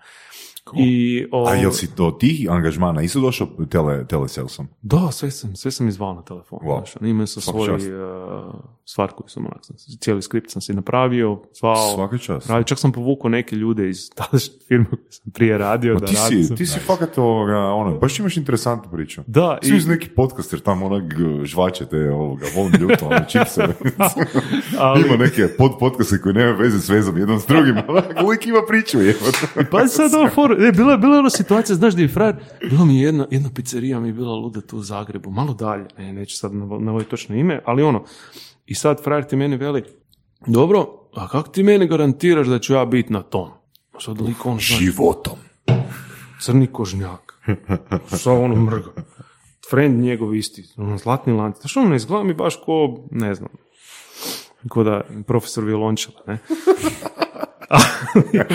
Speaker 4: I, o,
Speaker 3: A jel si do tih angažmana isto došao tele, telesalesom?
Speaker 4: Da, sve sam, sve sam izvao na telefon.
Speaker 3: Wow.
Speaker 4: Znaš, ono, imao sam
Speaker 3: Svaka
Speaker 4: svoj uh, stvar koju sam onak, cijeli skript sam si napravio, zvao,
Speaker 3: Svaka čast.
Speaker 4: radio, čak sam povukao neke ljude iz tadašnje firme koje sam prije radio
Speaker 3: Ma
Speaker 4: da
Speaker 3: ti si, ti si fakat ovoga, ono, baš imaš interesantnu priču.
Speaker 4: Da,
Speaker 3: Svi
Speaker 4: i-
Speaker 3: su neki podcast, jer tamo onak žvače te ovoga, volim ljuto, ono, čipse.
Speaker 4: Ali-
Speaker 3: Ima neke pod podcaste koji nemaju veze s vezom jedan s drugim, onak, uvijek ima priču, jebote.
Speaker 4: Pa sad ovo for, e, bila, bila je ona situacija, znaš da je frajer, bila mi je jedna, jedna pizzerija mi je bila luda tu u Zagrebu, malo dalje, ne, neću sad navo- navoditi točno ime, ali ono, i sad frajer ti meni veli, dobro, a kako ti meni garantiraš da ću ja biti na tom? Sad lik on, znaš,
Speaker 3: Životom.
Speaker 4: crni kožnjak, sad ono mrga, friend njegov isti, ono, zlatni lanci, znaš ono izgleda mi baš ko, ne znam, ko da profesor violončela, ne? Je.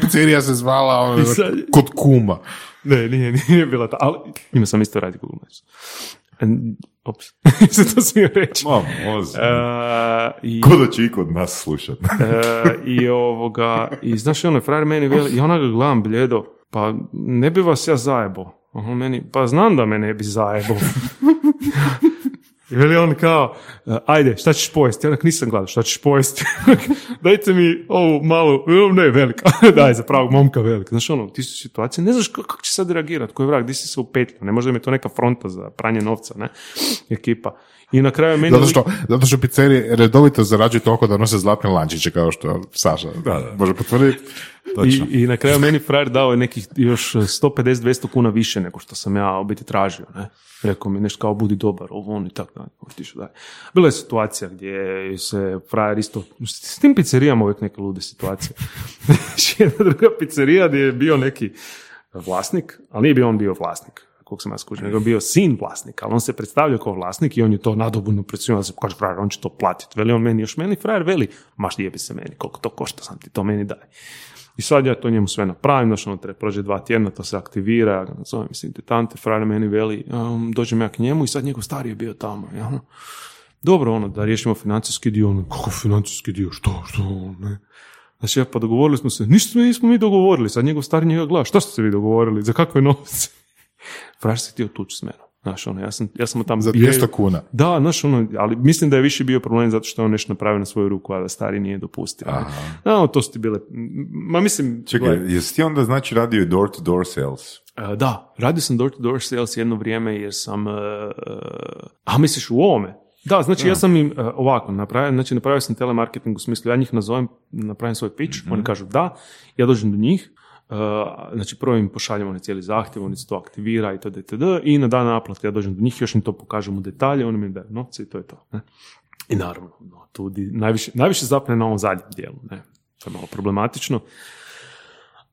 Speaker 5: Pizzerija se zvala ono,
Speaker 4: sad-
Speaker 5: kod kuma.
Speaker 4: Ne, nije, nije bila ta, ali ima sam isto radi Google Maps. Ops, se to smijem reći.
Speaker 3: Oz.
Speaker 4: E, i,
Speaker 3: Ko da će i kod nas slušat.
Speaker 4: e, I ovoga, i znaš, ono, frajer meni veli, i ona ga gledam bljedo, pa ne bi vas ja zajebo. A on meni, pa znam da me ne bi zajebo. I veli on kao, e, ajde, šta ćeš pojesti? Onak nisam gledao, šta ćeš pojesti? Dajte mi ovu malu, e, ne, velika, daj, za pravog momka velika. Znaš, ono, ti su situacije, ne znaš kako, će sad reagirati, koji je vrag, di si se upetljao, ne možda mi to neka fronta za pranje novca, ne, ekipa. I na kraju meni...
Speaker 5: Zato što, zato što pizzerije redovito zarađuju toliko da nose zlatne lančiće, kao što Saša
Speaker 3: Da, da.
Speaker 5: može potvrditi.
Speaker 3: Točno.
Speaker 4: I, I na kraju meni frajer dao je nekih još 150-200 kuna više nego što sam ja u biti tražio. Ne? Rekao mi nešto kao budi dobar, ovo on i tako dalje. Bila je situacija gdje se frajer isto, s tim pizzerijama uvijek neke lude situacije. Znači, Jedna druga pizzerija gdje je bio neki vlasnik, ali nije bio on bio vlasnik koliko sam ja skužio, nego bio sin vlasnika, ali on se predstavljao kao vlasnik i on je to nadobudno predstavljao, se kaže, frajer, on će to platiti. Veli on meni, još meni, frajer, veli, maš jebi se meni, koliko to košta, sam ti to meni daj. I sad ja to njemu sve napravim, znaš, ono treba prođe dva tjedna, to se aktivira, ja ga nazovem, tante, frajer meni veli, um, dođem ja k njemu i sad njegov stari je bio tamo, ja, ono, dobro, ono, da riješimo financijski dio, ono, kako financijski dio, što, što, ne. Znači, ja, pa dogovorili smo se, ništa nismo mi dogovorili, sad njegov stari njega gleda, što ste se vi dogovorili, za kakve novce? Frajer se htio tući s menom. Znaš, ono, ja sam, ja sam tamo
Speaker 5: Za
Speaker 4: bio-
Speaker 5: 200 kuna.
Speaker 4: Da, znaš, ono, ali mislim da je više bio problem zato što je on nešto napravio na svoju ruku, a da stari nije dopustio. No, to su ti bile, ma mislim...
Speaker 3: Čekaj,
Speaker 4: gledaj,
Speaker 3: jesi ti onda znači radio i door-to-door sales?
Speaker 4: e, da, radio sam door to door sales jedno vrijeme jer sam, e, e, a misliš u ovome? Da, znači ja sam im ovako napravio, znači napravio sam telemarketing u smislu, ja njih nazovem, napravim svoj pitch, oni kažu da, ja dođem do njih, znači prvo im pošaljemo na cijeli zahtjev, oni se to aktivira i itd. itd. i na dan naplate ja dođem do njih, još im to pokažem u detalje, oni mi daju novce i to je to. I naravno, no, tu najviše, najviše zapne na ovom zadnjem dijelu, ne? to je malo problematično.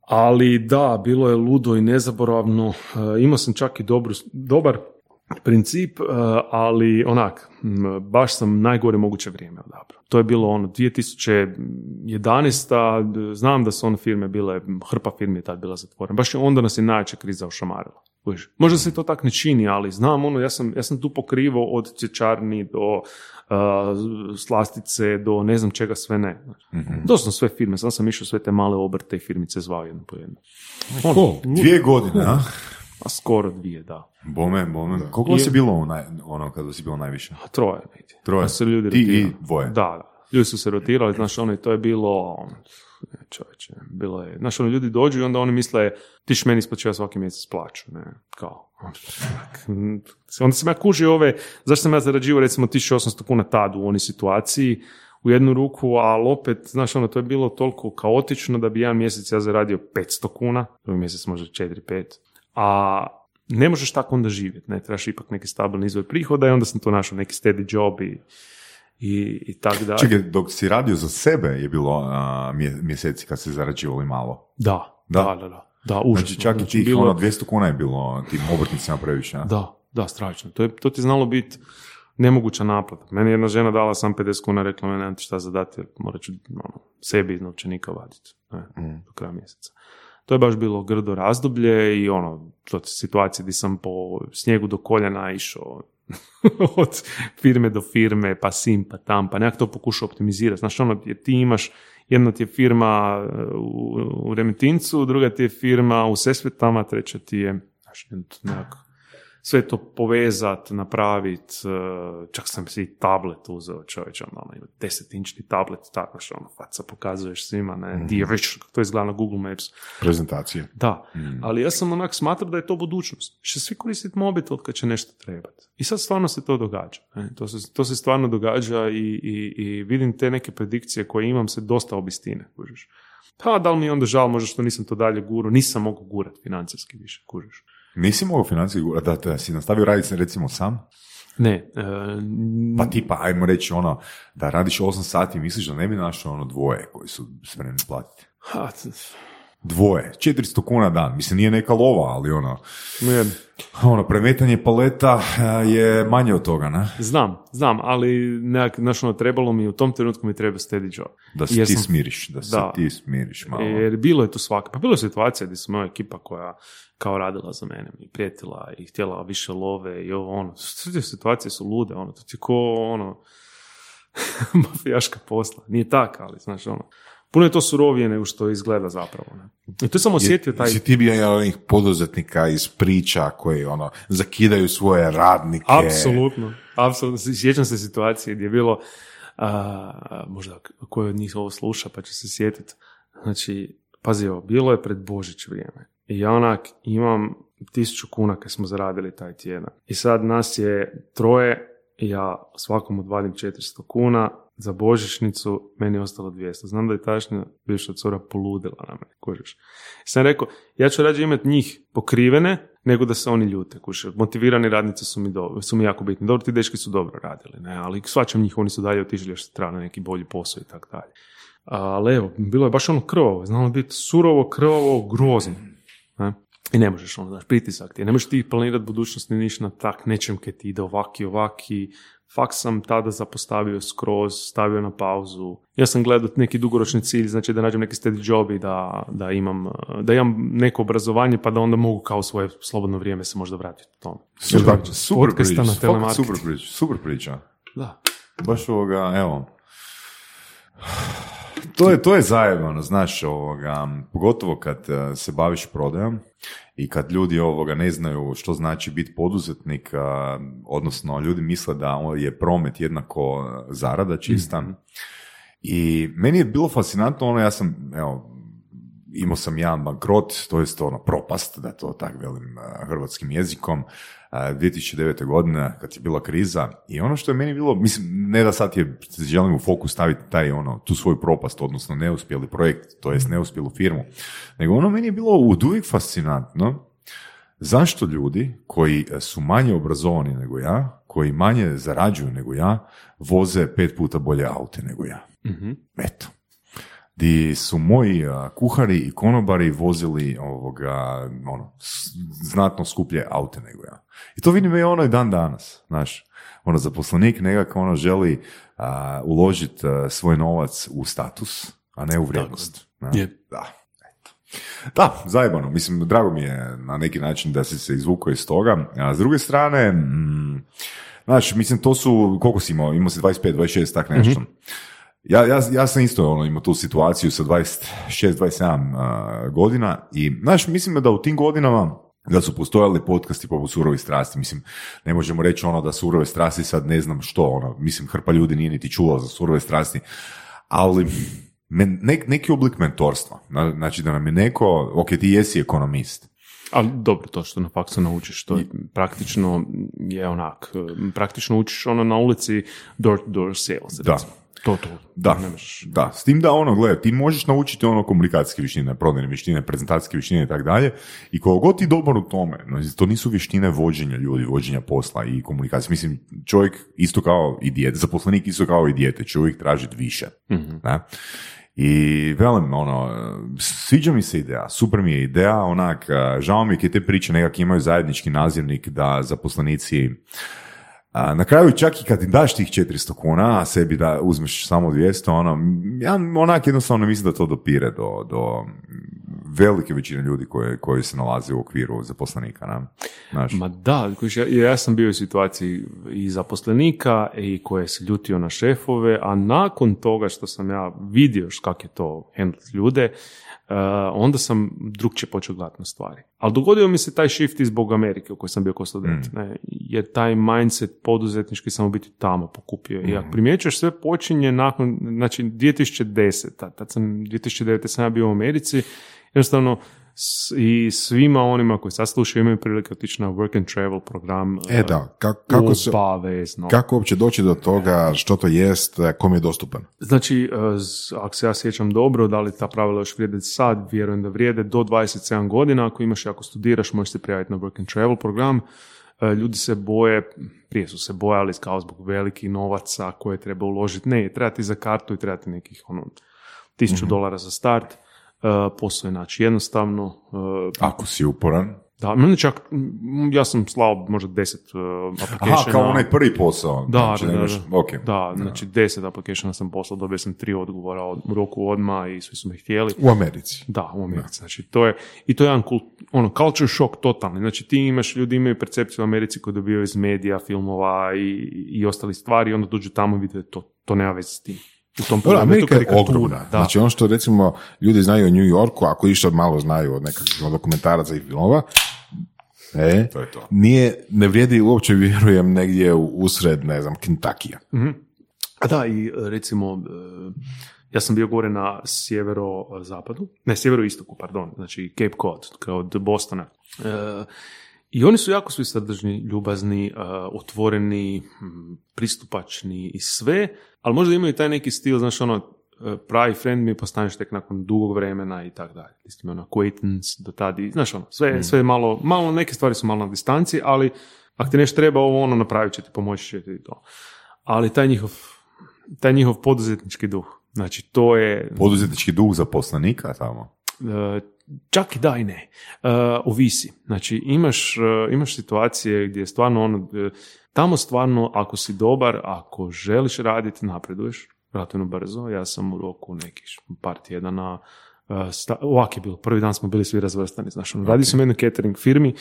Speaker 4: Ali da, bilo je ludo i nezaboravno. E, imao sam čak i dobru, dobar princip, e, ali onak, baš sam najgore moguće vrijeme odabrao. To je bilo ono 2011. d- Znam da su one firme bile, hrpa firmi je tad bila zatvorena. Baš onda nas je najveća kriza ošamarila. Možda se to tak ne čini, ali znam ono, ja sam, ja sam tu pokrivao od cvjećarni do uh, slastice, do ne znam čega sve ne. Doslovno sve firme, sam sam išao sve te male obrte i firmice zvao jedno po jedno. Ono,
Speaker 3: Dvije godine, a?
Speaker 4: a skoro dvije, da.
Speaker 3: Bome, bome. Koliko vas je bilo naj, ono kada si bilo najviše?
Speaker 4: A troje negdje.
Speaker 3: Troje.
Speaker 4: Da se ljudi
Speaker 3: Ti i
Speaker 4: rotirali.
Speaker 3: dvoje.
Speaker 4: Da, da. Ljudi su se rotirali, znaš, ono, i to je bilo, čovječe, bilo je, znaš, ono, ljudi dođu i onda oni misle, ti meni isplaćivati svaki mjesec plaću, ne, kao, onda sam ja kužio ove, zašto sam ja zarađivao recimo 1800 kuna tad u onoj situaciji, u jednu ruku, ali opet, znaš, ono, to je bilo toliko kaotično da bi jedan mjesec ja zaradio 500 kuna, drugi mjesec možda 4-5, a ne možeš tako onda živjeti, ne, trebaš ipak neki stabilni izvor prihoda i onda sam to našao, neki steady job i, i, i tak dalje.
Speaker 3: Čekaj, dok si radio za sebe je bilo a, mje- mjeseci kad ste zarađivali malo.
Speaker 4: Da,
Speaker 3: Da.
Speaker 4: da, da, da. Da, užasno.
Speaker 3: Znači čak i
Speaker 4: Znači,
Speaker 3: tih
Speaker 4: bilo-
Speaker 3: ono, 200 kuna je bilo tim obrtnicima previše. a?
Speaker 4: Da, da, strašno. To, je, to ti je znalo biti nemoguća naplata. Meni je jedna žena dala sam 50 kuna, rekla me, nemam ti šta zadati, morat ću ono, sebi iz novčanika vaditi ne, do kraja mjeseca. To je baš bilo grdo razdoblje i ono, to ti situacije gdje sam po snijegu do koljena išao od firme do firme, pa sim, pa tam, pa nekako to pokušao optimizirati. Znaš, ono, ti imaš, jedna ti je firma e, u, u Remetincu, druga ti je firma u Sesvetama, treća ti je, znaš, nekako sve to povezat, napravit, e, čak sam si i tablet uzeo čovječ, ono, ima desetinčni tablet, tako što ono, faca pokazuješ svima, ne,
Speaker 5: Mhm.
Speaker 4: di je već, to izgleda na Google Maps.
Speaker 5: Prezentacije.
Speaker 4: Da,
Speaker 5: Mhm.
Speaker 4: ali ja sam onak smatrao da je to budućnost. Će svi koristiti mobitel kad će nešto trebati. I sad stvarno se to događa. ne. To, se, to se stvarno događa i, i, i vidim te neke predikcije koje imam se dosta obistine, kužiš. Pa da li mi je onda žal možda što nisam to dalje gurao, nisam mogao gurati financijski više, kužiš.
Speaker 3: Nisi mogao financije gurati, da, da si nastavio raditi recimo sam?
Speaker 4: Ne, e,
Speaker 3: Pa tipa, ajmo reći ono, da radiš 8 sati, misliš da ne bi našao ono dvoje koji su spremni platiti?
Speaker 4: ha,
Speaker 3: Dvoje, 400 kuna dan, mislim nije neka lova, ali ono,
Speaker 4: ne,
Speaker 3: ono, premetanje paleta a, je manje od toga, ne?
Speaker 4: znam, znam, ali nekak, znaš, ono, trebalo mi, u tom trenutku mi treba steady job.
Speaker 3: Da se ti
Speaker 4: sam-
Speaker 3: smiriš, da se
Speaker 4: Da.
Speaker 3: ti smiriš malo.
Speaker 4: Jer bilo je tu svaka, pa bilo je situacija gdje su moja ekipa koja kao radila za mene i prijetila i htjela više love i ovo ono. Sve situacije su lude, ono, to ti ko ono mafijaška posla. Nije tak, ali znaš ono. Puno je to surovije nego što izgleda zapravo. Ne? I to sam osjetio taj...
Speaker 5: Si ti bio jedan od onih poduzetnika iz priča koji ono, zakidaju svoje radnike.
Speaker 4: Apsolutno, apsolutno. Sjećam se situacije gdje je bilo, a, možda koji od njih ovo sluša pa će se sjetiti. Znači, pazi ovo, bilo je pred Božić vrijeme. I ja onak imam tisuću kuna kad smo zaradili taj tjedan. I sad nas je troje ja svakom odvadim 400 kuna za božićnicu, meni je ostalo 200. Znam da je tašnja bivša cura poludila na mene, kužiš. Sam rekao, ja ću rađe imati njih pokrivene, nego da se oni ljute, kužiš. Motivirani radnici su mi, do, su mi jako bitni. Dobro, ti dečki su dobro radili, ne, ali svačam njih, oni su dalje otišli još treba na neki bolji posao i tako dalje. Ali evo, bilo je baš ono krvavo, znalo biti surovo, krvavo, grozno. I ne možeš ono, znaš, pritisak ti. Ne možeš ti planirati budućnost ni ništa na tak nečem kaj ti ide ovaki, ovaki. Fak sam tada zapostavio skroz, stavio na pauzu. Ja sam gledao neki dugoročni cilj, znači da nađem neki steady job i da, da, imam, da imam neko obrazovanje pa da onda mogu kao svoje slobodno vrijeme se možda vratiti u tome.
Speaker 3: Super, super priča, super priča, super priča.
Speaker 4: Da.
Speaker 3: Baš ovoga, evo, to je, to je zajebano, znaš, ovoga, pogotovo kad eh, se baviš prodajom i kad ljudi ovoga ne znaju što znači biti poduzetnik, a, odnosno ljudi misle da je promet jednako eh, zarada čista. I meni je bilo fascinantno, ono, ja sam, evo, imao sam jedan bankrot, to jest ono propast, da to tak velim a, hrvatskim jezikom, a, 2009. godine kad je bila kriza i ono što je meni bilo, mislim, ne da sad je, želim u fokus staviti taj ono, tu svoju propast, odnosno neuspjeli projekt, to jest neuspjelu firmu, nego ono meni je bilo od uvijek fascinantno zašto ljudi koji su manje obrazovani nego ja, koji manje zarađuju nego ja, voze pet puta bolje aute nego ja.
Speaker 4: Mhm.
Speaker 3: Eto. Di su moji kuhari i konobari vozili ovoga, ono, znatno skuplje aute nego ja. I to vidim i ono i dan danas, znaš. Ono, zaposlenik nekako ono želi uložiti svoj novac u status, a ne u vrijednost.
Speaker 4: Je.
Speaker 3: Da. Da, zajebano. Mislim, drago mi je na neki način da si se izvukao iz toga. A s druge strane, mm, znaš, mislim, to su, koliko si imao? Imao si 25, 26, tak nešto. Ja, ja, ja sam isto ono, imao tu situaciju sa 26-27 uh, godina i, znaš, mislim da u tim godinama da su postojali podcasti poput Surovi strasti, mislim, ne možemo reći ono da Surove strasti sad ne znam što, ono, mislim, hrpa ljudi nije niti čuo za Surove strasti, ali men, nek, neki oblik mentorstva, Na- znači da nam je neko, ok, ti jesi ekonomist,
Speaker 4: Ali dobro, to što na faksu naučiš, to je praktično je onak, praktično učiš ono na ulici door to door sales.
Speaker 3: Da.
Speaker 4: recimo. To, to.
Speaker 3: Da, da, s tim da ono, gledaj, ti možeš naučiti ono komunikacijske vještine, prodajne vještine, prezentacijske vještine i tako dalje i koliko god ti dobar u tome, no, to nisu vještine vođenja ljudi, vođenja posla i komunikacije. Mislim, čovjek isto kao i dijete, zaposlenik isto kao i dijete, će uvijek tražiti više. Da? I velim, ono, sviđa mi se ideja, super mi je ideja, onak, žao mi je te priče nekak imaju zajednički nazivnik da zaposlenici a, na kraju čak i kad im daš tih 400 kuna, a sebi da uzmeš samo 200, ono, ja onak jednostavno mislim da to dopire do, do velike većine ljudi koje, koji se nalaze u okviru zaposlenika. Na, znaš.
Speaker 4: Ma da, ja, ja sam bio u situaciji i zaposlenika i koje se ljutio na šefove, a nakon toga što sam ja vidio kak je to handlat ljude, onda sam drugčije počeo gledati na stvari. Ali dogodio mi se taj shift i zbog Amerike u kojoj sam bio kao student.
Speaker 3: Mm.
Speaker 4: Ne? Jer taj mindset poduzetnički samo biti tamo pokupio. I
Speaker 3: Mm.
Speaker 4: ako primjećuješ sve počinje nakon, znači 2010. Tad, sam, 2009. sam ja bio u Americi. Jednostavno, i svima onima koji sad slušaju imaju prilike otići na work and travel program.
Speaker 5: E da, ka- kako se,
Speaker 4: Obavezno.
Speaker 5: kako uopće doći do toga, što to jest, e, kom je dostupan?
Speaker 4: Znači, e, z- ako se ja sjećam dobro, da li ta pravila još vrijede sad, vjerujem da vrijede do 27 godina, ako imaš i ako studiraš, možeš se prijaviti na Work and Travel program. Ljudi se boje, prije su se bojali kao zbog velikih novaca koje treba uložiti. Ne, treba ti za kartu i treba ti nekih ono, tisuću dolara za start. E, Posao je naći jednostavno. e,
Speaker 3: Ako si uporan.
Speaker 4: Da, meni čak, ja sam slao možda deset uh, applicationa.
Speaker 3: Aha, kao onaj prvi posao.
Speaker 4: Da,
Speaker 3: Znači,
Speaker 4: da, da,
Speaker 3: nemaš-
Speaker 4: da.
Speaker 3: ok.
Speaker 4: Da, znači deset applicationa sam poslao, dobio sam tri odgovora od- u roku odmah i svi su me htjeli.
Speaker 5: U Americi.
Speaker 4: Da, u Americi. Znači, to je, i to je jedan kult, ono, culture shock totalni. Znači, ti imaš, ljudi imaju percepciju u Americi koju dobijaju iz medija, filmova i, i ostalih stvari onda dođu tamo i vide to, to nema veze s tim. U tom pogledu je to
Speaker 5: Amerika je
Speaker 4: karikatura,
Speaker 5: ogromna.
Speaker 4: Da.
Speaker 5: Znači ono što recimo ljudi znaju o New Yorku, ako išta malo znaju od nekakvih dokumentaraca i filmova, e,
Speaker 3: To je to.
Speaker 5: nije, ne vrijedi uopće vjerujem negdje u, usred, ne znam, Kentuckija.
Speaker 4: A da, i recimo, e, ja sam bio gore na sjevero-zapadu, ne, sjevero-istoku, pardon, znači Cape Cod, kao od Bostona. E, I oni su jako svi srdažni, ljubazni, otvoreni, m, pristupačni i sve, ali možda imaju taj neki stil, znaš, ono, e, pravi friend mi postaneš tek nakon dugog vremena i tako dalje. Ti ste mi ono acquaintance do tada znaš, ono, sve, sve malo, malo, neke stvari su malo na distanci, ali ako ti nešto treba ovo ono napravit će ti, pomoći će ti to. Ali taj njihov taj njihov poduzetnički duh. Znači, to je,
Speaker 3: Poduzetnički duh zaposlenika tamo.
Speaker 4: Čak i da i ne, E, ovisi. Znači, imaš, e, imaš situacije gdje je stvarno ono, e, tamo stvarno, ako si dobar, ako želiš raditi, napreduješ, relativno brzo. Ja sam u roku nekih par tjedana sta- ovak je bilo, prvi dan smo bili svi razvrstani, znaš, ono, radi se u jednoj catering firmi,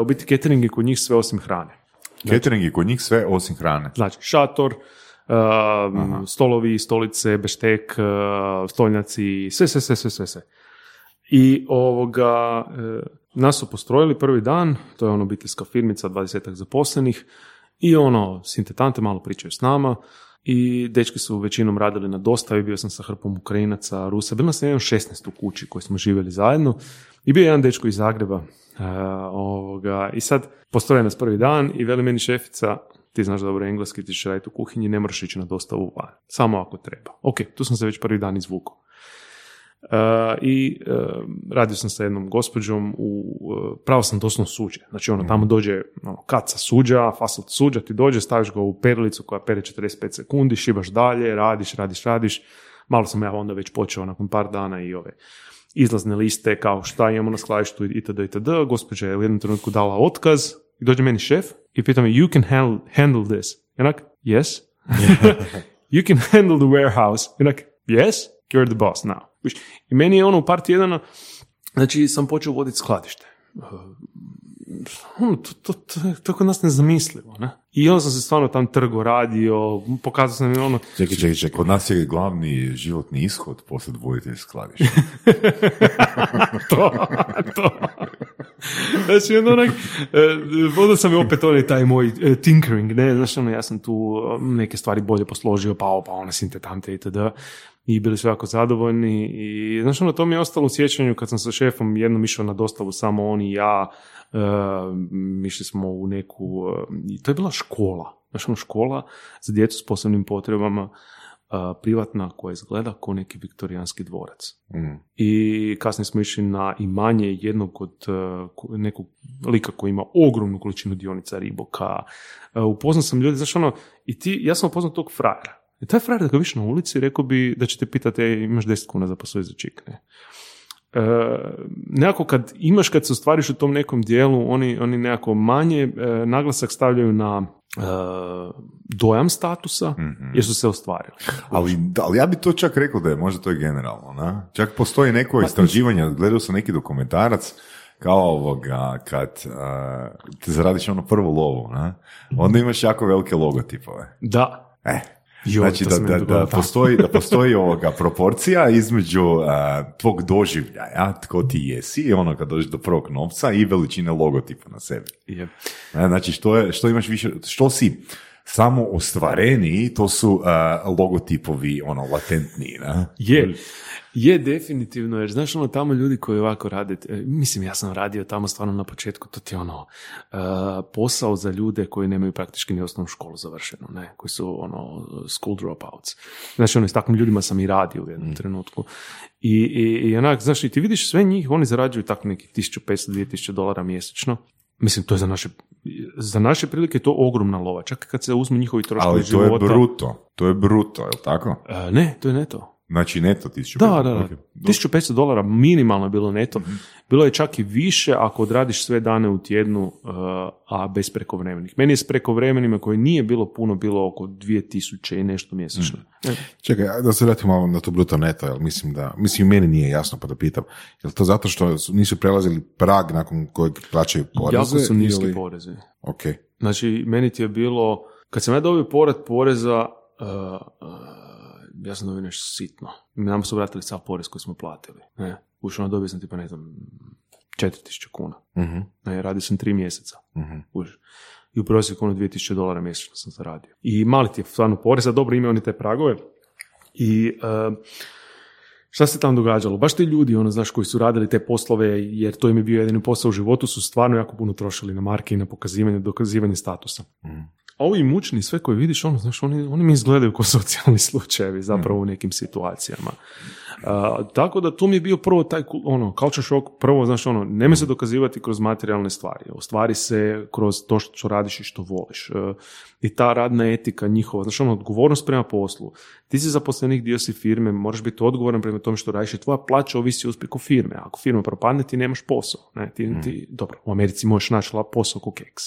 Speaker 4: u biti catering je kod njih sve osim hrane.
Speaker 3: Catering je kod njih sve osim hrane.
Speaker 4: Znači, šator, uh, stolovi, stolice, beštek, uh, stolnjaci, sve, sve, sve, sve, sve, sve. I ovoga, uh, nas su postrojili prvi dan, to je ono obiteljska firmica, 20 zaposlenih, i ono, sintetante malo pričaju s nama, i dečki su većinom radili na dostavi, bio sam sa hrpom Ukrajinaca, Rusa, bilo je jedan 16 u kući koji smo živjeli zajedno, i bio je jedan dečko iz Zagreba, uh, ovoga, i sad postroje nas prvi dan i veli meni šefica, ti znaš dobro engleski, ti ćeš raditi u kuhinji, ne moraš ići na dostavu van, samo ako treba. Ok, tu sam se već prvi dan izvukao. Uh, I uh, radio sam sa jednom gospođom u, uh, pravo sam doslovno suđe. Znači ono, tamo dođe ono, kaca suđa, fasot suđa, ti dođe, staviš ga u perilicu koja pere 45 sekundi, šibaš dalje, radiš, radiš, radiš. Malo sam ja onda već počeo nakon par dana i ove izlazne liste kao šta imamo na skladištu itd. itd. Gospođa je u jednom trenutku dala otkaz i dođe meni šef i pita me you can handle, handle this. Like, yes. you can handle the warehouse. Like, yes, you're the boss now. I meni je ono u par tjedana, znači sam počeo voditi skladište. Ono, to, to, to, to kod nas nezamislivo, ne? I onda sam se stvarno tam trgo radio, pokazao sam im ono,
Speaker 5: Čekaj, čekaj, čekaj.
Speaker 3: Kod nas je glavni životni ishod poslije dvojitelj skladišta.
Speaker 4: to, to. Znači, onda onak, e, onda sam opet onaj taj moj e, tinkering, ne, znaš, ono, ja sam tu e, neke stvari bolje posložio, pa pa one sintetante itd. I bili su jako zadovoljni i, znaš, ono, to mi je ostalo u sjećanju kad sam sa šefom jednom išao na dostavu, samo on i ja, e, išli smo u neku, e, i to je bila škola, znaš, ono, škola za djecu s posebnim potrebama, a, privatna koja izgleda kao neki viktorijanski dvorac. I kasnije smo išli na imanje jednog od uh, ko- nekog lika koji ima ogromnu količinu dionica Riboka. Uh, upoznao sam ljude, znaš ono, i ti, ja sam upoznao tog frajera. I taj frajer da ga više na ulici, rekao bi da ćete pitati, "Ej, imaš 10 kuna za posao za čik, ne? E, nekako kad imaš, kad se ostvariš u tom nekom dijelu, oni, oni nekako manje e, naglasak stavljaju na e, dojam statusa, jer su se ostvarili.
Speaker 3: Ali, ali ja bi to čak rekao da je, možda to je generalno, na? Čak postoji neko istraživanje, gledao sam neki dokumentarac, kao ovoga, kad uh, te zaradiš ono prvo lovu, na? onda imaš jako velike logotipove.
Speaker 4: Da,
Speaker 3: E,
Speaker 4: Joj,
Speaker 3: znači da, da, da, postoji, da postoji ovoga proporcija između a, tvog doživljaja, tko ti jesi, i ono kad dođeš do prvog novca i veličine logotipa na sebi.
Speaker 4: Je.
Speaker 3: E, Znači, što, je, što imaš više, što si samo ostvareniji, to su a, logotipovi, ono, latentniji, ne?
Speaker 4: Je, je definitivno, jer znaš ono tamo ljudi koji ovako rade, e, mislim ja sam radio tamo stvarno na početku, to ti je ono e, posao za ljude koji nemaju praktički ni osnovnu školu završenu, ne, koji su ono school dropouts. Znači ono s takvim ljudima sam i radio u jednom trenutku. I, i, i onak, znaš, i ti vidiš sve njih, oni zarađuju tako nekih 1500-2000 dolara mjesečno. Mislim, to je za naše, za naše prilike to ogromna lova. Čak kad se uzmu njihovi troškovi
Speaker 3: Ali to je
Speaker 4: života.
Speaker 3: bruto, to je bruto, je li tako?
Speaker 4: E, ne, to je neto.
Speaker 3: Znači, neto 1500.
Speaker 4: Da, da, da.
Speaker 3: Ok.
Speaker 4: 1500 dolara minimalno je bilo neto. Bilo je čak i više ako odradiš sve dane u tjednu, uh, a bez prekovremenih. Meni je s prekovremenima koje nije bilo puno, bilo oko 2000 i nešto mjesečno. E,
Speaker 5: Čekaj, da se vratimo malo na to bruto neto, jer mislim da, mislim meni nije jasno pa da pitam, je li to zato što su- nisu prelazili prag nakon kojeg plaćaju poreze?
Speaker 4: jako su niski
Speaker 5: ili-
Speaker 4: porezi.
Speaker 5: Ok,
Speaker 4: Znači, meni ti je bilo, kad sam ja dobio povrat poreza, uh, uh, ja sam dobio nešto sitno. Nam su vratili sav porez koji smo platili. Ne? Ušao dobio sam tipa, ne znam, 4000 kuna.
Speaker 5: Mhm,
Speaker 4: Ne, radio sam tri mjeseca. Kužiš. I u prosjeku ono 2000 dolara mjesečno sam zaradio. I mali ti je stvarno porez, a dobro ime oni te pragove. I uh, šta se tamo događalo? Baš ti ljudi, ono, znaš, koji su radili te poslove, jer to im je bio jedini posao u životu, su stvarno jako puno trošili na marke i na pokazivanje, dokazivanje statusa. A ovi mučni, sve koje vidiš, ono, znaš, oni, oni mi izgledaju kao socijalni slučajevi zapravo u nekim situacijama. A, tako da tu mi je bio prvo taj ono, culture shock, prvo, znaš, ono, nemoj se dokazivati kroz materijalne stvari, ostvari se kroz to što radiš i što voliš. E, I ta radna etika njihova, znaš, ono, odgovornost prema poslu. Ti si zaposlenik, dio si firme, moraš biti odgovoran prema tome što radiš i tvoja plaća ovisi o uspjehu firme. Ako firma propadne, ti nemaš posao. Ne? Ti, ti, dobro, u Americi možeš naći posao ko keks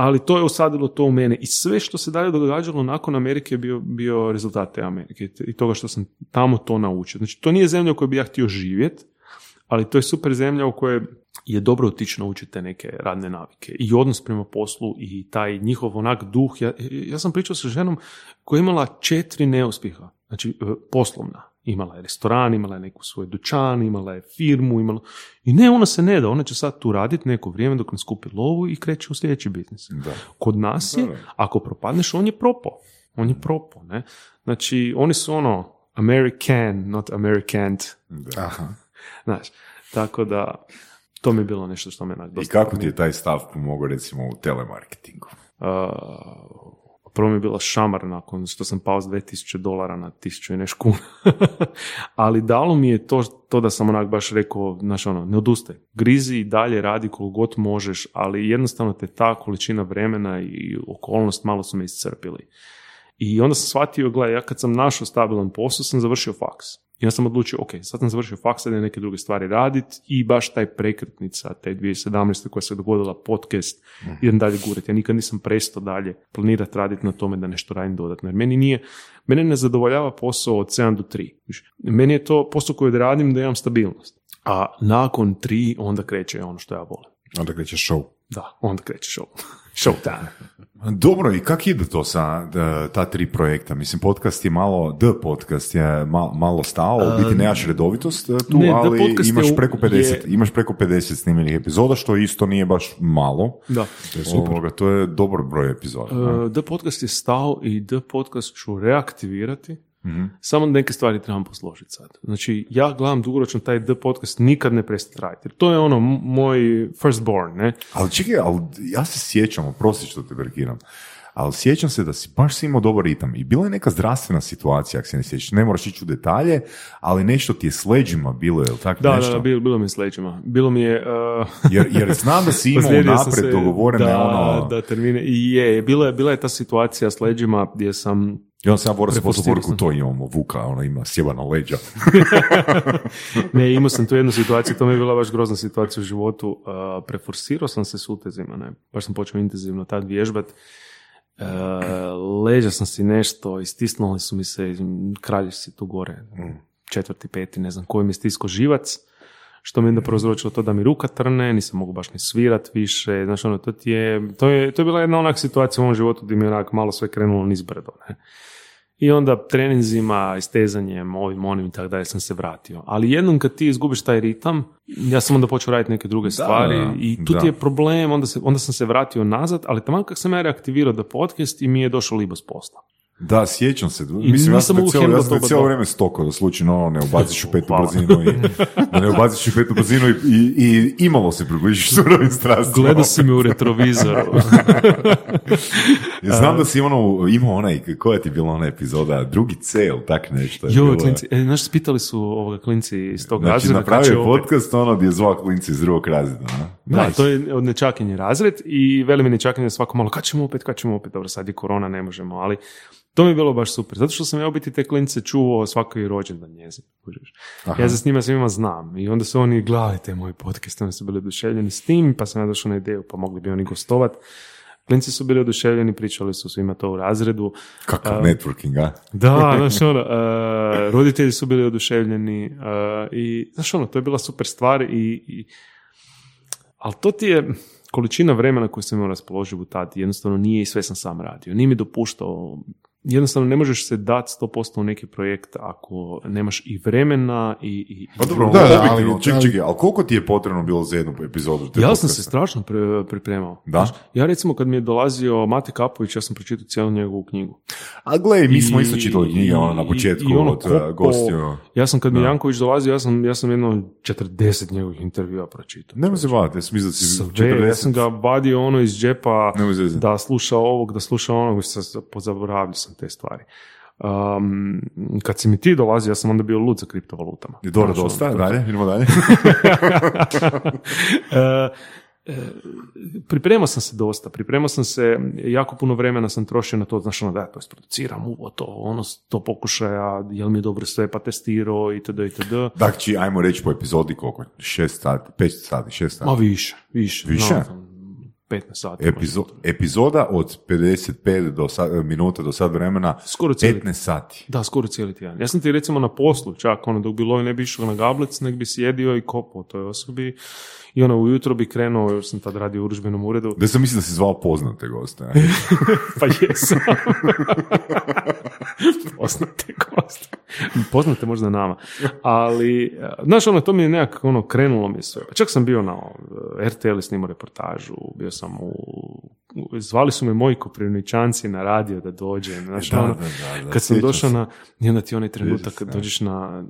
Speaker 4: ali to je usadilo to u mene i sve što se dalje događalo nakon Amerike je bio, bio rezultat te Amerike i toga što sam tamo to naučio. Znači, to nije zemlja u kojoj bi ja htio živjeti, ali to je super zemlja u kojoj je dobro otići naučiti te neke radne navike i odnos prema poslu i taj njihov onak duh. Ja, ja sam pričao sa ženom koja je imala četiri neuspjeha, znači e, poslovna. Imala je restoran, imala je neku svoj dućan, imala je firmu, imala... I ne, ona se ne da, ona će sad tu raditi neko vrijeme dok ne skupi lovu i kreće u sljedeći biznis.
Speaker 3: Da.
Speaker 4: Kod nas je, ako propadneš, on je propao. On je propao, ne? Znači, oni su ono, American, not Americant,
Speaker 5: Aha.
Speaker 4: znaš. Tako da, to mi je bilo nešto što me
Speaker 3: I kako ti je taj stav pomogao recimo u telemarketingu?
Speaker 4: Uh, prvo mi je bila šamar nakon što sam pao s 2000 dolara na 1000 i neš kuna. Ali dalo mi je to, to da sam onak baš rekao, znaš ono, ne odustaj. Grizi i dalje radi koliko god možeš, ali jednostavno te ta količina vremena i okolnost malo su me iscrpili. I onda sam shvatio, gledaj, ja kad sam našao stabilan posao, sam završio faks. I onda sam odlučio, ok, sad sam završio faks, sad neke druge stvari raditi i baš taj prekretnica, te 2017. koja se dogodila, podcast, idem dalje gurati. Ja nikad nisam prestao dalje planirati raditi na tome da nešto radim dodatno. Jer meni nije, mene ne zadovoljava posao od 7 do 3. Viš, Meni je to posao koji radim da imam stabilnost. A nakon 3 onda kreće ono što ja volim.
Speaker 5: Onda kreće show.
Speaker 4: Da, onda kreće show. show time.
Speaker 3: Dobro, i kak ide to sa e, ta tri projekta? Mislim, podcast je malo, D podcast je ma- malo stao, u biti nemaš redovitost e, tu,
Speaker 4: ne,
Speaker 3: ali imaš preko 50,
Speaker 4: je-
Speaker 3: imaš preko 50 snimljenih epizoda, što isto nije baš malo.
Speaker 4: Da.
Speaker 3: To je super. to je dobar broj epizoda. da.
Speaker 4: Uh, The podcast je stao i The podcast ću reaktivirati.
Speaker 3: Mhm.
Speaker 4: Samo neke stvari trebam posložiti sad. Znači, ja gledam dugoročno taj The podcast nikad ne prestati raditi. To je ono moj firstborn, ne?
Speaker 3: Ali čekaj, ali ja se sjećam, oprosti što te prekiram, ali sjećam se da si baš si imao dobar ritam i bila je neka zdravstvena situacija, ako se ne sjećaš, ne moraš ići u detalje, ali nešto ti je s leđima bilo, je li tako
Speaker 4: Da,
Speaker 3: nešto?
Speaker 4: da, bilo, bilo mi je s leđima. Bilo mi je... uh,
Speaker 3: Jer, jer znam da si imao napred dogovorene
Speaker 4: da,
Speaker 3: ono...
Speaker 4: Da, termine. I je, bila je, bila je ta situacija s leđima gdje sam
Speaker 3: I onda sam ja poslati
Speaker 4: Prepustivao
Speaker 3: poruku, to imamo, Vuka, ona ima sjebana leđa.
Speaker 4: Ne, imao sam tu jednu situaciju, to mi je bila baš grozna situacija u životu. Uh, preforsirao sam se s utezima, ne. Baš sam počeo intenzivno tad vježbat. Uh, leđa sam si nešto, istisnuli su mi se, kraljiš si tu gore, četvrti, peti, ne znam koji mi je stisko živac, što mi je onda prouzročilo to da mi ruka trne, nisam mogu baš ni svirat više, znaš ono, to ti je, to je, to je bila jedna onak situacija u mom životu gdje mi onak malo sve krenulo nizbrdo, ne. I onda treninzima, istezanjem, ovim, onim i tako dalje sam se vratio. Ali jednom kad ti izgubiš taj ritam, ja sam onda počeo raditi neke druge stvari
Speaker 3: da,
Speaker 4: i tu
Speaker 3: da.
Speaker 4: ti je problem, onda, se, onda sam se vratio nazad, ali tamo kad sam ja reaktivirao da podcast i mi je došao libo s posla.
Speaker 3: Da, sjećam se. Mislim, ja sam
Speaker 4: mogu
Speaker 3: cijelo, ja sam cijelo vrijeme stoko da slučajno ono, ne ubaciš u petu brzinu i, da ne ubaciš u petu brzinu i, i, i imalo se približiš surovim strastima.
Speaker 4: Gledao si me u retrovizoru.
Speaker 3: Ja znam da si ono, imao onaj, koja ti je bila ona epizoda, drugi C ili tak nešto. je
Speaker 4: Jo,
Speaker 3: bilo.
Speaker 4: klinci, e, znaš, spitali su ovoga klinci iz tog
Speaker 3: Znači,
Speaker 4: razreda. će
Speaker 3: napravio
Speaker 4: opet-
Speaker 3: podcast ono gdje je zvao klinci iz drugog razreda. a?
Speaker 4: Da,
Speaker 3: Nice.
Speaker 4: to je od nečakinje razred i veli mi nečakinje svako malo, kad ćemo opet, kad ćemo opet, dobro, sad je korona, ne možemo, ali to mi je bilo baš super, zato što sam ja u biti te klince čuo svaki rođendan njezin. Ja se s njima svima znam i onda su oni, gledajte moj podcast, oni su bili oduševljeni s tim, pa sam ja došao na ideju, pa mogli bi oni gostovat. Klinci su bili oduševljeni, pričali su svima to u razredu.
Speaker 3: Kakav networking, a?
Speaker 4: Da, znaš ono, e, roditelji su bili oduševljeni e, i znaš ono, to je bila super stvar i, i ali to ti je količina vremena koju sam imao raspoloživu tad, jednostavno nije i sve sam sam radio, nije mi dopuštao, jednostavno ne možeš se dati 100% u neki projekt ako nemaš i vremena i... i
Speaker 3: Pa dobro,
Speaker 5: Da,
Speaker 3: da,
Speaker 5: ali-
Speaker 3: čekaj, čekaj, ali koliko ti je potrebno bilo za jednu epizodu? te
Speaker 4: Ja sam
Speaker 3: podcasta?
Speaker 4: se strašno pre- pripremao.
Speaker 3: Da?
Speaker 4: Znaš, Ja recimo kad mi je dolazio Mate Kapović, ja sam pročitao cijelu njegovu knjigu.
Speaker 3: A gle, mi smo
Speaker 4: I-
Speaker 3: isto čitali knjige ono, na početku
Speaker 4: i ono
Speaker 3: od uh,
Speaker 4: kopo-
Speaker 3: gostiju.
Speaker 4: Ja sam kad mi. Janković dolazio, ja sam, ja sam jedno 40 njegovih intervjua pročitao.
Speaker 3: Nemoj se bavati, ja sam mislio da si
Speaker 4: Sve,
Speaker 3: 40.
Speaker 4: ja sam ga vadio ono iz džepa da sluša ovog, da sluša onog, pozaboravljao sam te stvari. Um, kad si mi ti dolazio, ja sam onda bio lud za kriptovalutama.
Speaker 3: Je dobro,
Speaker 4: Znaš,
Speaker 3: dosta,
Speaker 4: ono,
Speaker 3: dalje, idemo dalje.
Speaker 4: E, e, pripremao sam se dosta, pripremao sam se, jako puno vremena sam trošio na to, znaš ono da to isproduciram, ovo to, ono, to pokušaja, jel mi je dobro sve pa testirao, itd., itd.
Speaker 3: Dakle, ajmo reći po epizodi koliko? Šest sati, pet sati, šest
Speaker 4: Ma
Speaker 3: sati.
Speaker 4: više, više.
Speaker 3: Više?
Speaker 4: No, sam 15 sati.
Speaker 3: Epizo- epizoda od 55 do sa- minuta do sad vremena,
Speaker 4: Skoro cijeli
Speaker 3: 15 sati.
Speaker 4: Da, skoro cijeli tjedan. Ja sam ti recimo na poslu, čak ono dok bi lovi ne bi išao na gablec, nek bi sjedio i kopao toj osobi. I ono ujutro bi krenuo, još sam tad radio u urudžbenom uredu.
Speaker 3: Da sam mislio da si zvao poznate goste.
Speaker 4: Pa jesam. Poznate goste. Poznate možda nama. Ali, znaš, ono, to mi je nekako, ono, krenulo mi sve. Čak sam bio na RTL snimao reportažu, bio sam u... Zvali su me moji koprivničanci na radio da dođem. Znaš,
Speaker 3: Da,
Speaker 4: ono,
Speaker 3: da, da, da,
Speaker 4: kad sam došao na... I onda ti onaj trenutak kad dođeš na,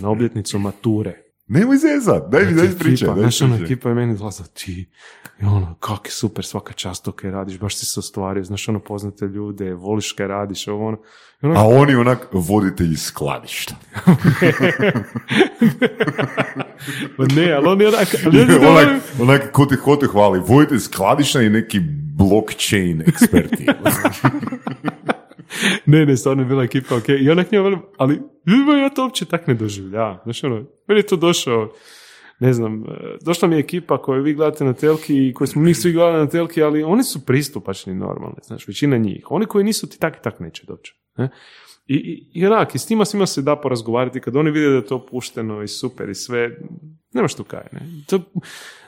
Speaker 4: na obljetnicu mature.
Speaker 3: Nemoj zezat, daj mi, daj mi daj mi
Speaker 4: Znaš, ono, ekipa je meni glaza, ti, i ono, kak je super, svaka čast to kaj radiš, baš si se ostvario, znaš, ono, poznate ljude, voliš kaj radiš, ovo, ono. Ono,
Speaker 3: A oni onak voditelji skladišta.
Speaker 4: Ma ne, ali oni onak, ali
Speaker 3: onak,
Speaker 4: ono-
Speaker 3: onak ko te, ko te hvali, voditelj skladišta i neki blockchain eksperti.
Speaker 4: ne, ne, stvarno je bila ekipa, ok, i onak njima velim, ali ja to uopće tak ne doživljavam, znaš, ono, meni je to došao, ne znam, e, došla mi je ekipa koju vi gledate na telki i koju smo mi svi gledali na telki, ali oni su pristupačni normalni, znaš, većina njih. Oni koji nisu ti tak i tak neće doći. Ne? I, i, i onak, i s tima svima se da porazgovarati, kad oni vide da je to pušteno i super i sve, nema što kaj, ne. To,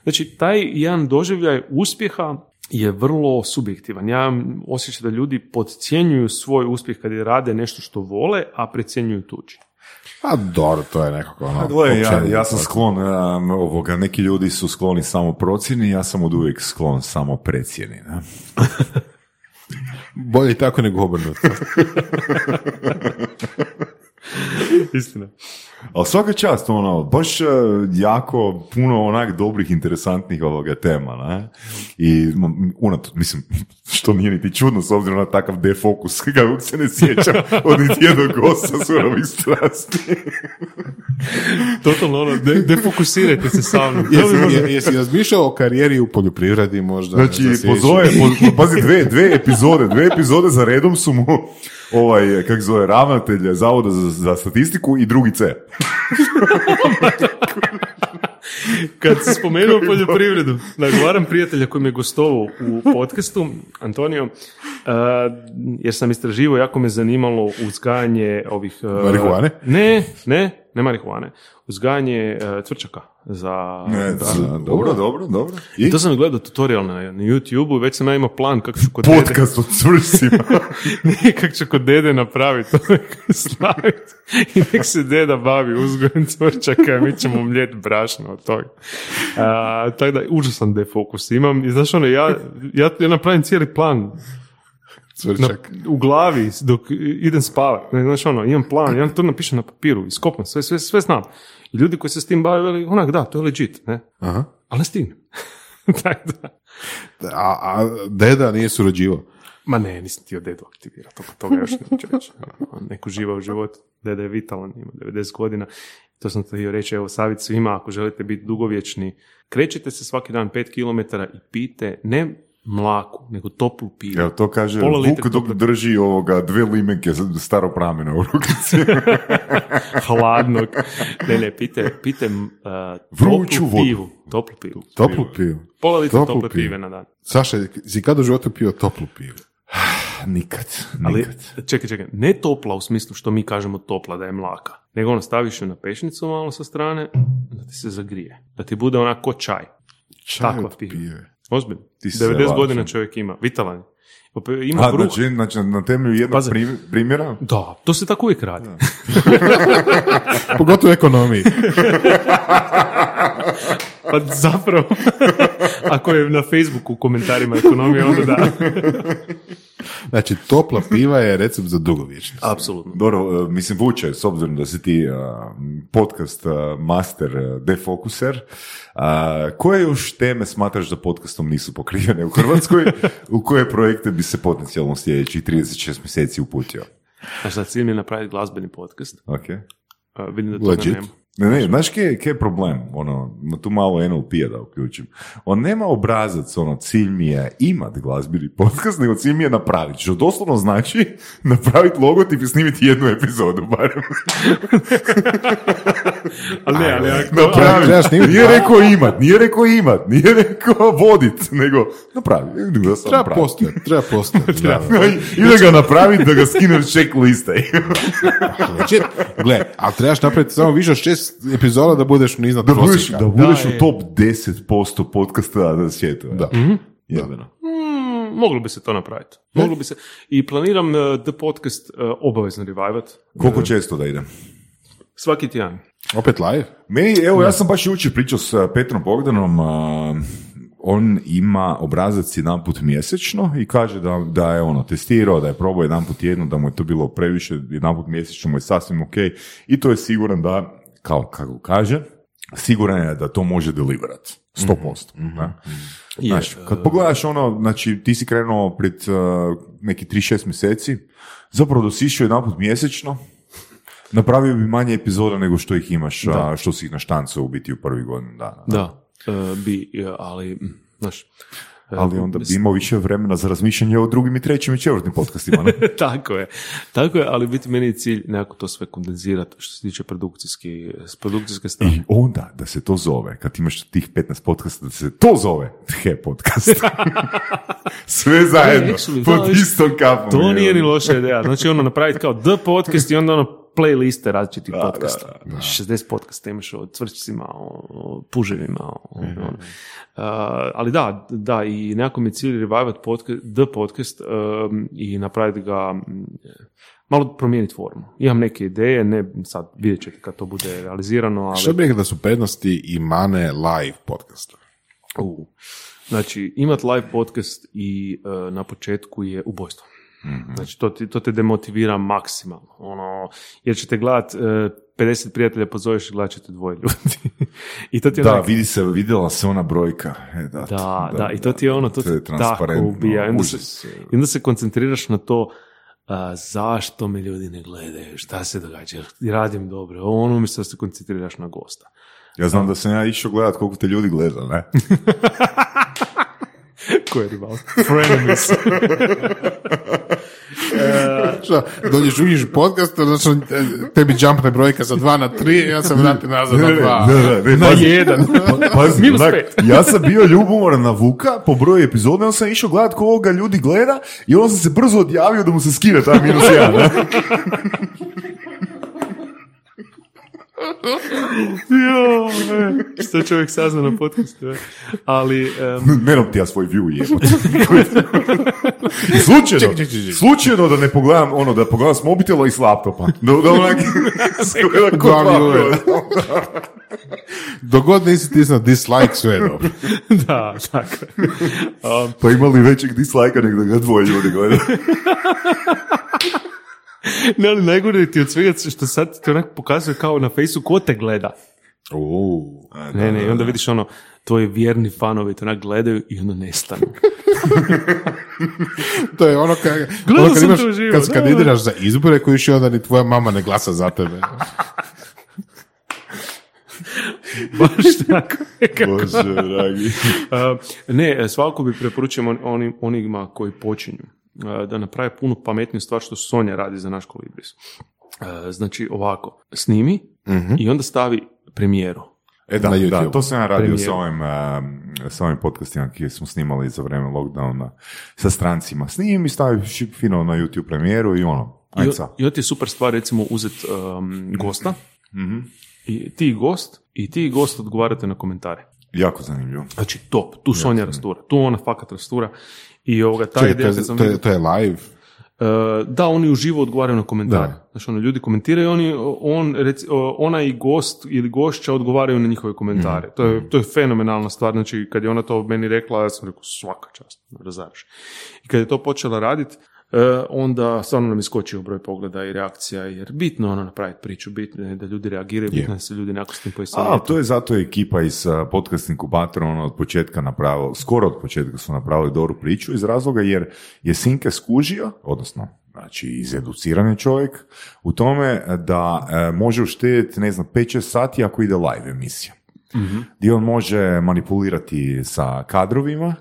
Speaker 4: znači, taj jedan doživljaj uspjeha je vrlo subjektivan. Ja osjećam da ljudi podcjenjuju svoj uspjeh kad rade nešto što vole, a precjenjuju tuđi.
Speaker 5: A dobro, to je nekako ono...
Speaker 3: Gle, ja, ja sam sklon, um, ovoga, neki ljudi su skloni samo procjeni, ja sam od uvijek sklon samo precijeni.
Speaker 5: Bolje tako nego obrnuto.
Speaker 4: Istina.
Speaker 3: Ali svaka čast, ono, baš uh, jako puno onak dobrih, interesantnih ovoga tema, ne? I unato, mislim, što nije niti čudno s obzirom na takav defokus, kako se ne sjećam od niti jednog gosta surovih strasti.
Speaker 4: Totalno ono, de, defokusirajte se sa mnom.
Speaker 5: Jesi,
Speaker 4: možda-
Speaker 5: jesi razmišljao o karijeri u poljoprivredi možda?
Speaker 3: Znači, pozove, po- pazi, dve, dve epizode, dve epizode za redom su mu ovaj, kak zove, ravnatelj Zavoda za, za statistiku i drugi C.
Speaker 4: Kad si spomenuo poljoprivredu, nagovaram prijatelja koji me gostovao u podcastu, Antonio, uh, jer sam istraživao, jako me zanimalo uzgajanje ovih... uh,
Speaker 5: Marihuane?
Speaker 4: Ne, ne, ne marihuane, uzgajanje e, cvrčaka za...
Speaker 3: Ne,
Speaker 4: da.
Speaker 3: da, dobro, dobro, dobro. I
Speaker 4: To sam gledao tutorial na, na YouTube-u, već sam ja imao plan kako ću kod dede...
Speaker 3: podcast o cvršcima.
Speaker 4: Nije kako ću kod dede napraviti to staviti. I nek se deda bavi uzgojem cvrčaka, mi ćemo mljet brašno od toga. Tako da, užasan defokus imam. I znaš ono, ja, ja, ja napravim cijeli plan na, u glavi dok idem spavat. Ne, Znaš ono, imam plan, ja to napišem na papiru, iskopam, sve, sve, sve znam. I ljudi koji se s tim bave, veli, onak, da, to je legit, ne?
Speaker 5: Aha.
Speaker 4: Ali ne stignem. Tako da.
Speaker 5: A, a deda nije surađivao.
Speaker 4: Ma ne, nisam htio dedu aktivirati, oko toga još neću reći. On Neko živa u životu, deda je vitalan, ima 90 godina. To sam htio reći, evo savjet svima, ako želite biti dugovječni, krećite se svaki dan 5 km i pijte ne mlaku, nego toplu pivu.
Speaker 3: Evo, to kaže
Speaker 4: Pola
Speaker 3: Vuk dok drži ovoga dve limenke staro pramena u rukici.
Speaker 4: Hladnog. Ne, ne, pijte, pijte uh,
Speaker 3: Vruću
Speaker 4: toplu pivu. Toplu pivu.
Speaker 5: Toplu pivu.
Speaker 4: Pola litra
Speaker 5: Toplu
Speaker 4: tople pive na dan.
Speaker 5: Saša, si kad u životu pio toplu pivu?
Speaker 3: nikad,
Speaker 4: Ali,
Speaker 3: nikad.
Speaker 4: čekaj, čekaj, ne topla u smislu što mi kažemo topla, da je mlaka. Nego ono, staviš ju na pešnicu malo sa strane, da ti se zagrije. Da ti bude onako ko čaj.
Speaker 5: Čaj
Speaker 4: Takva
Speaker 5: od
Speaker 4: piva.
Speaker 5: pive.
Speaker 4: Ozbiljno.
Speaker 3: Ti si
Speaker 4: 90
Speaker 3: se
Speaker 4: godina čovjek ima. Vitalan. je. Ima
Speaker 3: A,
Speaker 4: bruh.
Speaker 3: znači, znači, na temelju jednog
Speaker 4: Pazi.
Speaker 3: prim- primjera?
Speaker 4: Da, to se tako uvijek radi.
Speaker 5: Pogotovo u ekonomiji.
Speaker 4: Pa zapravo, ako je na Facebooku u komentarima ekonomije, onda da.
Speaker 5: Znači, topla piva je recept za dugovječnost.
Speaker 4: Apsolutno.
Speaker 3: Dobro, e, mislim, Vuče, s obzirom da si ti a, podcast a, master defokuser, koje još teme smatraš da podcastom nisu pokrivene u Hrvatskoj, u koje projekte bi se potencijalno sljedećih 36 mjeseci uputio?
Speaker 4: A sad cilj mi je napraviti glazbeni podcast.
Speaker 3: Ok.
Speaker 4: A, vidim da toga
Speaker 5: Legit.
Speaker 4: nema.
Speaker 3: Ne, ne, znaš kaj kaj je problem? Ono, tu malo NLP-a da uključim. On nema obrazac, ono, cilj mi je imat glazbeni podcast, nego cilj mi je napraviti. Što doslovno znači napraviti logotip i snimiti jednu epizodu, barem.
Speaker 4: Ali ne, ali ako...
Speaker 3: Napravi.
Speaker 5: Treba snimiti
Speaker 3: Nije rekao imat, nije rekao imat, nije rekao vodit, nego napravi. Da sam
Speaker 5: Treba postojati, treba postojati.
Speaker 3: I da ga napraviti, da ga skinem check liste.
Speaker 5: Gle, ali trebaš napraviti samo više od šest epizoda da budeš iznad
Speaker 3: da budeš,
Speaker 5: prosjeka.
Speaker 3: da budeš
Speaker 4: Da,
Speaker 3: u top 10% podcasta na svijetu.
Speaker 5: Da.
Speaker 3: Jebeno.
Speaker 4: Mm, moglo bi se to napraviti. Moglo bi se. I planiram uh, The Podcast uh, obavezno revivat.
Speaker 3: Koliko često da idem?
Speaker 4: Svaki tjedan.
Speaker 5: Opet live?
Speaker 3: Meni, evo, ja sam baš jučer pričao s a, Petrom Bogdanom, on ima obrazac jedanput mjesečno i kaže da, da je ono testirao, da je probao jedanput tjedno, da mu je to bilo previše, jedanput mjesečno mu je sasvim ok i to je siguran da, kao kako kaže, siguran je da to može deliverat. 100%. da. Znaš, kad pogledaš ono, znači ti si krenuo pred uh, neki 3-6 mjeseci, zapravo dosišao jedanput mjesečno, napravio bi manje epizoda nego što ih imaš, a, što si ih naštancao u biti u prvi godinu dana.
Speaker 4: Da, uh, bi, uh, ali, mm, znaš... uh,
Speaker 3: Ali onda bi imao više vremena za razmišljanje o drugim i trećim i četvrtim podcastima. Ne?
Speaker 4: tako je, tako je, ali biti meni je cilj nekako to sve kondenzirati što se tiče produkcijski, s produkcijske strane.
Speaker 3: I onda da se to zove, kad imaš tih 15 podcasta, da se to zove He podcast. Sve zajedno,
Speaker 4: E, actually,
Speaker 3: pod
Speaker 4: da,
Speaker 3: istom kapom.
Speaker 4: To nije ni loša ideja. Znači ono napraviti kao The Podcast i onda ono playliste različitih
Speaker 3: Da,
Speaker 4: podcasta.
Speaker 3: da,
Speaker 4: 60 podcasta imaš o cvrčcima, o, o puževima. O,
Speaker 3: Mhm.
Speaker 4: ono. Uh, ali da, da, i nekako mi je cilj revivat podcast, The Podcast um, i napraviti ga mm, malo promijeniti formu. Imam neke ideje, ne sad vidjet ćete kad to bude realizirano, ali...
Speaker 5: Što bih rekao da su prednosti i mane live podcasta?
Speaker 4: U. Znači, imat live podcast i e, na početku je ubojstvo. Znači, to, ti, to te demotivira maksimalno. Ono, jer ćete gledat, e, 50 prijatelja pozoveš i gledat ćete dvoje ljudi. I to ti je
Speaker 3: Da,
Speaker 4: onak-
Speaker 3: vidi se, vidjela se ona brojka. E, da,
Speaker 4: da, da, i to ti je ono, to,
Speaker 3: to je
Speaker 4: tako ubija. I onda, se, onda se koncentriraš na to a, zašto me ljudi ne gledaju, šta se događa, radim dobro. Ono da se koncentriraš na gosta.
Speaker 3: Ja znam da sam ja išao gledat koliko te ljudi gleda, ne?
Speaker 4: Ko je rival? Frenemies.
Speaker 5: Šta, dođeš uđeš podcast, znači tebi jumpne brojka sa dva na tri, ja sam vratim nazad na dva.
Speaker 4: Na jedan.
Speaker 3: Pazi,
Speaker 4: Minus pet.
Speaker 3: ja sam bio ljubomoran na Vuka po broju epizoda, onda sam išao gledat koliko ga ljudi gleda i onda sam se brzo odjavio da mu se skine ta minus jedan. ne?
Speaker 4: Jo, što čovjek sazna na podcastu. Ali, em,
Speaker 3: Menom ti ja svoj view jebote. slučajno, slučajno da ne pogledam, ono, da pogledam s mobitela i s laptopa. Da, da onak, skoro ko
Speaker 5: Glavni
Speaker 3: papir.
Speaker 5: ured. Dok god nisi tisnuo dislike, sve je dobro.
Speaker 4: da, tako. Um,
Speaker 3: Pa imali većeg dislajka nego da ga dvoje ljudi gleda.
Speaker 4: ne, ali najgore ti od svega što sad ti onak pokazuje kao na fejsu ko te gleda.
Speaker 5: Uuu.
Speaker 4: Ne, ne, i onda vidiš ono, tvoji vjerni fanovi te onak gledaju i onda nestanu.
Speaker 5: To je ono, ka,
Speaker 4: Gledao
Speaker 5: ono kad,
Speaker 4: sam
Speaker 5: imaš,
Speaker 4: to uživo,
Speaker 5: kad, kad
Speaker 4: da, da.
Speaker 5: ideš za izbore koji još onda ni tvoja mama ne glasa za tebe.
Speaker 4: Baš tako. nekako.
Speaker 3: Bože, dragi.
Speaker 4: Uh, ne, svakako bi preporučio on- onim, onima koji počinju uh, da naprave puno pametniju stvar što Sonja radi za naš kolibris. Uh, znači ovako, snimi i onda stavi premijeru.
Speaker 3: E da,
Speaker 5: Na
Speaker 3: da,
Speaker 5: YouTube.
Speaker 3: to sam ja radio
Speaker 4: Premijer.
Speaker 3: s ovim, s ovim podcastima koje smo snimali za vrijeme lockdowna sa strancima. Snimim i stavim ši- fino na YouTube premijeru i ono,
Speaker 4: I,
Speaker 3: sad.
Speaker 4: I onda ti je super stvar recimo uzet um, gosta i ti i gost i ti i gost odgovarate na komentare.
Speaker 3: Jako zanimljivo.
Speaker 4: Znači top, tu Sonja rastura, tu ona fakat rastura i ovoga, ta
Speaker 5: Čekaj, to je,
Speaker 4: sam
Speaker 5: to, je, to je live.
Speaker 4: E, da, oni uživo odgovaraju na komentare.
Speaker 5: Da.
Speaker 4: Znači, ono, ljudi komentiraju, oni, on, reci, o, ona i gost ili gošća odgovaraju na njihove komentare. To, je, to je fenomenalna stvar. Znači, kad je ona to meni rekla, ja sam rekao, svaka čast, razumiješ. I kad je to počela raditi, onda stvarno nam iskočio broj pogleda i reakcija, jer bitno je ono napraviti priču, bitno je da ljudi reagiraju, bitno je da se ljudi nekako s tim
Speaker 3: A, to je zato ekipa iz uh, podcast inkubatora ono, od početka napravila, skoro od početka su napravili dobru priču iz razloga jer je Sinke skužio, odnosno znači izeduciran je čovjek u tome da e, može uštedjeti, ne znam, 5-6 sati ako ide live emisija. Gdje on može manipulirati sa kadrovima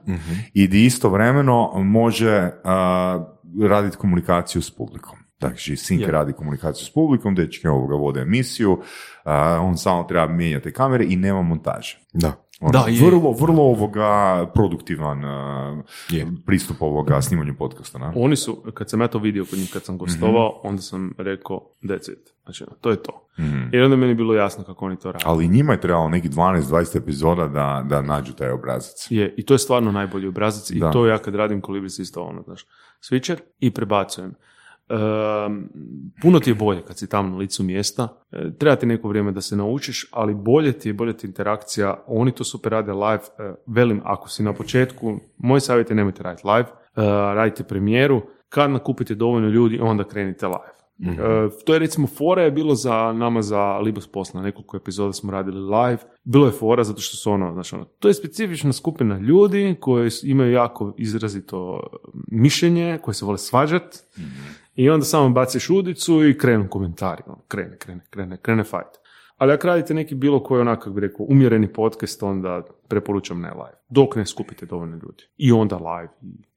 Speaker 3: i di istovremeno može a, raditi komunikaciju s publikom. Znači, Sinke
Speaker 4: Je.
Speaker 3: radi komunikaciju s publikom, dečke ovoga vode emisiju, a, on samo treba mijenjati kamere i nema montaže.
Speaker 5: Da.
Speaker 3: Ono,
Speaker 4: Da, je.
Speaker 3: vrlo, vrlo ovoga produktivan a,
Speaker 5: Je.
Speaker 3: pristup ovoga snimanju podcasta. Ne?
Speaker 4: Oni su, kad sam ja to vidio kod njih, kad sam gostovao, onda sam rekao, that's it. Znači, to je to. I onda meni je bilo jasno kako oni to rade.
Speaker 3: Ali njima je trebalo neki 12-20 epizoda da, da nađu taj obrazac.
Speaker 4: Je, i to je stvarno najbolji obrazac i
Speaker 3: Da.
Speaker 4: to ja kad radim kolibris isto ono, znaš, switcher i prebacujem. Ehm, puno ti je bolje kad si tamo na licu mjesta, E, treba ti neko vrijeme da se naučiš, ali bolje ti je, bolje ti interakcija, oni to super rade live, E, velim, ako si na početku, moj savjet je nemojte raditi live, e, radite premijeru, kad nakupite dovoljno ljudi, onda krenite live. E, to je recimo fora je bilo za nama za Libos posla, nekoliko epizoda smo radili live. Bilo je fora zato što su ono, znači ono, to je specifična skupina ljudi koji imaju jako izrazito mišljenje, koji se vole svađat i onda samo baciš udicu i krenu komentari, ono, krene, krene, krene, krene fight. Ali ako radite neki bilo koji onak, kako bi rekao, umjereni podcast, onda preporučam ne live. Dok ne skupite dovoljno ljudi. I onda live,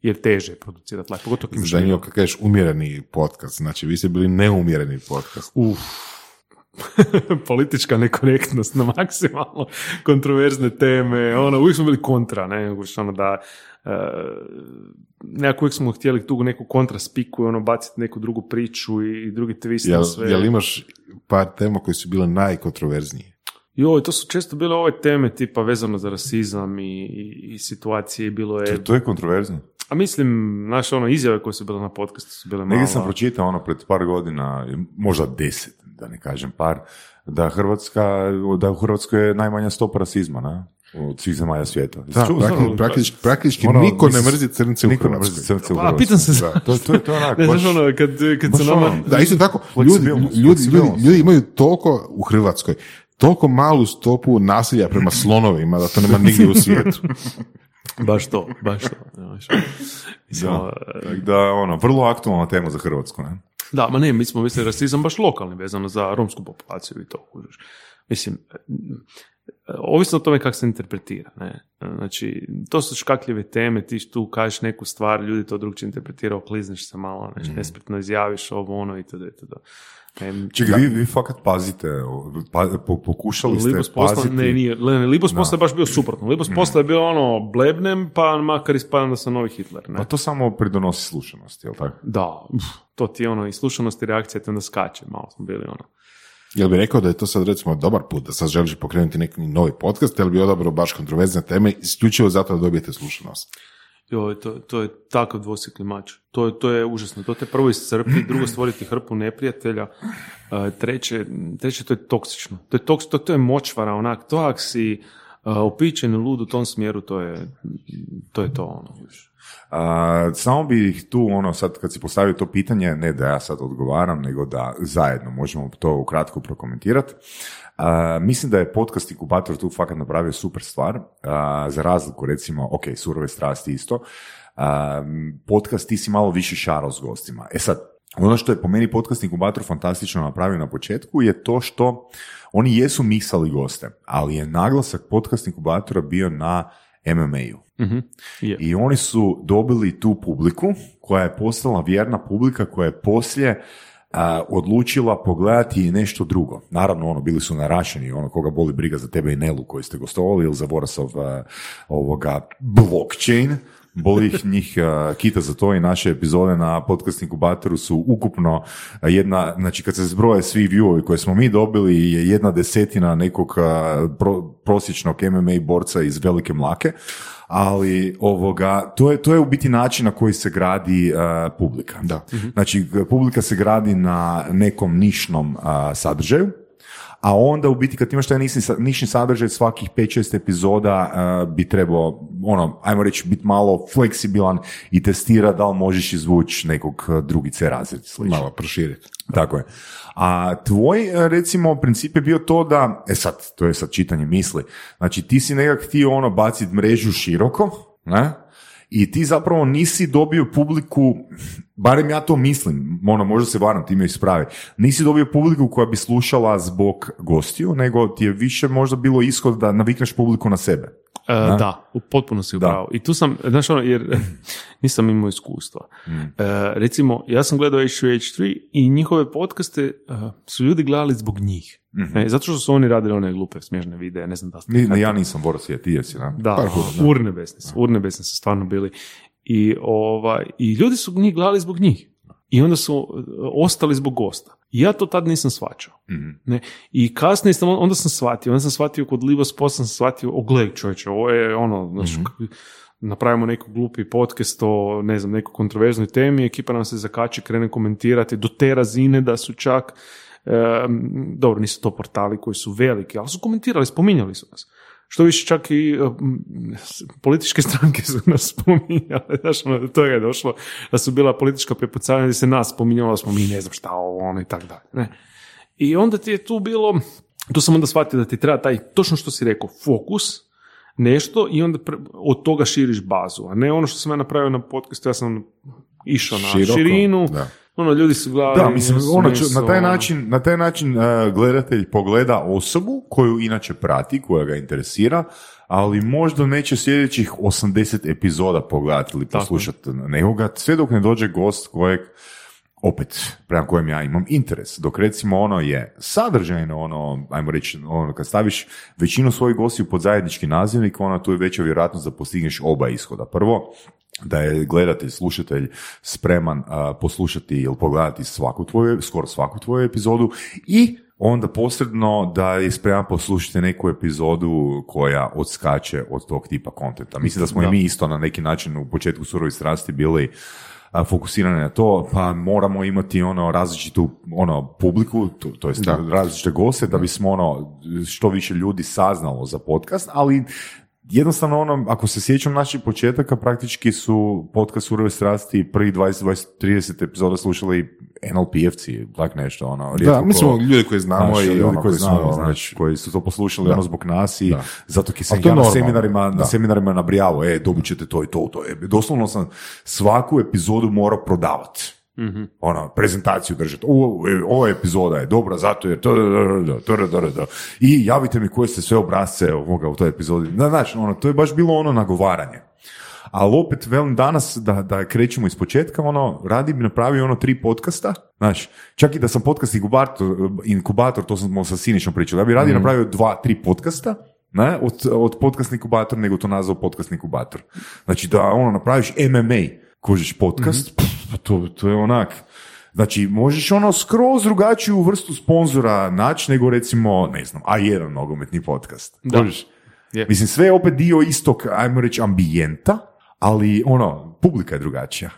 Speaker 4: jer teže je producirati live, pogotovo imaš
Speaker 5: Zanimljivo kad kažeš umjereni podcast. Znači, vi ste bili neumjereni podcast.
Speaker 4: Uf. Politička nekorektnost na maksimalno kontroverzne teme, ono, uvijek smo bili kontra, ne, ono da nekako uvijek smo htjeli tu neku kontra spiku i ono baciti neku drugu priču i drugi twist
Speaker 5: Jel,
Speaker 4: sve.
Speaker 5: jel imaš par tema koje su bile najkontroverznije?
Speaker 4: Joj, to su često bile ove teme tipa vezano za rasizam i, i, i situacije i bilo je...
Speaker 3: To, to je kontroverzno.
Speaker 4: A mislim, naše ono izjave koje su bile na podcastu su bile malo...
Speaker 3: Negdje sam pročitao ono pred par godina, možda deset, da ne kažem par, da Hrvatska, da u Hrvatskoj je najmanja stopa rasizma, ne? Od svih zemalja svijeta.
Speaker 5: Da,
Speaker 3: čuo?
Speaker 5: praktički,
Speaker 3: Ono,
Speaker 5: praktički, praktički
Speaker 3: ono,
Speaker 5: niko ne mrzi crnce u
Speaker 3: Niko ne
Speaker 5: Hrvatskoj.
Speaker 3: mrzi crnce u
Speaker 4: A,
Speaker 3: Hrvatskoj.
Speaker 4: pitam se-
Speaker 3: Da, to, to, to je onak,
Speaker 4: Ne,
Speaker 3: baš,
Speaker 4: znaš ono, kad, kad se nama...
Speaker 3: ono,
Speaker 5: Da, isto tako, ljudi, ljudi, ljudi, ljudi imaju toliko u Hrvatskoj, toliko malu stopu nasilja prema slonovima da to nema nigdje u svijetu.
Speaker 4: Baš to, baš to.
Speaker 3: Da. Da, ono, vrlo aktualna tema za Hrvatsku, ne?
Speaker 4: Da, ma ne, mi smo mislili rasizam baš lokalni vezano za romsku populaciju i to. Mislim, ovisno o tome kako se interpretira, ne. Znači, to su škakljive teme, ti tu kažeš neku stvar, ljudi to drugčije interpretiraju, klizniš se malo, znači, nespretno izjaviš ovo, ono, itd., itd. Ne,
Speaker 3: Čekaj, vi, vi fakat pazite, pa, po- pokušali ste
Speaker 4: Libos posla,
Speaker 3: paziti.
Speaker 4: ne, nije, ne, Libos posla je baš bio suprotno. Libos posla je bio ono, blebnem, pa makar ispadam da sam novi Hitler, ne.
Speaker 3: A to samo pridonosi slušanosti, jel tako?
Speaker 4: Da, to ti je ono, i slušanost i reakcija ti onda skače, malo smo bili ono.
Speaker 5: Jel bi rekao da je to sad recimo dobar put, da sad želiš pokrenuti neki novi podcast, ili bi odabrao baš kontroverzne teme isključivo zato da dobijete slušanost?
Speaker 4: Joj, to, to je takav dvosikli mač. To to je užasno. To te prvo iscrpi, drugo stvoriti hrpu neprijatelja, treće, treće to je toksično. To je, toks, to, to je močvara, onak, to ako si opičen lud u tom smjeru, to je to, je to ono.
Speaker 3: A, samo bih tu, ono, sad kad si postavio to pitanje, ne da ja sad odgovaram, nego da zajedno možemo to ukratko prokomentirati. A, mislim da je podcast inkubator tu fakat napravio super stvar, a, za razliku recimo, ok, surove strasti isto, a, podcast ti si malo više šarao s gostima. E sad, ono što je po meni podcast inkubator fantastično napravio na početku je to što oni jesu misali goste, ali je naglasak podcast inkubatora bio na MMA-u.
Speaker 4: Mhm, je.
Speaker 3: I oni su dobili tu publiku koja je postala vjerna publika koja je poslije a, odlučila pogledati i nešto drugo. Naravno, ono, bili su narašeni, ono, koga boli briga za tebe i Nelu koji ste gostovali ili za Vorasov a, ovoga blockchain, boli ih njih a, kita za to i naše epizode na podcast inkubatoru su ukupno a, jedna, znači kad se zbroje svi viewovi koje smo mi dobili je jedna desetina nekog a, pro- prosječnog MMA borca iz velike mlake, ali ovoga, to je, to je u biti način na koji se gradi a, publika.
Speaker 5: Da.
Speaker 3: Znači, g- publika se gradi na nekom nišnom a, sadržaju, a onda u biti kad imaš taj nišni, sa- nišni sadržaj svakih 5-6 epizoda a, bi trebao, ono, ajmo reći, biti malo fleksibilan i testira da li možeš izvući nekog a, drugi C razred. slično.
Speaker 5: Malo proširiti.
Speaker 3: Tako je. A tvoj, e, recimo, princip je bio to da, e sad, to je sad čitanje misli, znači ti si nekak htio ono baciti mrežu široko, ne? I ti zapravo nisi dobio publiku, barem ja to mislim, ono, možda se varam, ti me ispravi, nisi dobio publiku koja bi slušala zbog gostiju, nego ti je više možda bilo ishod da navikneš publiku na sebe.
Speaker 4: E, da, u potpuno si u
Speaker 3: Da.
Speaker 4: pravu. I tu sam, znaš ono, jer nisam imao iskustva.
Speaker 3: Mm.
Speaker 4: E, recimo, ja sam gledao H2H3 i njihove podcaste e, su ljudi gledali zbog njih. E, zato što su oni radili one glupe, smiješne videe, ne znam da ste...
Speaker 3: Ni, ja nisam Boris, je, ti jesi, da?
Speaker 4: Da, urnebesni su, urnebesni su stvarno bili. I, ovaj, I ljudi su njih gledali zbog njih. I onda su e, ostali zbog gosta. I ja to tad nisam shvaćao. Ne? I kasnije sam, onda sam shvatio, onda sam shvatio kod Libos Post sam shvatio, o gle čovječe, ovo je ono, znaš, k- napravimo neki glupi podcast o, ne znam, nekoj kontroverznoj temi, ekipa nam se zakači, krene komentirati do te razine da su čak, em, dobro, nisu to portali koji su veliki, ali su komentirali, spominjali su nas. Što više čak i s- političke stranke su nas spominjale, znaš, ono, do toga je došlo da su bila politička prepucavanja gdje se nas spominjalo, da smo mi ne znam šta ovo, ono i tako dalje. Ne? I onda ti je tu bilo, tu sam onda shvatio da ti treba taj, točno što si rekao, fokus, nešto i onda pre- od toga širiš bazu, a ne ono što sam ja napravio na podcastu, ja sam išao na
Speaker 5: Široko,
Speaker 4: širinu,
Speaker 5: da.
Speaker 4: Ono, ljudi su gledali...
Speaker 3: Da, mislim,
Speaker 4: meso,
Speaker 3: ono,
Speaker 4: meso,
Speaker 3: na taj
Speaker 4: ono.
Speaker 3: način, na taj način e, gledatelj pogleda osobu koju inače prati, koja ga interesira, ali možda neće sljedećih 80 epizoda pogledati ili poslušati nekoga, sve dok ne dođe gost kojeg opet, prema kojem ja imam interes. Dok recimo ono je sadržajno, ono, ajmo reći, ono, kad staviš većinu svojih gostiju pod zajednički nazivnik, ono, tu je veća vjerojatnost da postigneš oba ishoda. Prvo, da je gledatelj, slušatelj spreman a, poslušati ili pogledati svaku tvoju, skoro svaku tvoju epizodu i onda posredno da je spreman poslušati neku epizodu koja odskače od tog tipa kontenta. Mislim da smo i
Speaker 4: Da.
Speaker 3: mi isto na neki način u početku surovi strasti bili a, fokusirani na to, pa moramo imati ono različitu ono publiku, to, to jest
Speaker 5: Da.
Speaker 3: različite goste da bismo ono što više ljudi saznalo za podcast, ali jednostavno ono, ako se sjećam naših početaka, praktički su podcast Surove strasti prvi 20, 20, 30 epizoda slušali NLP-evci, tak nešto, ono.
Speaker 5: Da, mi smo
Speaker 3: ko-
Speaker 5: ljudi koji znamo i
Speaker 3: ljudi
Speaker 5: ono,
Speaker 3: koji
Speaker 5: koji su,
Speaker 3: znamo,
Speaker 5: ono,
Speaker 3: znaš, koji su to poslušali
Speaker 5: Da.
Speaker 3: ono zbog nas i
Speaker 5: Da.
Speaker 3: zato ki sam ja na seminarima,
Speaker 5: Da.
Speaker 3: na seminarima nabrijavo, e, dobit ćete to i to, to je. Doslovno sam svaku epizodu morao prodavati. Ono, prezentaciju držati. E, ova epizoda je dobra zato jer to, to, to, to, to. i javite mi koje ste sve obrazce ovoga u toj epizodi. Da, znači, ono, to je baš bilo ono nagovaranje. Ali opet, velim danas da, da krećemo iz početka, ono, radi bi napravio ono tri podcasta, znači, čak i da sam podcast inkubator, inkubator to smo sa Sinišom pričali, ja bi radi napravio dva, tri podcasta, ne, od, od podcast inkubator, nego to nazvao podcast inkubator. Znači da ono napraviš MMA, kužiš podcast, pff, to, to je onak, Znači, možeš ono skroz drugačiju vrstu sponzora naći nego recimo, ne znam, A1 nogometni podcast.
Speaker 4: Da.
Speaker 3: Kužiš?
Speaker 4: Je.
Speaker 3: Mislim, sve je opet dio istog, ajmo reći, ambijenta, ali ono, publika je drugačija.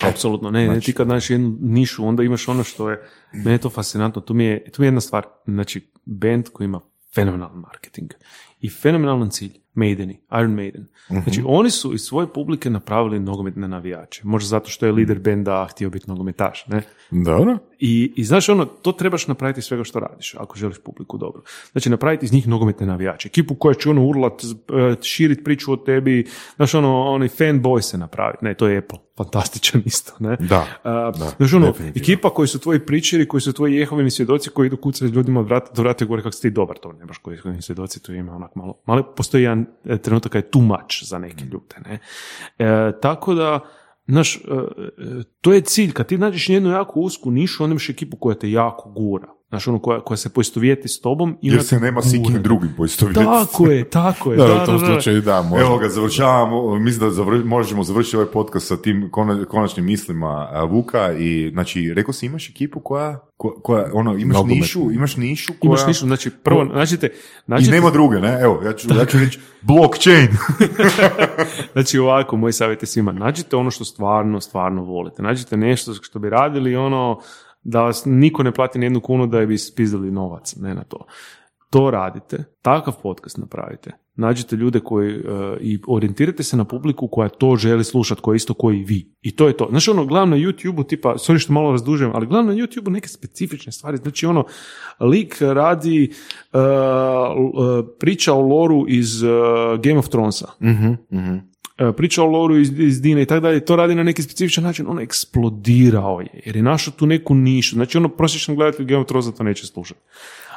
Speaker 4: Apsolutno, ne, ne, ti kad nađeš jednu nišu, onda imaš ono što je, meni je to fascinantno, tu mi je, tu mi je jedna stvar, znači, band koji ima fenomenalan marketing i fenomenalan cilj, Maideni, Iron Maiden. Znači, oni su iz svoje publike napravili nogometne navijače, možda zato što je lider benda htio biti nogometaš, ne?
Speaker 5: Dobro.
Speaker 4: I, I znaš ono, to trebaš napraviti svega što radiš, ako želiš publiku dobro. Znači, napraviti iz njih nogometne navijače. Ekipu koja će ono urlat, širiti priču o tebi, znaš ono, onaj fanboy se napraviti. Ne, to je Apple. Fantastičan isto, ne?
Speaker 5: Da,
Speaker 4: A,
Speaker 5: da,
Speaker 4: znaš ono, ekipa koji su tvoji pričeri, koji su tvoji jehovini svjedoci, koji idu kucati ljudima od vrata do vrata i govore kako si ti dobar, to ne baš koji jehovini svjedoci, to ima onak malo, malo postoji jedan trenutak kad je too much za neke
Speaker 5: Mm.
Speaker 4: ljude, ne? E, tako da, Znaš, e, e, to je cilj. Kad ti nađeš jednu jako usku nišu, onda imaš ekipu koja te jako gura. Znaš, ono koja, koja se poistovijeti s tobom. I
Speaker 3: Jer
Speaker 4: ona
Speaker 3: se
Speaker 4: te
Speaker 3: nema s nikim drugim poistovjetiti.
Speaker 4: Tako je, tako je.
Speaker 5: Da,
Speaker 4: da,
Speaker 5: u tom
Speaker 4: da, da.
Speaker 5: slučaju da, možda.
Speaker 3: Evo ga, završavamo, mislim da zavr- možemo završiti ovaj podcast sa tim kona- konačnim mislima Vuka i, znači, rekao si imaš ekipu koja, ko- koja ono, imaš nišu, imaš nišu koja...
Speaker 4: Imaš nišu, znači prvo, nađite,
Speaker 3: I
Speaker 4: nađite
Speaker 3: nema druge, ne? Evo, ja ću, ja ću reći blockchain.
Speaker 4: Znači ovako, moj savjet je svima, nađite ono što stvarno, stvarno volite. Nađite nešto što bi radili ono da vas niko ne plati ni jednu kunu da bi spizdali novac, ne na to. To radite, takav podcast napravite. Nađite ljude koji e, i orijentirajte se na publiku koja to želi slušati, koja je isto koji vi. I to je to. Znači ono, gledam na YouTube-u, tipa, sorry što malo razdužujem, ali gledam na YouTube-u neke specifične stvari. Znači ono, lik radi l- e, priča o loru iz Game of Thronesa e, priča o loru iz, iz Dine i tako dalje, to radi na neki specifičan način, ono eksplodirao je, jer je našao tu neku nišu. Znači, ono, prosječan gledatelj Game of Thronesa to neće slušati.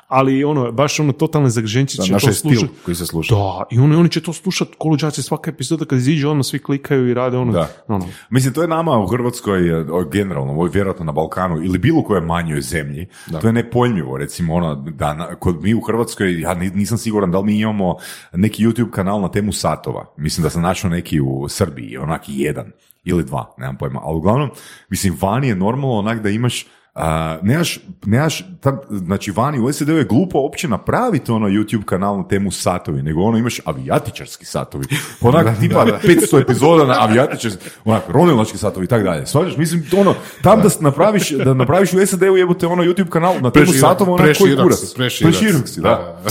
Speaker 4: Ali, ono, baš ono, totalne zagženčiće
Speaker 5: Da,
Speaker 4: će
Speaker 5: naš
Speaker 4: to
Speaker 5: stil
Speaker 4: slušati.
Speaker 5: koji se sluša.
Speaker 4: Da, i oni, oni će to slušati koluđaci svaka epizoda kad iziđe, ono, svi klikaju i rade, ono,
Speaker 3: Da.
Speaker 4: ono,
Speaker 3: Mislim, to je nama u Hrvatskoj, e, generalno, ovo je vjerojatno na Balkanu ili bilo kojoj manjoj zemlji, to je nepojmljivo, recimo, ono, da na- kod mi u Hrvatskoj, ja ni- nisam siguran da li mi imamo neki YouTube kanal na temu satova. Mislim da sam našao neki u Srbiji, onak jedan ili dva, nemam pojma, ali uglavnom, mislim, vani je normalno onak da imaš a, nemaš, nemaš tam, znači vani u SAD-u je glupo uopće napraviti ono YouTube kanal na temu satovi, nego ono imaš avijatičarski satovi. Onak tipa 500 epizoda na avijatičarski, onak ronilački satovi i tak dalje. Svađaš, mislim, ono, tam da napraviš, da napraviš u SAD-u jebote ono YouTube kanal na temu satova, onak koji kurac.
Speaker 5: preširok si.
Speaker 3: Da.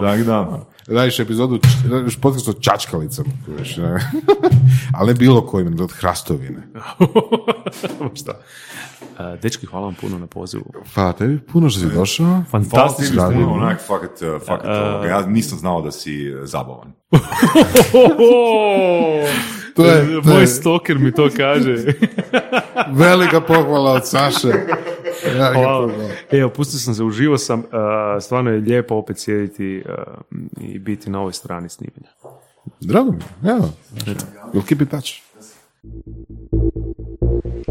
Speaker 3: Tak da.
Speaker 5: Radiš epizodu, radiš podcast o čačkalicama. kužiš, ne? Ali ne bilo kojim, od hrastovine.
Speaker 4: šta. E, dečki, hvala vam puno na pozivu.
Speaker 5: Hvala tebi, puno što si došao.
Speaker 4: Fantastično.
Speaker 3: Hvala ti,
Speaker 5: Fantastično.
Speaker 3: onak, fakat, uh, fakat, ovoga, ja nisam znao da si uh, zabavan.
Speaker 5: To je- to
Speaker 4: Moj
Speaker 5: je-
Speaker 4: stoker mi to kaže.
Speaker 5: Velika pohvala od Saše.
Speaker 4: Hvala. Evo, pustio sam se, uživo sam, uh, stvarno je lijepo opet sjediti uh, i biti na ovoj strani snimanja.
Speaker 5: Drago mi, evo. We'll keep in touch.